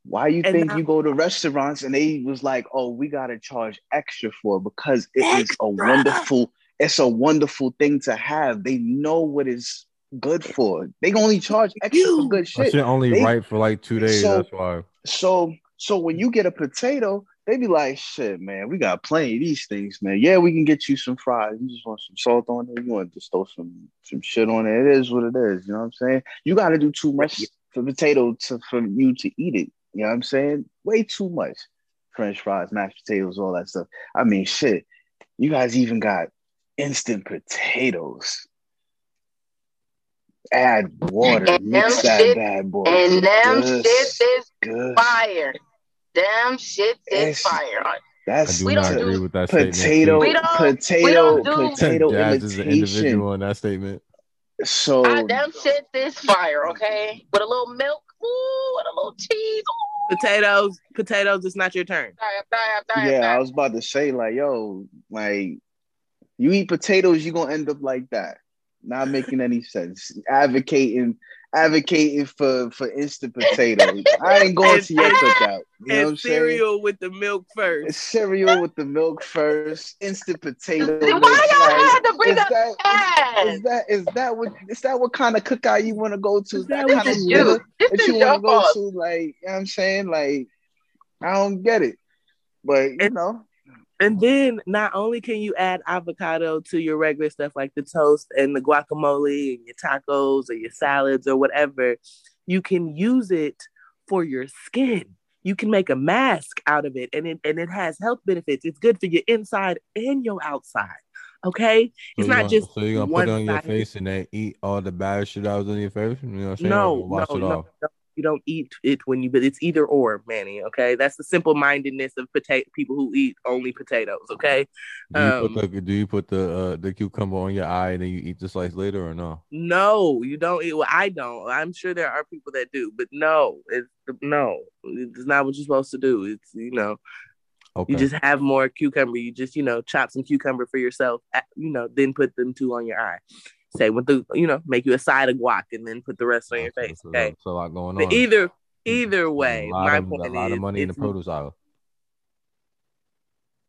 Why you And think now- you go to restaurants and they was like, oh, we gotta charge extra for it because it is Extra. a wonderful, it's a wonderful thing to have. They know what is good for. They only charge extra for You. good That shit. shit only They- right for like two days. So- that's why. So so when you get a potato, they be like, shit, man, we got plenty of these things, man. Yeah, we can get you some fries. You just want some salt on it. You want to just throw some some shit on it. It is what it is. You know what I'm saying? You got to do too much for potato to for you to eat it. You know what I'm saying? Way too much. French fries, mashed potatoes, all that stuff. I mean, shit. You guys even got instant potatoes. Add water, And mix them that shit- bad boy. and them shits is good. fire. Them shit is It's- fire. I That's do We not don't agree do with that potato, statement. We don't- potato, we don't do- potato Jazz is an individual in that statement. So Ah, them shits is fire. Okay, with a little milk, ooh, and a little cheese. Ooh. Potatoes, potatoes. It's not your turn. Sorry, sorry, sorry, yeah, I was about to say like, yo, like you eat potatoes, you're gonna end up like that. Not making any sense. Advocating, advocating for for instant potatoes. I ain't going to your And- cookout. You know what I'm and saying? cereal with the milk first. It's cereal with the milk first. Instant potato. Why y'all like, had to bring is up that, that? is that is that what is that what kind of cookout you want to go to? Is that This kind of is dinner you. This that is you want to go to? Like, you know what I'm saying? Like, I don't get it. But you And- know, And then not only can you add avocado to your regular stuff like the toast and the guacamole and your tacos or your salads or whatever, you can use it for your skin. You can make a mask out of it and it and it has health benefits. It's good for your inside and your outside. Okay? So It's not gonna- just so you're gonna put it on your face and then eat all the bad shit out on your face. You know what I'm saying? No, no, wash it no, off. no. You don't eat it when you, but it's either or, Manny. Okay, that's the simple mindedness of potato people who eat only potatoes. Okay, Do you Um, put the do you put the uh, the cucumber on your eye and then you eat the slice later or no? no, you don't eat. Well, I don't. I'm sure there are people that do, but no, it's no, it's not what you're supposed to do. It's you know, Okay. you just have more cucumber. You just you know chop some cucumber for yourself. You know, then put them two on your eye. Say with the you know make you a side of guac and then put the rest on oh, your face. so Okay, That's a lot going But on. either mm-hmm. either way, a lot my of, point a lot is of money in the produce aisle.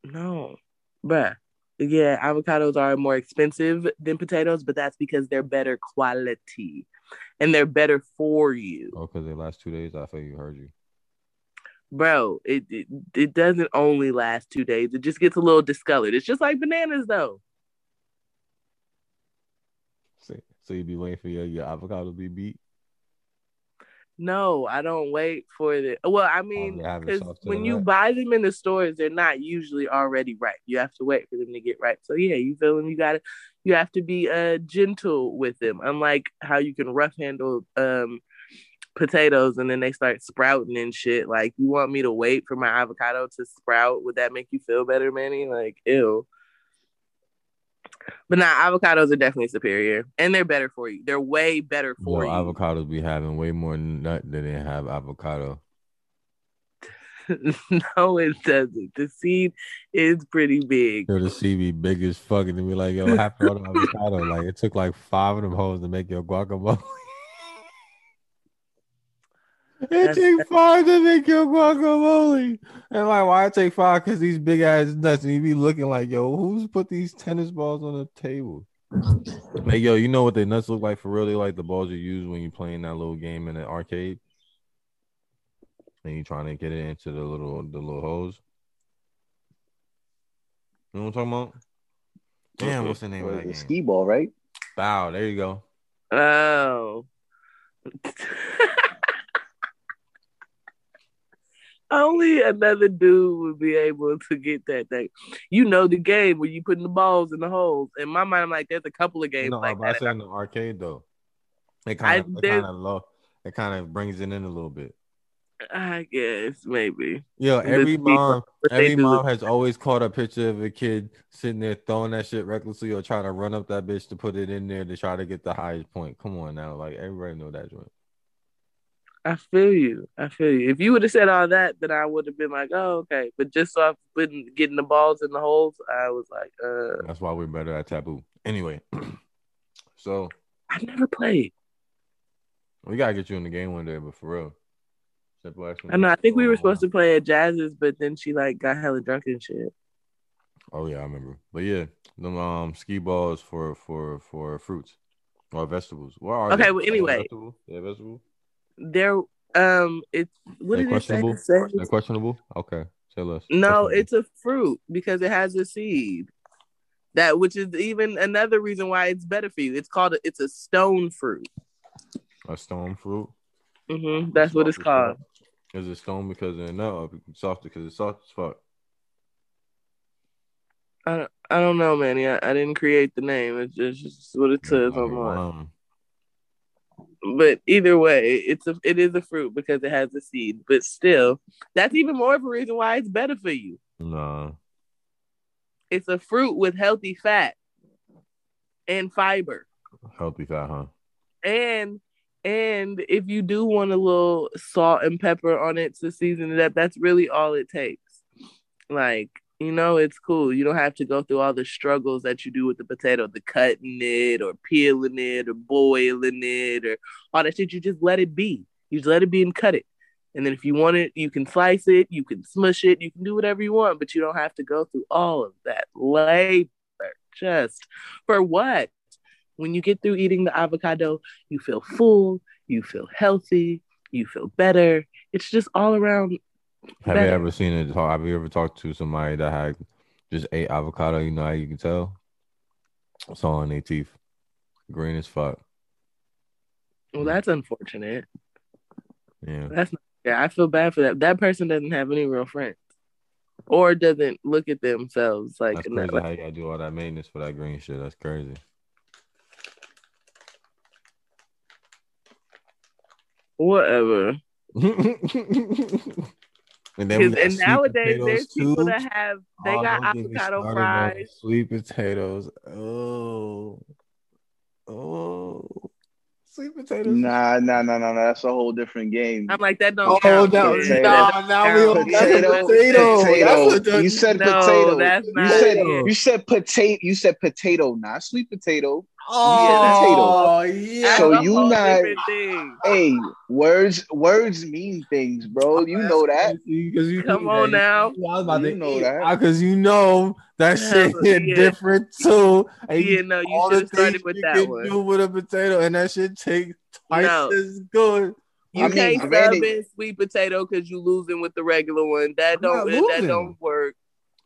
No, bruh. Yeah, avocados are more expensive than potatoes, but that's because they're better quality and they're better for you. Oh, because the last two days I think you heard you. Bro, it, it it doesn't only last two days. It just gets a little discolored. It's just like bananas though. So, you be waiting for your, your avocado to be beat. No, I don't wait for it. well, I mean, they have it because when you nut? buy them in the stores, they're not usually already ripe. You have to wait for them to get ripe. So yeah, you feel them, you gotta you have to be uh gentle with them. Unlike how you can rough handle um potatoes and then they start sprouting and shit. Like you want me to wait for my avocado to sprout? Would that make you feel better, Manny? Like ew. But nah, avocados are definitely superior and they're better for you. They're way better for Yo, you. avocados be having way more nut than they have avocado. no, it doesn't. The seed is pretty big. Yo, the seed be big as fuck, and be like, yo, what happened to all the avocado? Like, it took like five of them hoes to make your guacamole. It That's- take five to make your guacamole. And like, why it take five? Because these big ass nuts, and you be looking like, yo, who's put these tennis balls on the table? Like, yo, you know what the nuts look like for real? They like the balls you use when you're playing that little game in the arcade, and you trying to get it into the little the little holes. You know what I'm talking about? Damn, what's the name of Or that the game? skee ball, right? Bow. There you go. Oh. Only another dude would be able to get that thing. You know the game where you putting the balls in the holes. In my mind, I'm like, there's a couple of games No, like I said in the arcade though. It kind of, it kind of low. It kind of brings it in a little bit. I guess maybe. Yeah, every mom, every mom has always caught a picture of a kid sitting there throwing that shit recklessly or trying to run up that bitch to put it in there to try to get the highest point. Come on now, like everybody know that joint. I feel you. I feel you. If you would have said all that, then I would have been like, oh, okay. But just off putting getting the balls in the holes, I was like, uh, That's why we're better at taboo. Anyway, so I've never played. we gotta get you in the game one day, but for real. I know. I think we were supposed to play at Jazz's, but then she like got hella drunk and shit. Oh yeah, I remember. But yeah, them um skee balls for for for fruits or vegetables. What are Okay, they? well, anyway. vegetable? Yeah, vegetable. There, um, it's what They're did it say? questionable. It says- They're questionable. Okay, tell us. No, it's a fruit because it has a seed. That which is even another reason why it's better for you. It's called a, it's a stone fruit. a stone fruit. Mm-hmm. That's what it's called. Is it stone because of no? Soft because it's soft as fuck. I I don't know, Manny. I, I didn't create the name. It's just, it's just what it says online. um, But either way, it's a it is a fruit because it has a seed. But still, that's even more of a reason why it's better for you. nah. It's a fruit with healthy fat and fiber. Healthy fat, huh? And and if you do want a little salt and pepper on it to season it up, that's really all it takes. Like, you know, it's cool. You don't have to go through all the struggles that you do with the potato, the cutting it or peeling it or boiling it or all that shit. You just let it be. You just let it be and cut it. And then if you want it, you can slice it, you can smush it, you can do whatever you want, but you don't have to go through all of that labor. Just for what? When you get through eating the avocado, you feel full, you feel healthy, you feel better. It's just all around. Have you ever seen it? Have you ever talked to somebody that had just ate avocado? You know how you can tell? It's all in their teeth, green as fuck. Well, that's unfortunate. Yeah, That's not, yeah, I feel bad for that. That person doesn't have any real friends, or doesn't look at themselves like, that's that crazy. way. How you gotta do all that maintenance for that green shit? That's crazy. whatever. and then we 'Cause- got and nowadays, potatoes, there's people too. that have they Oh, got don't get me avocado fries. Sweet potatoes. Oh, oh, sweet potatoes. Nah, nah, nah, nah, nah. That's a whole different game. I'm like that don't Oh, count. no, kid. Potato. no, now we on that's a Potato, potato. That's potato. You said No, potato. that's You said it. you said potato. You said potato, not sweet potato. Oh, yeah. That's So a you whole not- thing. Hey, words words mean things, bro. You know that. Because you Come on that. now. I was about You to know that. Because you know that shit hit yeah. different too. And Yeah, no, you all should the have started with you that can one. do with a potato, and that shit takes twice No. as good. You I mean, can't sub granted- in sweet potato because you losing with the regular one. That I'm don't that don't work.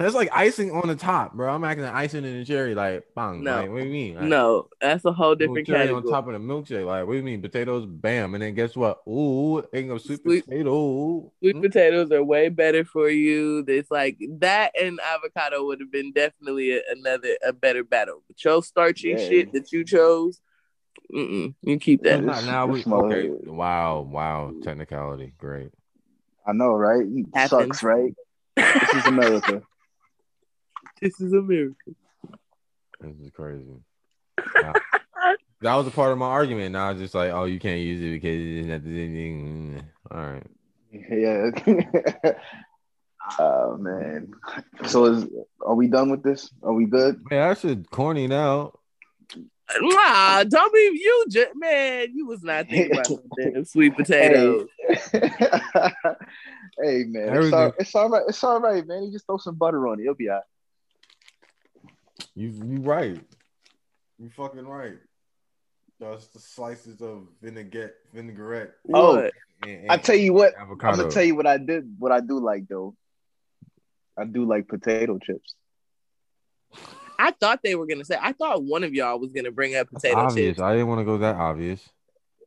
That's like icing on the top, bro. I'm acting like icing in the cherry, like bang. No. Like, what do you mean? Like, No, that's a whole different cherry category. on top of the milkshake. Like, what do you mean? Potatoes, bam, and then guess what? Ooh, ain't no sweet, Sweet- potato. Sweet Mm. potatoes are way better for you. It's like that and avocado would have been definitely a, another a better battle. But your starchy Yeah. shit that you chose, mm-mm, you keep that. not now. We, This mother- okay. Wow, wow. Technicality, great. I know, right? Happens. Sucks, right? This is America. this is America. This is crazy. Now- that was a part of my argument. Now it's just like, oh, you can't use it because it's not the thing. All right. Yeah. Oh man. So is are we done with this? Are we good? Man, that shit corny now. Nah, don't be you, just, man. You was not thinking about no damn sweet potatoes. hey man, it's all, it's all right. It's all right, man. You just throw some butter on it. It'll be all right. You you right. You fucking right. Just the slices of vinaigrette, vinaigrette. Oh, What? and- I and tell you what, avocado. I'm gonna tell you what I did. What I do like though, I do like potato chips. I thought they were gonna say. I thought one of y'all was gonna bring up That's potato obvious. chips. I didn't want to go that obvious.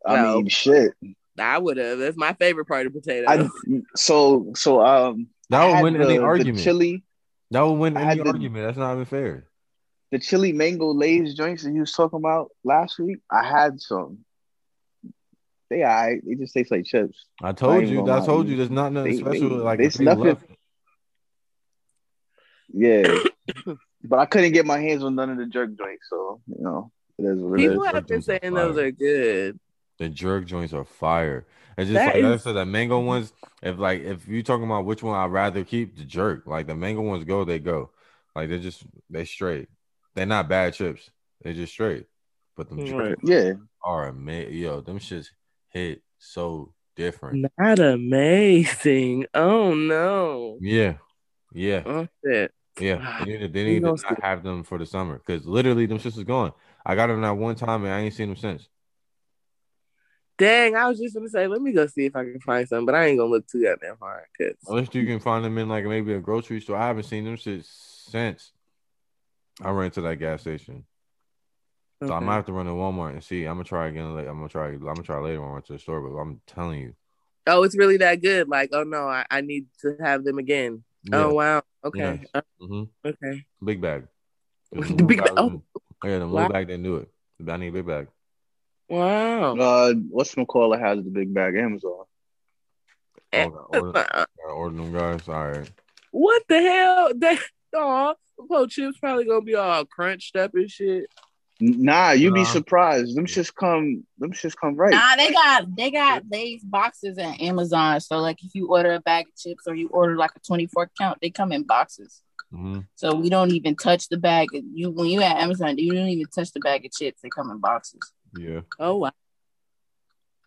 I No. mean, shit. I would have. That's my favorite part of potato. I so so um. That I would win the, any the argument. chili, That would win any had the- argument. That's not even fair. The chili mango Lay's joints that you was talking about last week. I had some. They alright. They just taste like chips. I I told ain't you. I told you. There's not nothing They- special. they- like there's nothing- left- Yeah, but I couldn't get my hands on none of the jerk joints, so you know it is what it People is. have been saying those are good. The jerk joints are fire. It's just That like I said, the mango ones. If like if you talking about which one I'd rather keep, the jerk. Like the mango ones go, they go. Like they're just they straight. They're not bad chips. They're just straight. But them jerk Right. Yeah, are amazing. Yo, them shits hit so different. Not amazing. Oh no. Yeah, yeah, Oh shit. yeah. Ah, they need to, they need to not see. have them for the summer because literally them shits is gone. I got them that one time and I ain't seen them since. Dang, I was just gonna say, let me go see if I can find some, but I ain't gonna look too goddamn hard. Cause Unless you can find them in like maybe a grocery store. I haven't seen them shit since I ran to that gas station. So I Okay. might have to run to Walmart and see. I'm gonna try again. I'm gonna try. I'm gonna try later when I run to the store. But I'm telling you, oh, it's really that good. Like, oh no, I, I need to have them again. yeah. Oh wow. Okay. Yes. Uh, hmm okay. Big bag. The Them little big guys bag- oh. Yeah, the Wow. little bag didn't do it. I need a big bag. Wow. uh, what's McCall has the big bag Amazon. Eh, Oh, gotta order, order them guys. All right. What the hell? They oh, poor chips probably gonna be all crunched up and shit. Nah, you'd be Nah. surprised. Them shits come. Them shits come right. Nah, they got they got Lay's boxes at Amazon. So like if you order a bag of chips or you order like a 24 count, they come in boxes. hmm So we don't even touch the bag. You when you at Amazon, you don't even touch the bag of chips. They come in boxes. Yeah. Oh wow.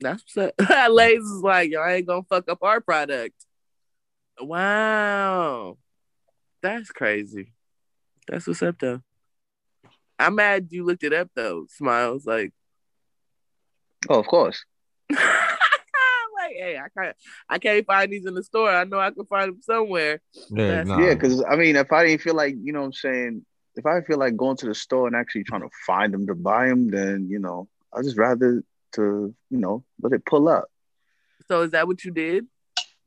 That's what's up. Lay's is like, y'all ain't gonna fuck up our product. Wow. That's crazy. That's what's up though. I'm mad you looked it up though. Smiles like Oh, of course. like, hey, I can't I can't find these in the store. I know I can find them somewhere. Yeah. That's- Nah. Yeah, because I mean, if I didn't feel like, you know what I'm saying, if I feel like going to the store and actually trying to find them to buy them, then, you know, I just rather to, you know, let it pull up. So is that what you did?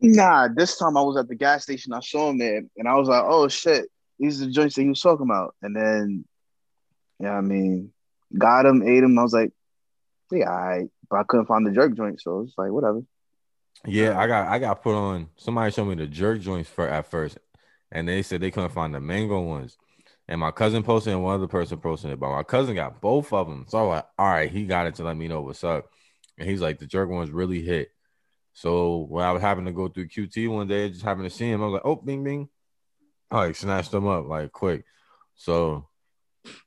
Nah, this time I was at the gas station. I saw him there and I was like, oh shit, these are the joints that he was talking about. And then, yeah, I mean, got him, ate him. I was like, yeah, right. But I couldn't find the jerk joint. So it's like, whatever. Yeah, I got I got put on. Somebody showed me the jerk joints for at first, and they said they couldn't find the mango ones. And my cousin posted, and one other person posted it, but my cousin got both of them. So I was like, all right, he got it to let me know what's up. And he's like, the jerk ones really hit. So when I was having to go through QT one day, just happened to see him, I was like, oh, bing, bing. Like snatched them up like quick. So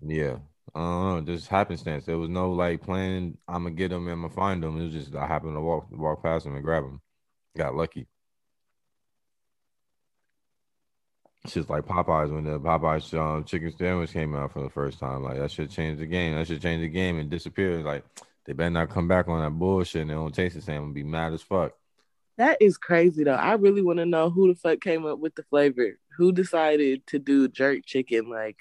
yeah, I don't know, just happenstance. There was no like plan. I'm gonna get them I'm gonna find them. It was just I happened to walk walk past them and grab them. Got lucky. It's just like Popeyes when the Popeyes um, chicken sandwich came out for the first time. Like that should change the game. That should change the game and disappear. Like they better not come back on that bullshit and they don't taste the same. Gonna be mad as fuck. That is crazy though. I really want to know who the fuck came up with the flavor. Who decided to do jerk chicken? Like,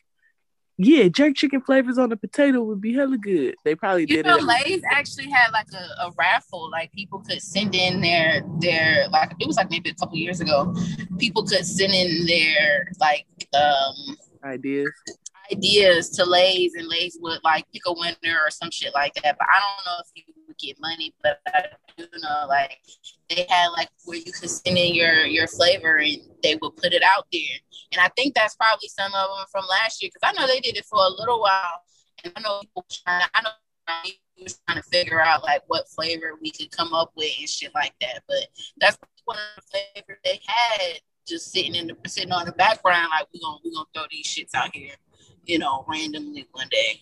yeah, jerk chicken flavors on the potato would be hella good. They probably You did know, it. Lay's actually had like a, a raffle. Like people could send in their their like it was like maybe a couple years ago. People could send in their like um ideas. ideas to Lay's and Lay's would like pick a winner or some shit like that. But I don't know if you get money, but I do know like they had like where you could send in your your flavor and they would put it out there. And I think that's probably some of them from last year because I know they did it for a little while, and I know people trying. I know was trying to figure out like what flavor we could come up with and shit like that. But that's one of the flavors they had just sitting in the sitting on the background, like we gonna we gonna throw these shits out here, you know, randomly one day.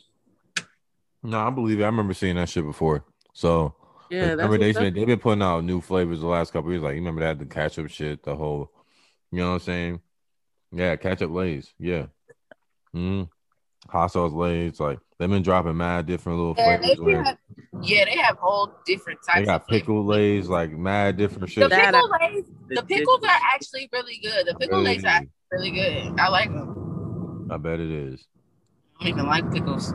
No, I believe it. I remember seeing that shit before. So Yeah, that's remember they what's up. been they've been putting out new flavors the last couple years. Like you remember that the ketchup shit, the whole, you know what I'm saying? Yeah, ketchup Lay's. Yeah. Mm. Hot sauce Lay's. Like they've been dropping mad different little Yeah, flavors. where have, yeah, they have whole different types. they got of flavors. pickle Lay's, like mad different The shit. That- pickle Lay's, the the pickles are actually really good. The pickle Really Lay's are really good. I like them. I bet it is. I don't even like pickles.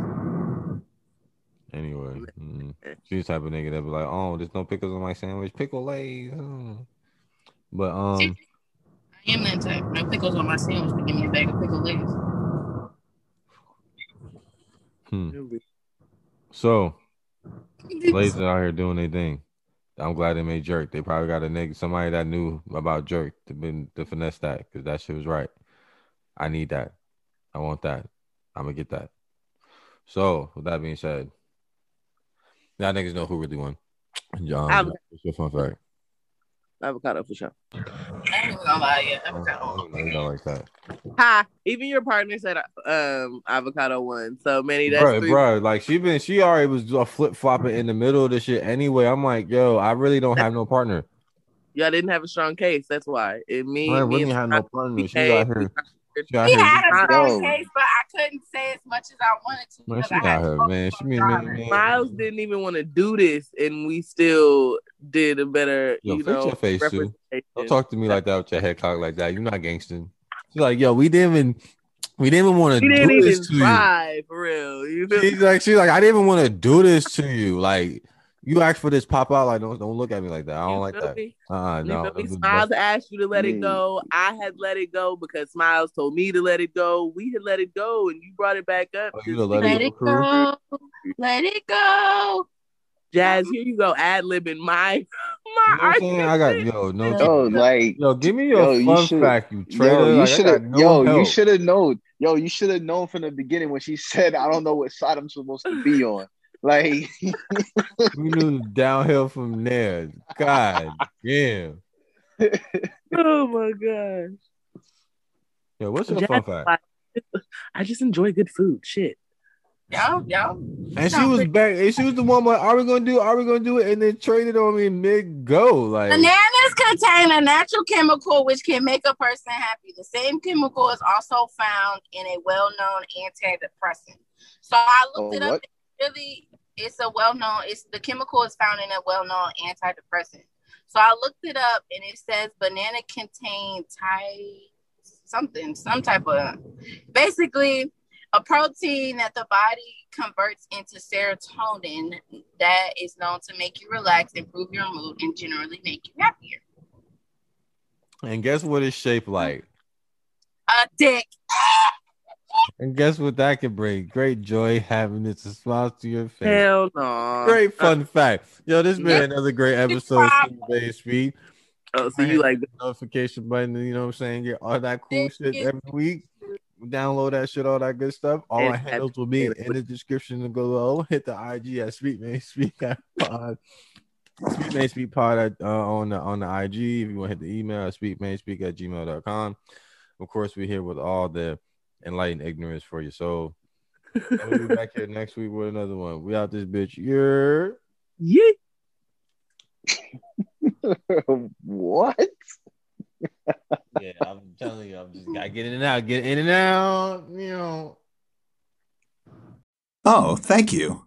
Anyway, mm. she's the type of nigga that be like, "Oh, there's no pickles on my sandwich. Pickle Lay's." mm. But um, I am that type. No pickles on my sandwich, but give me a bag of pickle Lay's. hmm. so ladies are out here doing their thing. I'm glad they made jerk. They probably got a nigga, somebody that knew about jerk to been to finesse that because that shit was right. I need that. I want that. I'm gonna get that. So with that being said, now niggas know who really won. Um, what's your fun fact? Avocado for sure. I ain't gonna lie, yeah. I Avocado. don't like that. Ha! Even your partner said um avocado won. So many that's Bro, three. bro, like she been, she already was flip flopping in the middle of the shit anyway. I'm like, yo, I really don't have no partner. Y'all didn't have a strong case. That's why. It means. I really have no partner. She out here, she He had a strong case, but I couldn't say as much as I wanted to. man, she I had out here, to man. She mean, on man, man. Miles didn't even want to do this, and we still did a better, Yo, you know, your face, too. Don't talk to me like that with your head cocked like that. You're not gangster. She's like, yo, we didn't even, we didn't even want to do even this to try for real. You you. feel She's like, she's like, I didn't even want to do this to you. Like, you asked for this pop out. Like, don't don't look at me like that. I don't you like that. me? Uh, no. feel me? Smiles asked you to let it go. I had let it go because Smiles told me to let it go. We had let it go, and you brought it back up. Oh, you Just done let Let it it go, go. Let it go. Jazz, here you go, ad libbing my You my know I'm saying? I got yo, no, Yo, like yo, give me Yo, your you fun should- fact, you traitor. yo, you Like, should have no yo, you should have known. Yo, you should have known from the beginning when she said, "I don't know what side I'm supposed to be on." Like, We knew downhill from there. God damn. Oh my gosh. Yeah, what's your Jazz fun fact? I just enjoy good food. Shit. Y'all, y'all. And she was back. And she was the one like, "Are we gonna do? Are we gonna do it?" And then traded on me mid go. Like, Bananas contain a natural chemical which can make a person happy. The same chemical is also found in a well-known antidepressant. So I looked Oh, it up. what? Really, it's a well-known. It's the chemical is found in a well-known antidepressant. So I looked it up, and it says banana contain ty something, some type of basically a protein that the body converts into serotonin that is known to make you relax, improve your mood, and generally make you happier. and guess what it's shaped like? A dick. And guess what that can bring? Great joy, having happiness, a smile to your face. Hell no. Great fun fact. Yo, this been another great episode of Bay Speed. Oh, so you like the notification button, you know what I'm saying? Get all that cool shit every week. Download that shit, all that good stuff. All And our handles will be in the description below. Hit the IG at Speak Man Speak at Pod. Speak Man Speak Pod at, uh, on the on the IG. If you want to hit the email at speakmanspeak at gmail.com. Of course, we're here with all the enlightened ignorance for your soul. We'll be back here next week with another one. We out this bitch. You're yeah. what? yeah, I'm telling you, I'm just gotta get in and out, get in and out, you know. Oh, thank you.